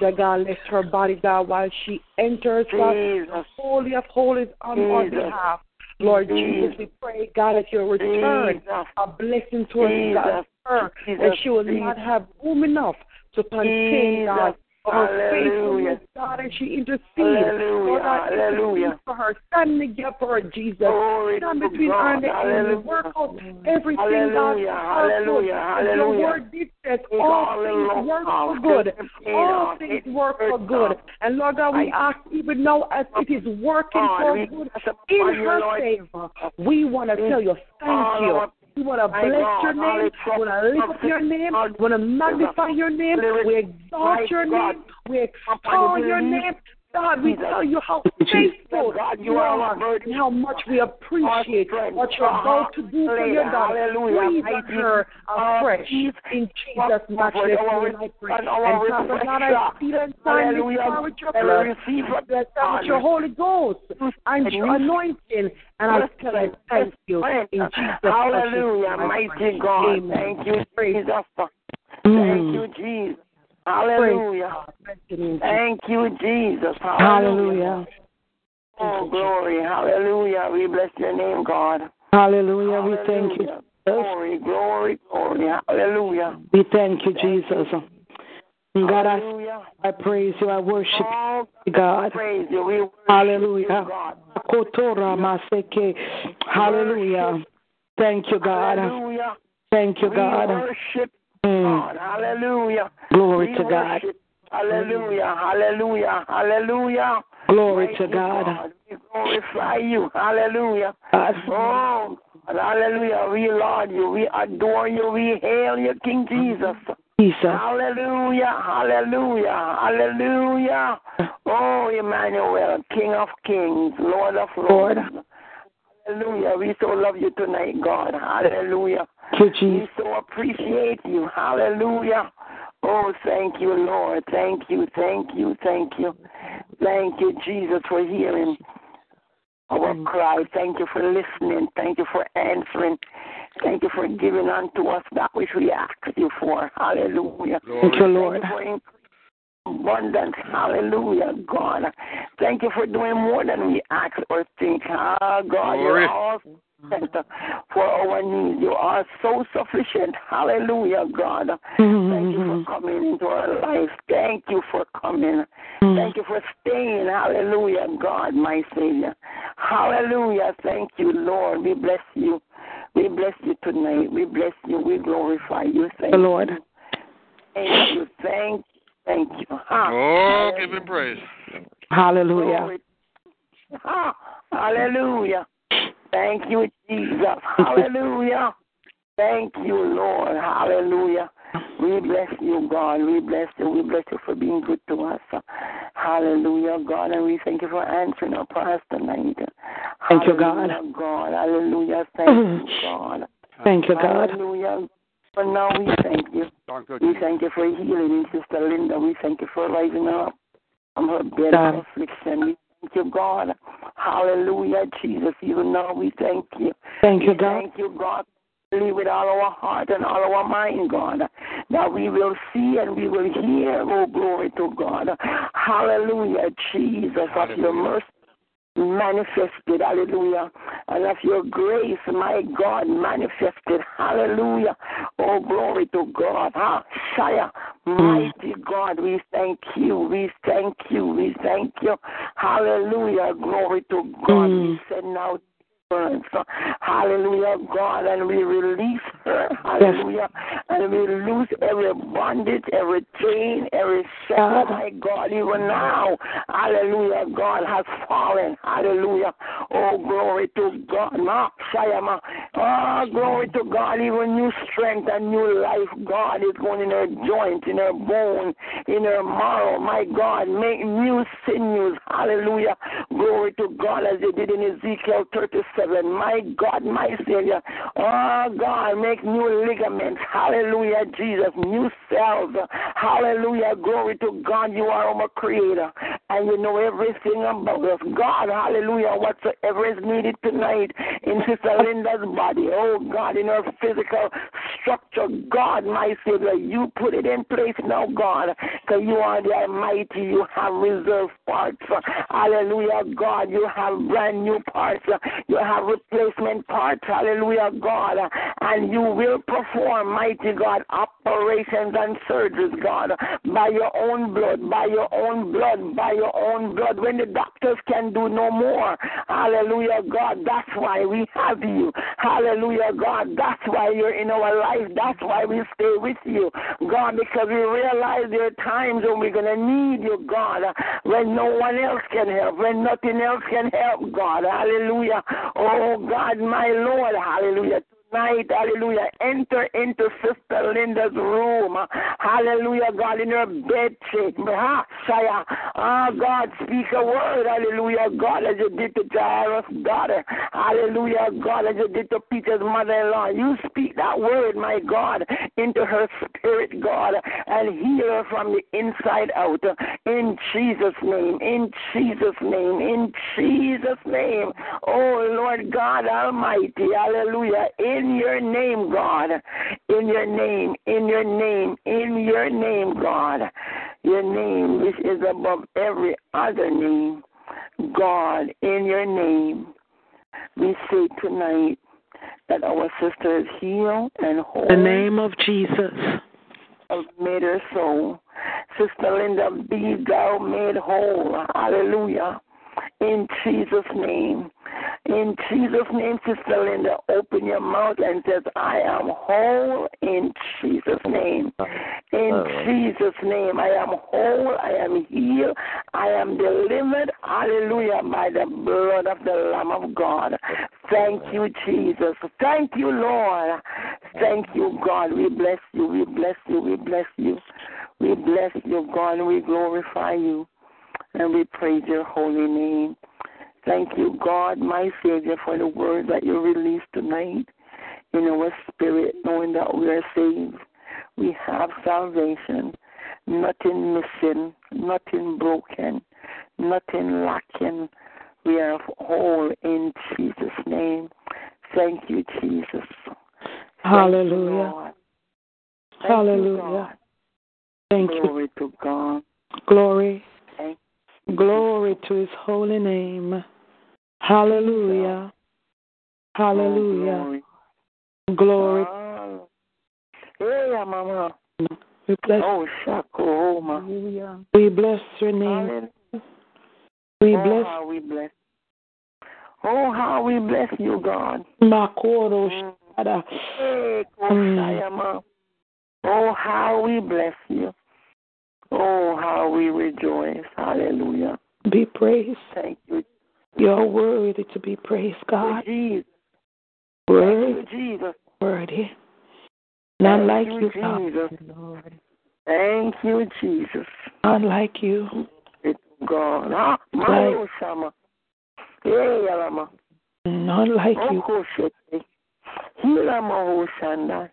that God left her body, God, while she enters, God, the holy of holies on our behalf. Lord Jesus, we pray, God, that you'll return a blessing towards God, Jesus. her, and she will not have room enough to contain, God. For her Hallelujah. faithfulness, God, and she intercedes. Hallelujah. Lord God, Hallelujah. intercede for her. Stand in the gap for her, Jesus. Glory Stand between her and the God. enemy. Work out everything, God, Hallelujah. her good. Hallelujah. Your word did say, Take all things work for good. take the pain All things work for good. And Lord God, we ask even now as it is working for good in her favor, we want to tell you thank you. We want to bless your name. We want to lift up your name. We want to magnify your name. We exalt your name. We extol your name. God, we tell you how faithful God, you are, and how much we appreciate what you're about to do for your daughter. Breathe on her afresh in Jesus' matchless name, I pray. And Father God, I feel and sign this far with your blood. Bless her with your Holy Ghost and your anointing. And I tell you, thank you in Jesus' Hallelujah, mighty God. Thank you, Jesus. Thank you, Jesus. Hallelujah. Thank you, Jesus. Hallelujah. Oh, glory. Hallelujah. We bless your name, God. Hallelujah. We thank you. Glory, glory, glory. Hallelujah. We thank you, Jesus. God, I, I praise you. I worship you, God. Praise you. We worship Hallelujah. You, God. Hallelujah. Thank you, God. Hallelujah. Thank you, God. We worship. Mm. God. Hallelujah. Glory we to God. worship. Hallelujah. Hallelujah. Hallelujah. Glory Mighty to God. We glorify you. Hallelujah. God. Oh, God. hallelujah. We laud you. We adore you. We hail you, King Jesus. Jesus. Hallelujah. Hallelujah. Hallelujah. Uh. Oh, Emmanuel, King of kings, Lord of Lord. Hallelujah. We so love you tonight, God. Hallelujah. We so appreciate you. Hallelujah. Oh, thank you, Lord. Thank you, thank you, thank you. Thank you, Jesus, for hearing our cry. Thank you for listening. Thank you for answering. Thank you for giving unto us that which we ask you for. Hallelujah. Thank you, Lord. Thank you abundance. Hallelujah, God. Thank you for doing more than we ask or think. Ah, God, Glory. you're all sufficient for our needs. You are so sufficient. Hallelujah, God. Thank you for coming into our life. Thank you for coming. Thank you for staying. Hallelujah, God, my Savior. Hallelujah. Thank you, Lord. We bless you. We bless you tonight. We bless you. We glorify you. Thank The Lord. you. Thank you. Thank Thank you. Ha. Oh, give him praise. Hallelujah. Glory. Hallelujah. Thank you, Jesus. Hallelujah. Thank you, Lord. Hallelujah. We bless you, God. We bless you. We bless you for being good to us. Hallelujah, God. And we thank you for answering our prayers tonight. Thank you, God. God. Hallelujah. Thank you, God. Thank you, God. Hallelujah. For now, we thank you. Thank you, We thank you for healing Sister Linda. We thank you for rising her up from her bed of affliction. We thank you, God. Hallelujah, Jesus. Even now, we thank you. Thank you, God. Thank you, God. Believe with all our heart and all our mind, God, that we will see and we will hear. Oh, glory to God. Hallelujah, Jesus, of your mercy manifested, hallelujah, and of your grace, my God, manifested, hallelujah. Oh, glory to God, ah, Shia, mighty God, we thank you, we thank you, we thank you, hallelujah, glory to God. We send out hallelujah, God, and we release her, hallelujah, and we lose every bondage, every chain, every shackle, ah. my God, even now, hallelujah, God has fallen, hallelujah, oh, glory to God, oh, glory to God, even new strength and new life, God, is going in her joint, in her bone, in her marrow, my God, make new sinews, hallelujah, glory to God, as they did in Ezekiel 37, my God, my Savior, oh, God, make new ligaments, hallelujah, Jesus, new cells, hallelujah, glory to God, you are our creator, and you know everything about us, God, hallelujah, whatsoever is needed tonight in Sister Linda's body, oh, God, in her physical structure, God, my Savior, you put it in place now, God, because you are the Almighty, you have reserved parts, hallelujah, God, you have brand new parts, you have replacement parts, hallelujah, God, and you will perform, mighty God, operations and surgeries, God, by your own blood, by your own blood, by your own blood, when the doctors can do no more, hallelujah, God, that's why we have you, hallelujah, God, that's why you're in our life, that's why we stay with you, God, because we realize there are times when we're going to need you, God, when no one else can help, when nothing else can help, God, hallelujah, oh, God, my Lord, hallelujah, tonight, hallelujah. Enter into Sister Linda's room. Hallelujah, God, in her bed chamber. Ah, God, speak a word, hallelujah, God, as you did to Jairus' daughter. Hallelujah, God, as you did to Peter's mother-in-law. You speak that word, my God, into her spirit, God, and heal her from the inside out. In Jesus' name, in Jesus' name, in Jesus' name. Oh, Lord God Almighty, hallelujah. In your name, God. In your name, in your name, in your name, God. Your name, which is above every other name. God, in your name, we say tonight that our sister is healed and whole. The name of Jesus. Have made her soul. Sister Linda, be thou made whole. Hallelujah. In Jesus' name. In Jesus' name, Sister Linda, open your mouth and says, I am whole in Jesus' name. Uh, in uh. Jesus' name, I am whole, I am healed, I am delivered, hallelujah, by the blood of the Lamb of God. Thank you, Jesus. Thank you, Lord. Thank you, God. We bless you, we bless you, we bless you. We bless you, God, and we glorify you, and we praise your holy name. Thank you, God, my Savior, for the word that you released tonight in our spirit, knowing that we are saved. We have salvation, nothing missing, nothing broken, nothing lacking. We are whole in Jesus' name. Thank you, Jesus. Hallelujah. Hallelujah. Thank you, Hallelujah. Thank Glory to God. Glory. Glory to his holy name. Hallelujah. Hallelujah. Glory. Oh, Hey, Mama. We bless, Oh, Shakoma. we bless your name. We oh, bless how we bless. Oh, how we bless you, God. Makoro Mm. Mm. Oh, how we bless you. Oh, how we rejoice. Hallelujah. Be praised. Thank you, You're worthy to be praised, God. Jesus. Thank Worthy, you, Jesus. worthy. None Thank like you, you, God. Jesus. Thank you, Jesus. None like you. It's God. Ah, my Right. Oshama. Hey, Yalama. None like you. Okoshete. Hilama Oshanda.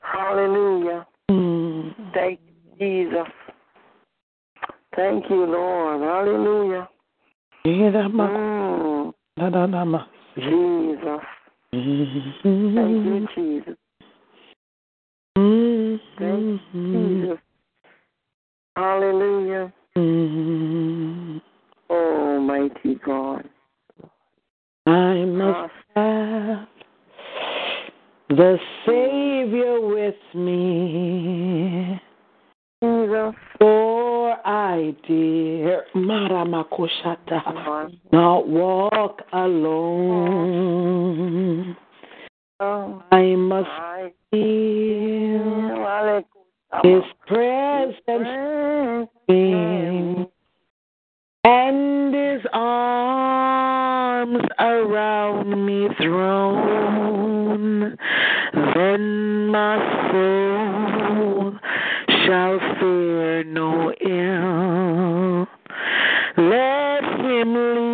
Hallelujah. Mm. Thank you, Jesus. Thank you, Lord. Hallelujah. Mm. Jesus. Thank you, Jesus. Mm. Thank you, Mm. Jesus. Hallelujah. Mm. Almighty God. I must have the Savior with me. I dare Maramakoshata not walk alone. Oh, I must I feel His presence and His arms around me thrown. Then my soul shall fear no ill. Let him lead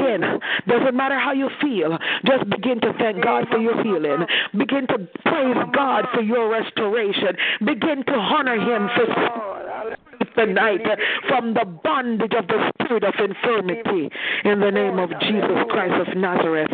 begin. Doesn't matter how you feel. Just begin to thank God for your healing. Begin to praise God for your restoration. Begin to honor Him for tonight from the bondage of the spirit of infirmity in the name of Jesus Christ of Nazareth.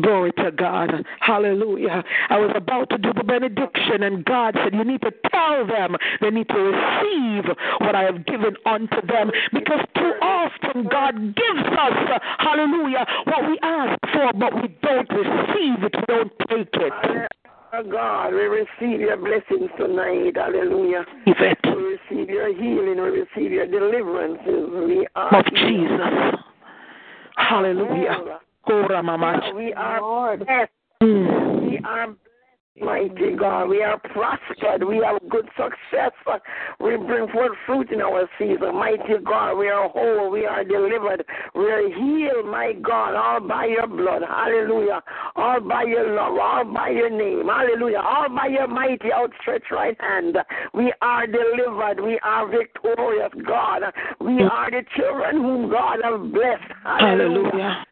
Glory to God. Hallelujah. I was about to do the benediction, and God said, You need to tell them they need to receive what I have given unto them because too often God gives us, hallelujah, what we ask for, but we don't receive it, we don't take it. Oh God, we receive your blessings tonight. Hallelujah. We receive your healing. We receive your deliverances. We are Of Jesus. Hallelujah. Ora mama. We are blessed. Mm. We are mighty God. We are prospered. We have good success. We bring forth fruit in our season. Mighty God, we are whole. We are delivered. We are healed, my God, all by your blood. Hallelujah. All by your love. All by your name. Hallelujah. All by your mighty outstretched right hand. We are delivered. We are victorious, God. We are the children whom God has blessed. Hallelujah. Hallelujah.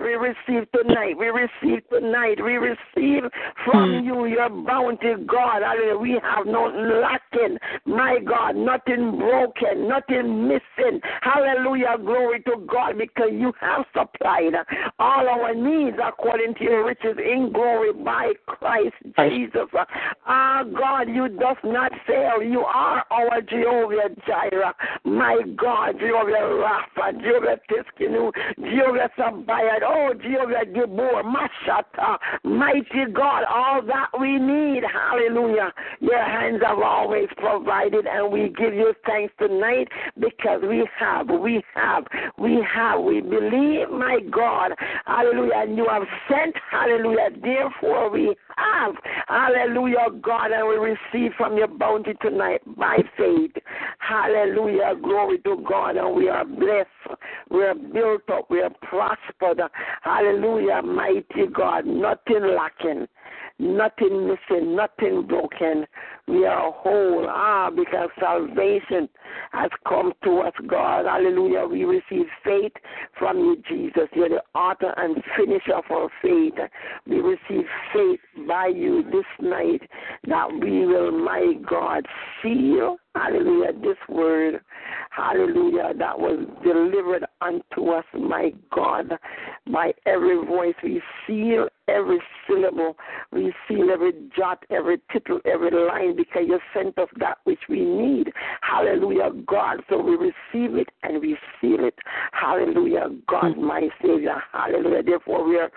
We receive tonight. We receive tonight. We receive from you your bounty, God. We have nothing lacking. My God, nothing broken, nothing missing. Hallelujah. Glory to God because you have supplied all our needs according to your riches in glory by Christ Jesus. Ah, God, you does not fail. You are our Jehovah Jireh. My God, Jehovah Rapha, Jehovah Tsidkenu, Jehovah Oh, Jehovah Gibor, Mashata, mighty God, all that we need. Hallelujah. Your hands have always provided, and we give you thanks tonight because we have, we have, we have, we believe, my God. Hallelujah. And you have sent, hallelujah. Therefore, we have, hallelujah, God, and we receive from your bounty tonight by faith. Hallelujah. Glory to God, and we are blessed. We are built up. We are prospered. Hallelujah, mighty God. Nothing lacking, nothing missing, nothing broken. We are whole. Ah, because salvation has come to us, God. Hallelujah. We receive faith from you, Jesus. You're the author and finisher of our faith. We receive faith by you this night that we will, my God, seal. Hallelujah. This word, hallelujah, that was delivered unto us, my God, by every voice. We seal every syllable. We seal every jot, every tittle, every line because you sent us that which we need. Hallelujah, God. So we receive it and we seal it. Hallelujah, God, mm. my Savior. Hallelujah. Therefore, we are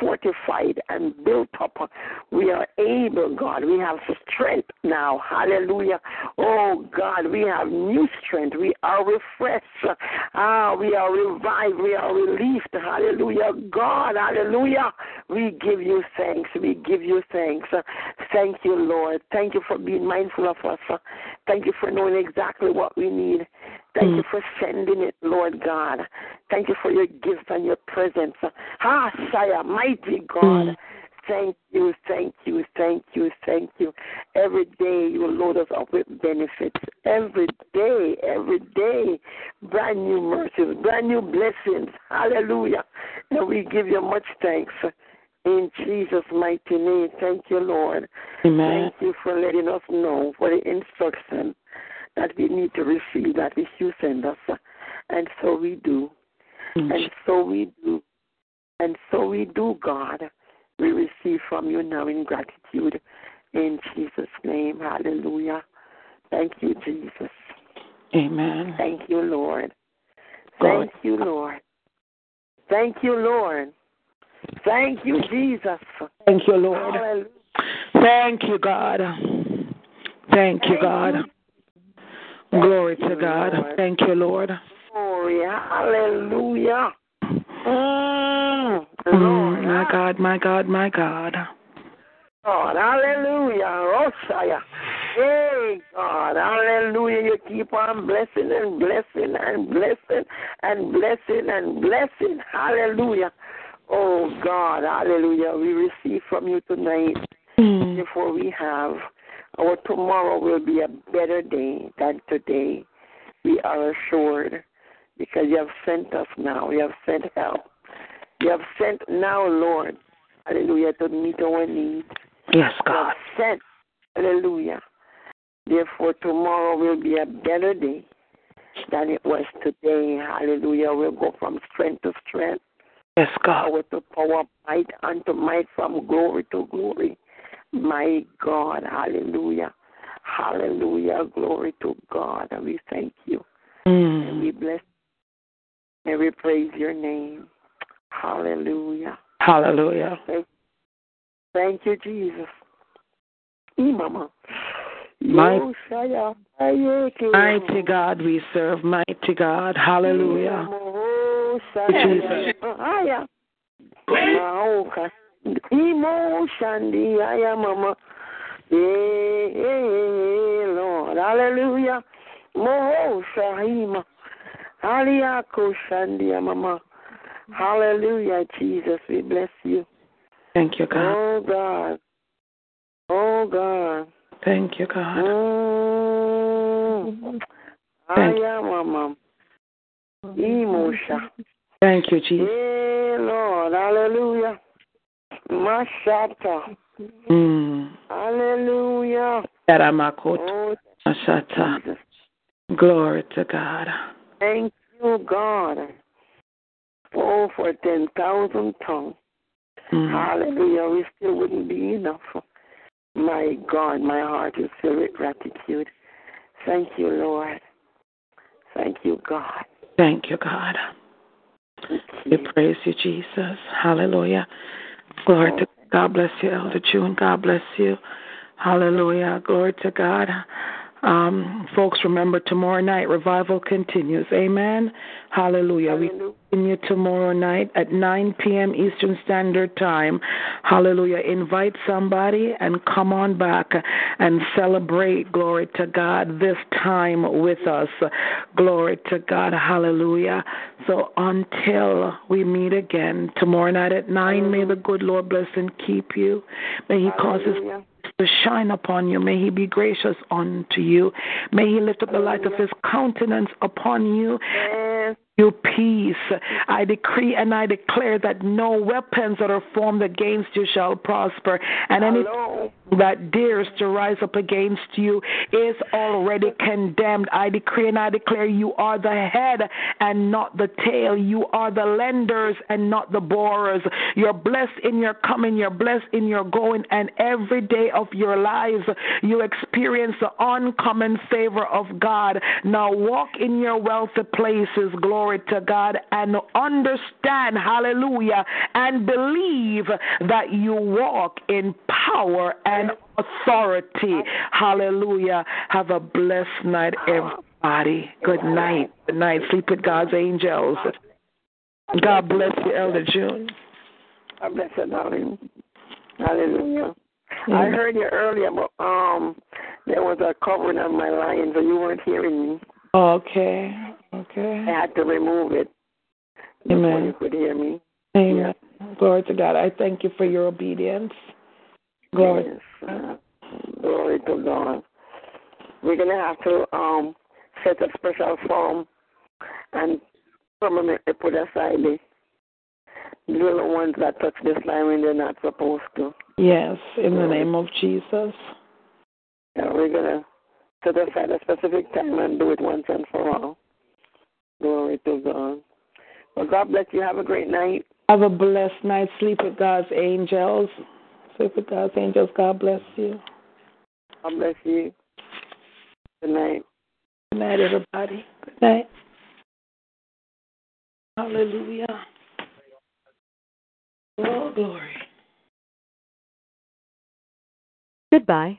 fortified and built up. We are able, God. We have strength now. Hallelujah. Oh, God, we have new strength. We are refreshed. Ah, we are revived. We are released. Hallelujah. God, hallelujah. We give you thanks. We give you thanks. Thank you, Lord. Thank you for being mindful of us. Thank you for knowing exactly what we need. Thank you for sending it, Lord God. Thank you for your gifts and your presence. Ah, Shia, mighty God. Thank you, thank you, thank you, thank you. Every day you load us up with benefits. Every day, every day, brand new mercies, brand new blessings. Hallelujah. And we give you much thanks. In Jesus' mighty name, thank you, Lord. Amen. Thank you for letting us know for the instruction that we need to receive that which you send us. And so we do. Mm. And so we do. And so we do, God. We receive from you now in gratitude. In Jesus' name. Hallelujah. Thank you, Jesus. Amen. Thank you, Lord. Thank you, Lord. Thank you, Lord. Thank you, Jesus. Thank you, Lord. Hallelujah. Thank you, God. Thank you, God. Glory to God. Thank you, Lord. Glory. Hallelujah. Mm, Mm, my God, my God, my God. God, hallelujah. Roshaya. Hey, God, hallelujah. You keep on blessing and blessing and blessing and blessing and blessing. Hallelujah. Oh, God, hallelujah. We receive from you tonight. Before we have, our tomorrow will be a better day than today. We are assured because you have sent us now. You have sent help. You have sent now, Lord, hallelujah, to meet our needs. Yes, God. You have sent, hallelujah. Therefore, tomorrow will be a better day than it was today. Hallelujah. We'll go from strength to strength, Yes, God. power to power, might unto might, from glory to glory. My God, hallelujah. Hallelujah. Glory to God. And we thank you. Mm. And we bless and we praise your name. Hallelujah. Hallelujah. Thank, thank you, Jesus. E mama. My- Mighty God we serve. Mighty God. Hallelujah. Jesus. Imo shandi aya mama. Yeah, Lord. Hallelujah. Moho shahima. Aliyako shandi ya mama. Hallelujah, Jesus. We bless you. Thank you, God. Oh God. Oh God. Thank you, God. Mm. Thank you. Imosha. Thank you, Jesus. Hey, Lord. Hallelujah. Mashata. Mm. Hallelujah. Oh, Ashata. Glory to God. thank you, God. Oh, for 10,000 tongues. Mm. Hallelujah. We still wouldn't be enough. My God, my heart is filled with gratitude. Thank you, Lord. Thank you, God. Thank you, God. We praise you, Jesus. Hallelujah. Glory to God. Bless you, Elder June. God bless you. Hallelujah. Glory to God. Um, folks, remember tomorrow night revival continues. Amen. Hallelujah. We continue tomorrow night at 9 p.m. Eastern Standard Time. Hallelujah. Invite somebody and come on back and celebrate. Glory to God this time with us. Glory to God. Hallelujah. So until we meet again tomorrow night at 9, may the good Lord bless and keep you. May He cause His shine upon you. May he be gracious unto you. May he lift up the light of his countenance upon you. Your peace. I decree and I declare that no weapons that are formed against you shall prosper, and any that dares to rise up against you is already condemned. I decree and I declare you are the head and not the tail. You are the lenders and not the borrowers. You're blessed in your coming, you're blessed in your going, and every day of your lives you experience the uncommon favor of God. Now walk in your wealthy places. Glory glory to God, and understand, hallelujah, and believe that you walk in power and authority. Hallelujah. Have a blessed night, everybody. Good night. Good night. Sleep with God's angels. God bless you, Elder June. God bless you, darling. Hallelujah. I heard you earlier, but um, there was a covering on my line, so you weren't hearing me. Okay. Okay. I had to remove it. Amen. You could hear me. Amen. Yeah. Glory to God. I thank you for your obedience. Glory. Yes. Uh, glory to God. We're gonna have to um set a special form and permanently put aside the little ones that touch this line when they're not supposed to. Yes, in the name of Jesus. Yeah, we're gonna set aside a specific time and do it once and for all. Glory to God. Well, God bless you. Have a great night. Have a blessed night. Sleep with God's angels. Sleep with God's angels. God bless you. God bless you. Good night. Good night, everybody. Good night. Hallelujah. Oh, glory. Goodbye.